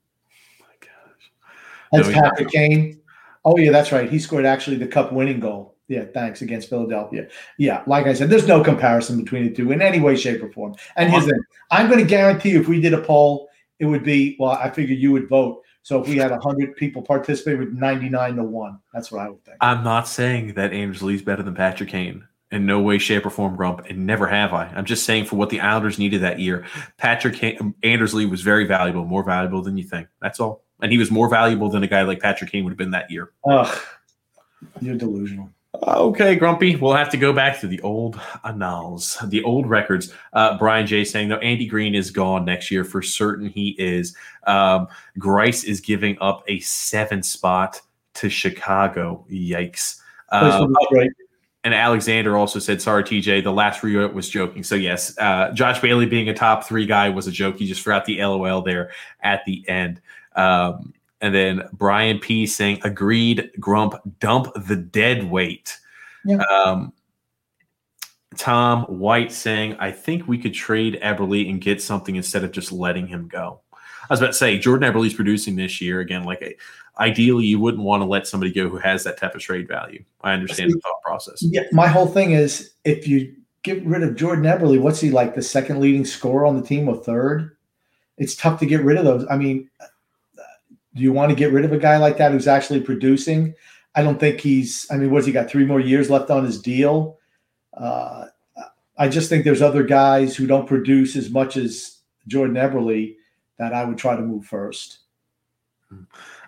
oh That's No, Patrick Kane. Oh yeah, that's right. He scored actually the cup winning goal. Yeah, thanks against Philadelphia. Yeah, like I said, there's no comparison between the two in any way, shape, or form. And here's the I'm going to guarantee if we did a poll, it would be well. I figure you would vote. So if we had 100 people participate with 99 to one, that's what I would think. I'm not saying that Anders Lee's better than Patrick Kane. In no way, shape, or form, Grump, and never have I. I'm just saying for what the Islanders needed that year, Patrick Kane, um, Anders Lee was very valuable, more valuable than you think. That's all. And he was more valuable than a guy like Patrick Kane would have been that year. Ugh, you're delusional. Okay, Grumpy. We'll have to go back to the old annals, the old records. Uh, Brian J saying, though, Andy Greene is gone next year for certain. He is. Um, Greiss is giving up a seven spot to Chicago. Yikes. Um, and Alexander also said, "Sorry, TJ. The last read was joking." So yes, uh, Josh Bailey being a top three guy was a joke. He just forgot the LOL there at the end. Um, and then Brian P saying, "Agreed, Grump. Dump the dead weight." Um, Tom White saying, "I think we could trade Eberle and get something instead of just letting him go." I was about to say Jordan Eberle's producing this year again. Like, a, ideally, you wouldn't want to let somebody go who has that type of trade value. I understand See, the thought process. Yeah, my whole thing is if you get rid of Jordan Eberle, what's he like? The second leading scorer on the team or third? It's tough to get rid of those. I mean, do you want to get rid of a guy like that who's actually producing? I don't think he's. I mean, what's he got? Three more years left on his deal. Uh, I just think there's other guys who don't produce as much as Jordan Eberle that I would try to move first.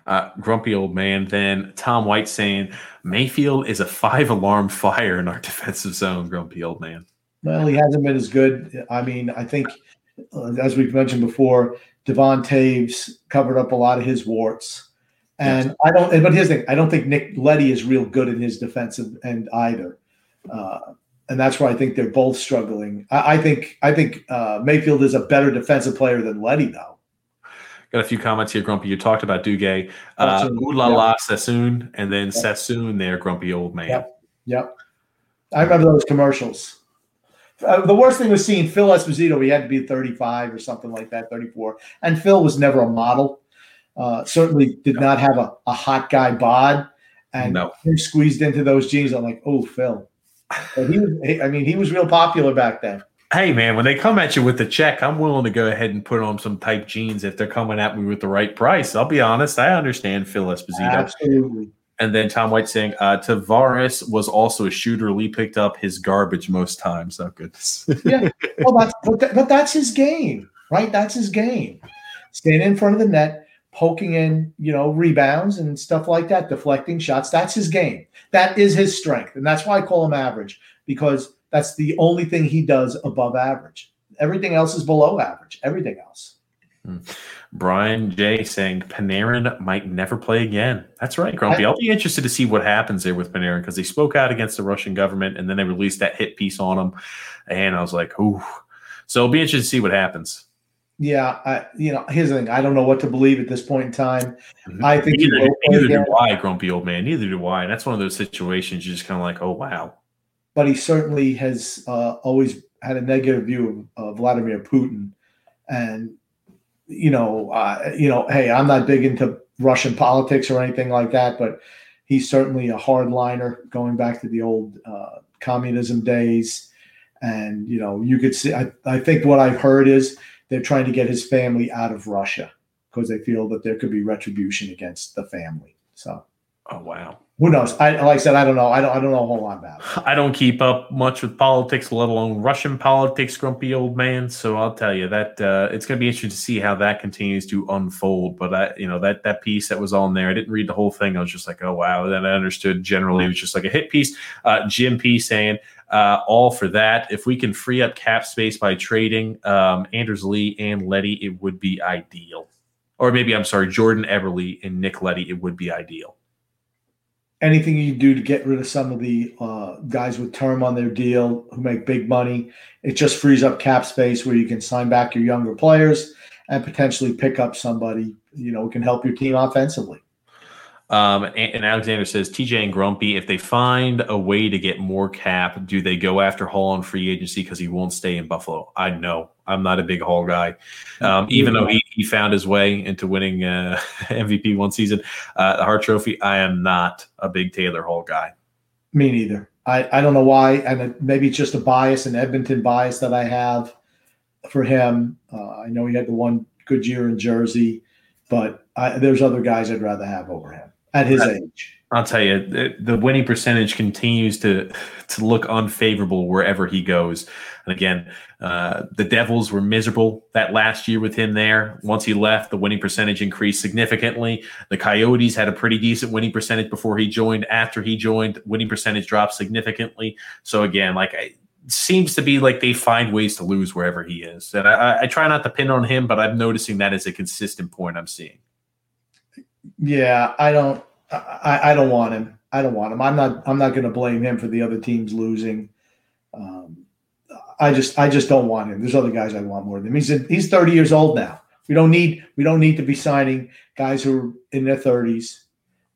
Uh, grumpy old man. Then Tom White saying Mayfield is a five alarm fire in our defensive zone. Grumpy old man. Well, he hasn't been as good. I mean, I think uh, as we've mentioned before, Devon Toews covered up a lot of his warts. And yes. I don't, but here's the thing I don't think Nick Leddy is real good in his defensive end either. Uh, and that's why I think they're both struggling. I, I think I think uh, Mayfield is a better defensive player than Leddy, though. Got a few comments here, Grumpy. You talked about Duguay. Uh, Ooh la la, Sassoon, and then yep. Sassoon there, Grumpy old man. Yep. Yep. I remember those commercials. Uh, the worst thing was seeing Phil Esposito. He had to be 35 or something like that, 34. And Phil was never a model. Uh, certainly did no. not have a, a hot guy bod. And no. squeezed into those jeans. I'm like, oh, Phil. But he was, I mean, he was real popular back then. Hey man, when they come at you with the check, I'm willing to go ahead and put on some tight jeans if they're coming at me with the right price. I'll be honest, I understand Phil Esposito. Absolutely. And then Tom White saying, uh, Tavares was also a shooter. Lee picked up his garbage most times. Oh, goodness. yeah. Well, that's, but, but that's his game, right? That's his game. Standing in front of the net, poking in, you know, rebounds and stuff like that, deflecting shots. That's his game. That is his strength. And that's why I call him average because that's the only thing he does above average. Everything else is below average. Everything else. Hmm. Brian J saying Panarin might never play again. That's right, Grumpy. I, will be interested to see what happens there with Panarin because they spoke out against the Russian government and then they released that hit piece on him. And I was like, ooh. So it'll be interesting to see what happens. Yeah, I, you know, here's the thing. I don't know what to believe at this point in time. Mm-hmm. I think neither, neither do I, grumpy old man. Neither do I. And that's one of those situations you're just kind of like, oh wow. But he certainly has uh, always had a negative view of uh, Vladimir Putin, and you know, uh, you know, hey, I'm not big into Russian politics or anything like that, but he's certainly a hardliner going back to the old uh, communism days. And you know, you could see. I, I think what I've heard is they're trying to get his family out of Russia because they feel that there could be retribution against the family. So, oh wow, who knows? I like I said, I don't know. I don't. I don't know a whole lot about it. I don't keep up much with politics, let alone Russian politics, grumpy old man. So I'll tell you that uh, it's going to be interesting to see how that continues to unfold. But I, you know, that that piece that was on there, I didn't read the whole thing. I was just like, oh wow. Then I understood generally it was just like a hit piece. Uh, Jim P saying. Uh, all for that. If we can free up cap space by trading um, Anders Lee and Leddy, it would be ideal. Or maybe I'm sorry, Jordan Eberle and Nick Leddy, it would be ideal anything you do to get rid of some of the uh, guys with term on their deal who make big money, it just frees up cap space where you can sign back your younger players and potentially pick up somebody you know can help your team offensively. Um, and, and, Alexander says TJ and Grumpy, if they find a way to get more cap, do they go after Hall on free agency because he won't stay in Buffalo? I know I'm not a big Hall guy, um, even though he, he found his way into winning uh, MVP one season, uh, the Hart Trophy. I am not a big Taylor Hall guy. Me neither. I, I don't know why, and maybe it's just a bias, an Edmonton bias that I have for him. Uh, I know he had the one good year in Jersey, but I, there's other guys I'd rather have over him at his age. I'll tell you, the, the, winning percentage continues to to look unfavorable wherever he goes. And again, uh, the Devils were miserable that last year with him there. Once he left, the winning percentage increased significantly. The Coyotes had a pretty decent winning percentage before he joined. After he joined, winning percentage dropped significantly. So again, like I, seems to be like they find ways to lose wherever he is. And I, I try not to pin on him, but I'm noticing that as a consistent point I'm seeing. Yeah, I don't. I, I don't want him. I don't want him. I'm not. I'm not going to blame him for the other teams losing. Um, I just. I just don't want him. There's other guys I want more than him. He's he's 30 years old now. We don't need. We don't need to be signing guys who are in their 30s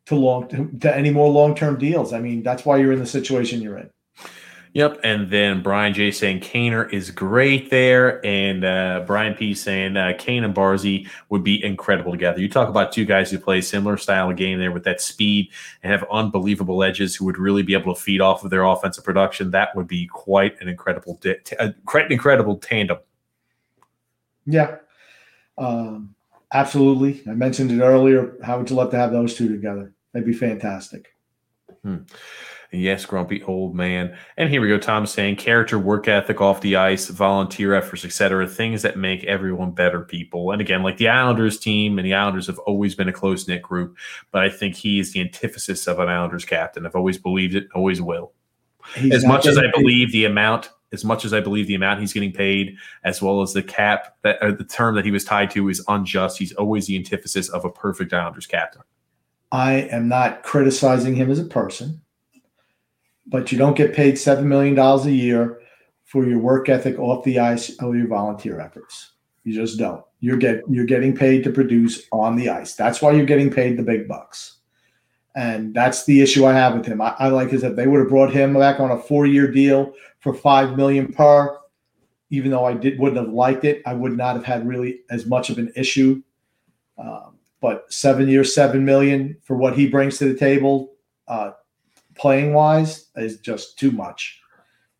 to long to, to any more long term deals. I mean, that's why you're in the situation you're in. Yep. And then Brian J saying Kaner is great there. And uh, Brian P saying uh, Kane and Barzy would be incredible together. You talk about two guys who play similar style of game there with that speed and have unbelievable edges who would really be able to feed off of their offensive production. That would be quite an incredible, di- uh, quite an incredible tandem. Yeah. Um, absolutely. I mentioned it earlier. How would you love to have those two together? That'd be fantastic. Hmm. Yes, grumpy old man. And here we go. Tom saying character, work ethic off the ice, volunteer efforts, etc. Things that make everyone better people. And again, like the Islanders team and the Islanders have always been a close knit group, but I think he is the antithesis of an Islanders captain. I've always believed it, always will. He's as much as I believe the amount, as much as I believe the amount he's getting paid, as well as the cap that uh, the term that he was tied to is unjust. He's always the antithesis of a perfect Islanders captain. I am not criticizing him as a person but you don't get paid $7 million a year for your work ethic off the ice or your volunteer efforts. You just don't. You're get you're getting paid to produce on the ice. That's why you're getting paid the big bucks. And that's the issue I have with him. I, I like is if they would have brought him back on a four-year deal for five million per, even though I did wouldn't have liked it, I would not have had really as much of an issue. Um, but seven years, seven million for what he brings to the table, uh, playing wise is just too much.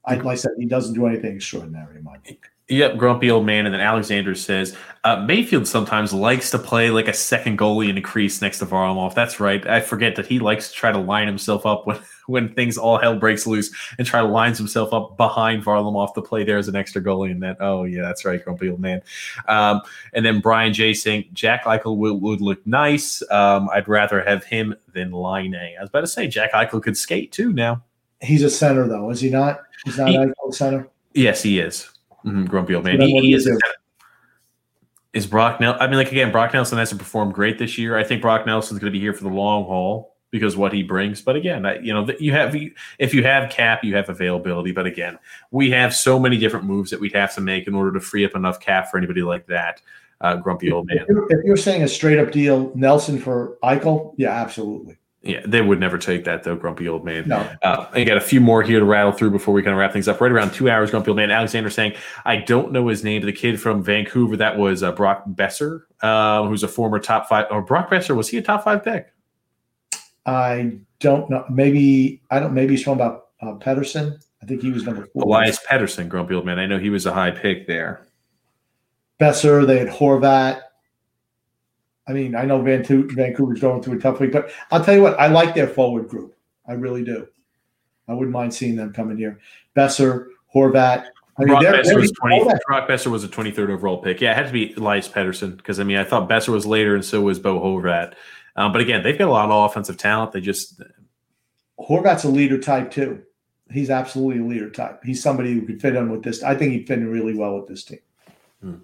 I, like I said, he doesn't do anything extraordinary in my book. Yep, grumpy old man. And then Alexander says uh, Mayfield sometimes likes to play like a second goalie in a crease next to Varlamov. That's right. I forget that he likes to try to line himself up when when things all hell breaks loose and try to lines himself up behind Varlamov to play there as an extra goalie. And that, oh yeah, that's right, grumpy old man. Um, and then Brian J saying Jack Eichel would, would look nice. Um, I'd rather have him than Laine. I was about to say Jack Eichel could skate too now. He's a center though, is he not? He's not he, Eichel center. Yes, he is. Mm-hmm, grumpy old man. He, he is. Is Brock Nelson? I mean, like again, Brock Nelson hasn't performed great this year. I think Brock Nelson's going to be here for the long haul because what he brings. But again, you know, you have if you have cap, you have availability. But again, we have so many different moves that we'd have to make in order to free up enough cap for anybody like that. Uh, grumpy old man. If you're, if you're saying a straight up deal, Nelson for Eichel, yeah, absolutely. Yeah, they would never take that though, grumpy old man. No. Uh, I got a few more here to rattle through before we kind of wrap things up. Right around two hours, grumpy old man. Alexander saying, I don't know his name. The kid from Vancouver, that was uh, Brock Boeser, uh, who's a former top five. Or Brock Boeser was he a top five pick? I don't know. Maybe I don't. Maybe he's talking about uh, Pettersson. I think he was number four. Elias Pettersson, grumpy old man. I know he was a high pick there. Boeser. they had Horvat. I mean, I know Vancouver's going through a tough week, but I'll tell you what, I like their forward group. I really do. I wouldn't mind seeing them coming here. Boeser, Horvat. I mean, Brock, they're, they're was 20, Brock Boeser was a 23rd overall pick. Yeah, it had to be Elias Pettersson because, I mean, I thought Boeser was later and so was Bo Horvat. Um, but again, they've got a lot of offensive talent. They just. Horvat's a leader type too. He's absolutely a leader type. He's somebody who could fit in with this. I think he'd fit in really well with this team. Hmm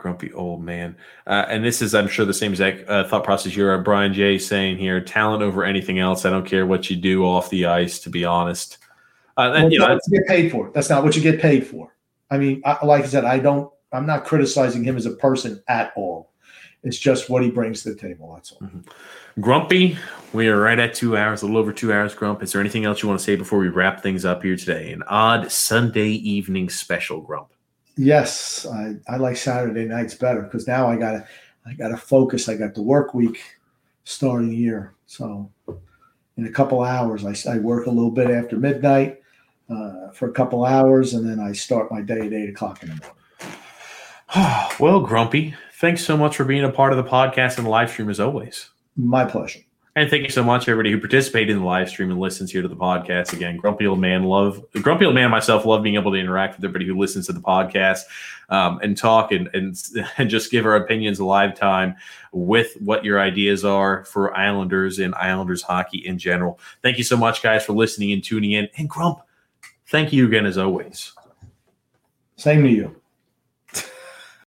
grumpy old man. Uh, and this is, I'm sure, the same exact uh, thought process you're uh, Brian J saying here: talent over anything else. I don't care what you do off the ice. To be honest, uh, and, well, you know, what you get paid for. That's not what you get paid for. I mean, I, like I said, I don't. I'm not criticizing him as a person at all. It's just what he brings to the table. That's all. Mm-hmm. Grumpy, we are right at two hours, a little over two hours. Grump, is there anything else you want to say before we wrap things up here today? An odd Sunday evening special, Grump. Yes, I, I like Saturday nights better because now I gotta I gotta focus. I got the work week starting here, so in a couple hours I, I work a little bit after midnight uh, for a couple hours, and then I start my day at eight o'clock in the morning. well, Grumpy, thanks so much for being a part of the podcast and the live stream as always. My pleasure. And thank you so much, everybody who participated in the live stream and listens here to the podcast. Again, Grumpy Old Man love Grumpy Old Man and myself love being able to interact with everybody who listens to the podcast um, and talk and, and and just give our opinions a live time with what your ideas are for Islanders and Islanders hockey in general. Thank you so much, guys, for listening and tuning in. And Grump, thank you again as always. Same to you.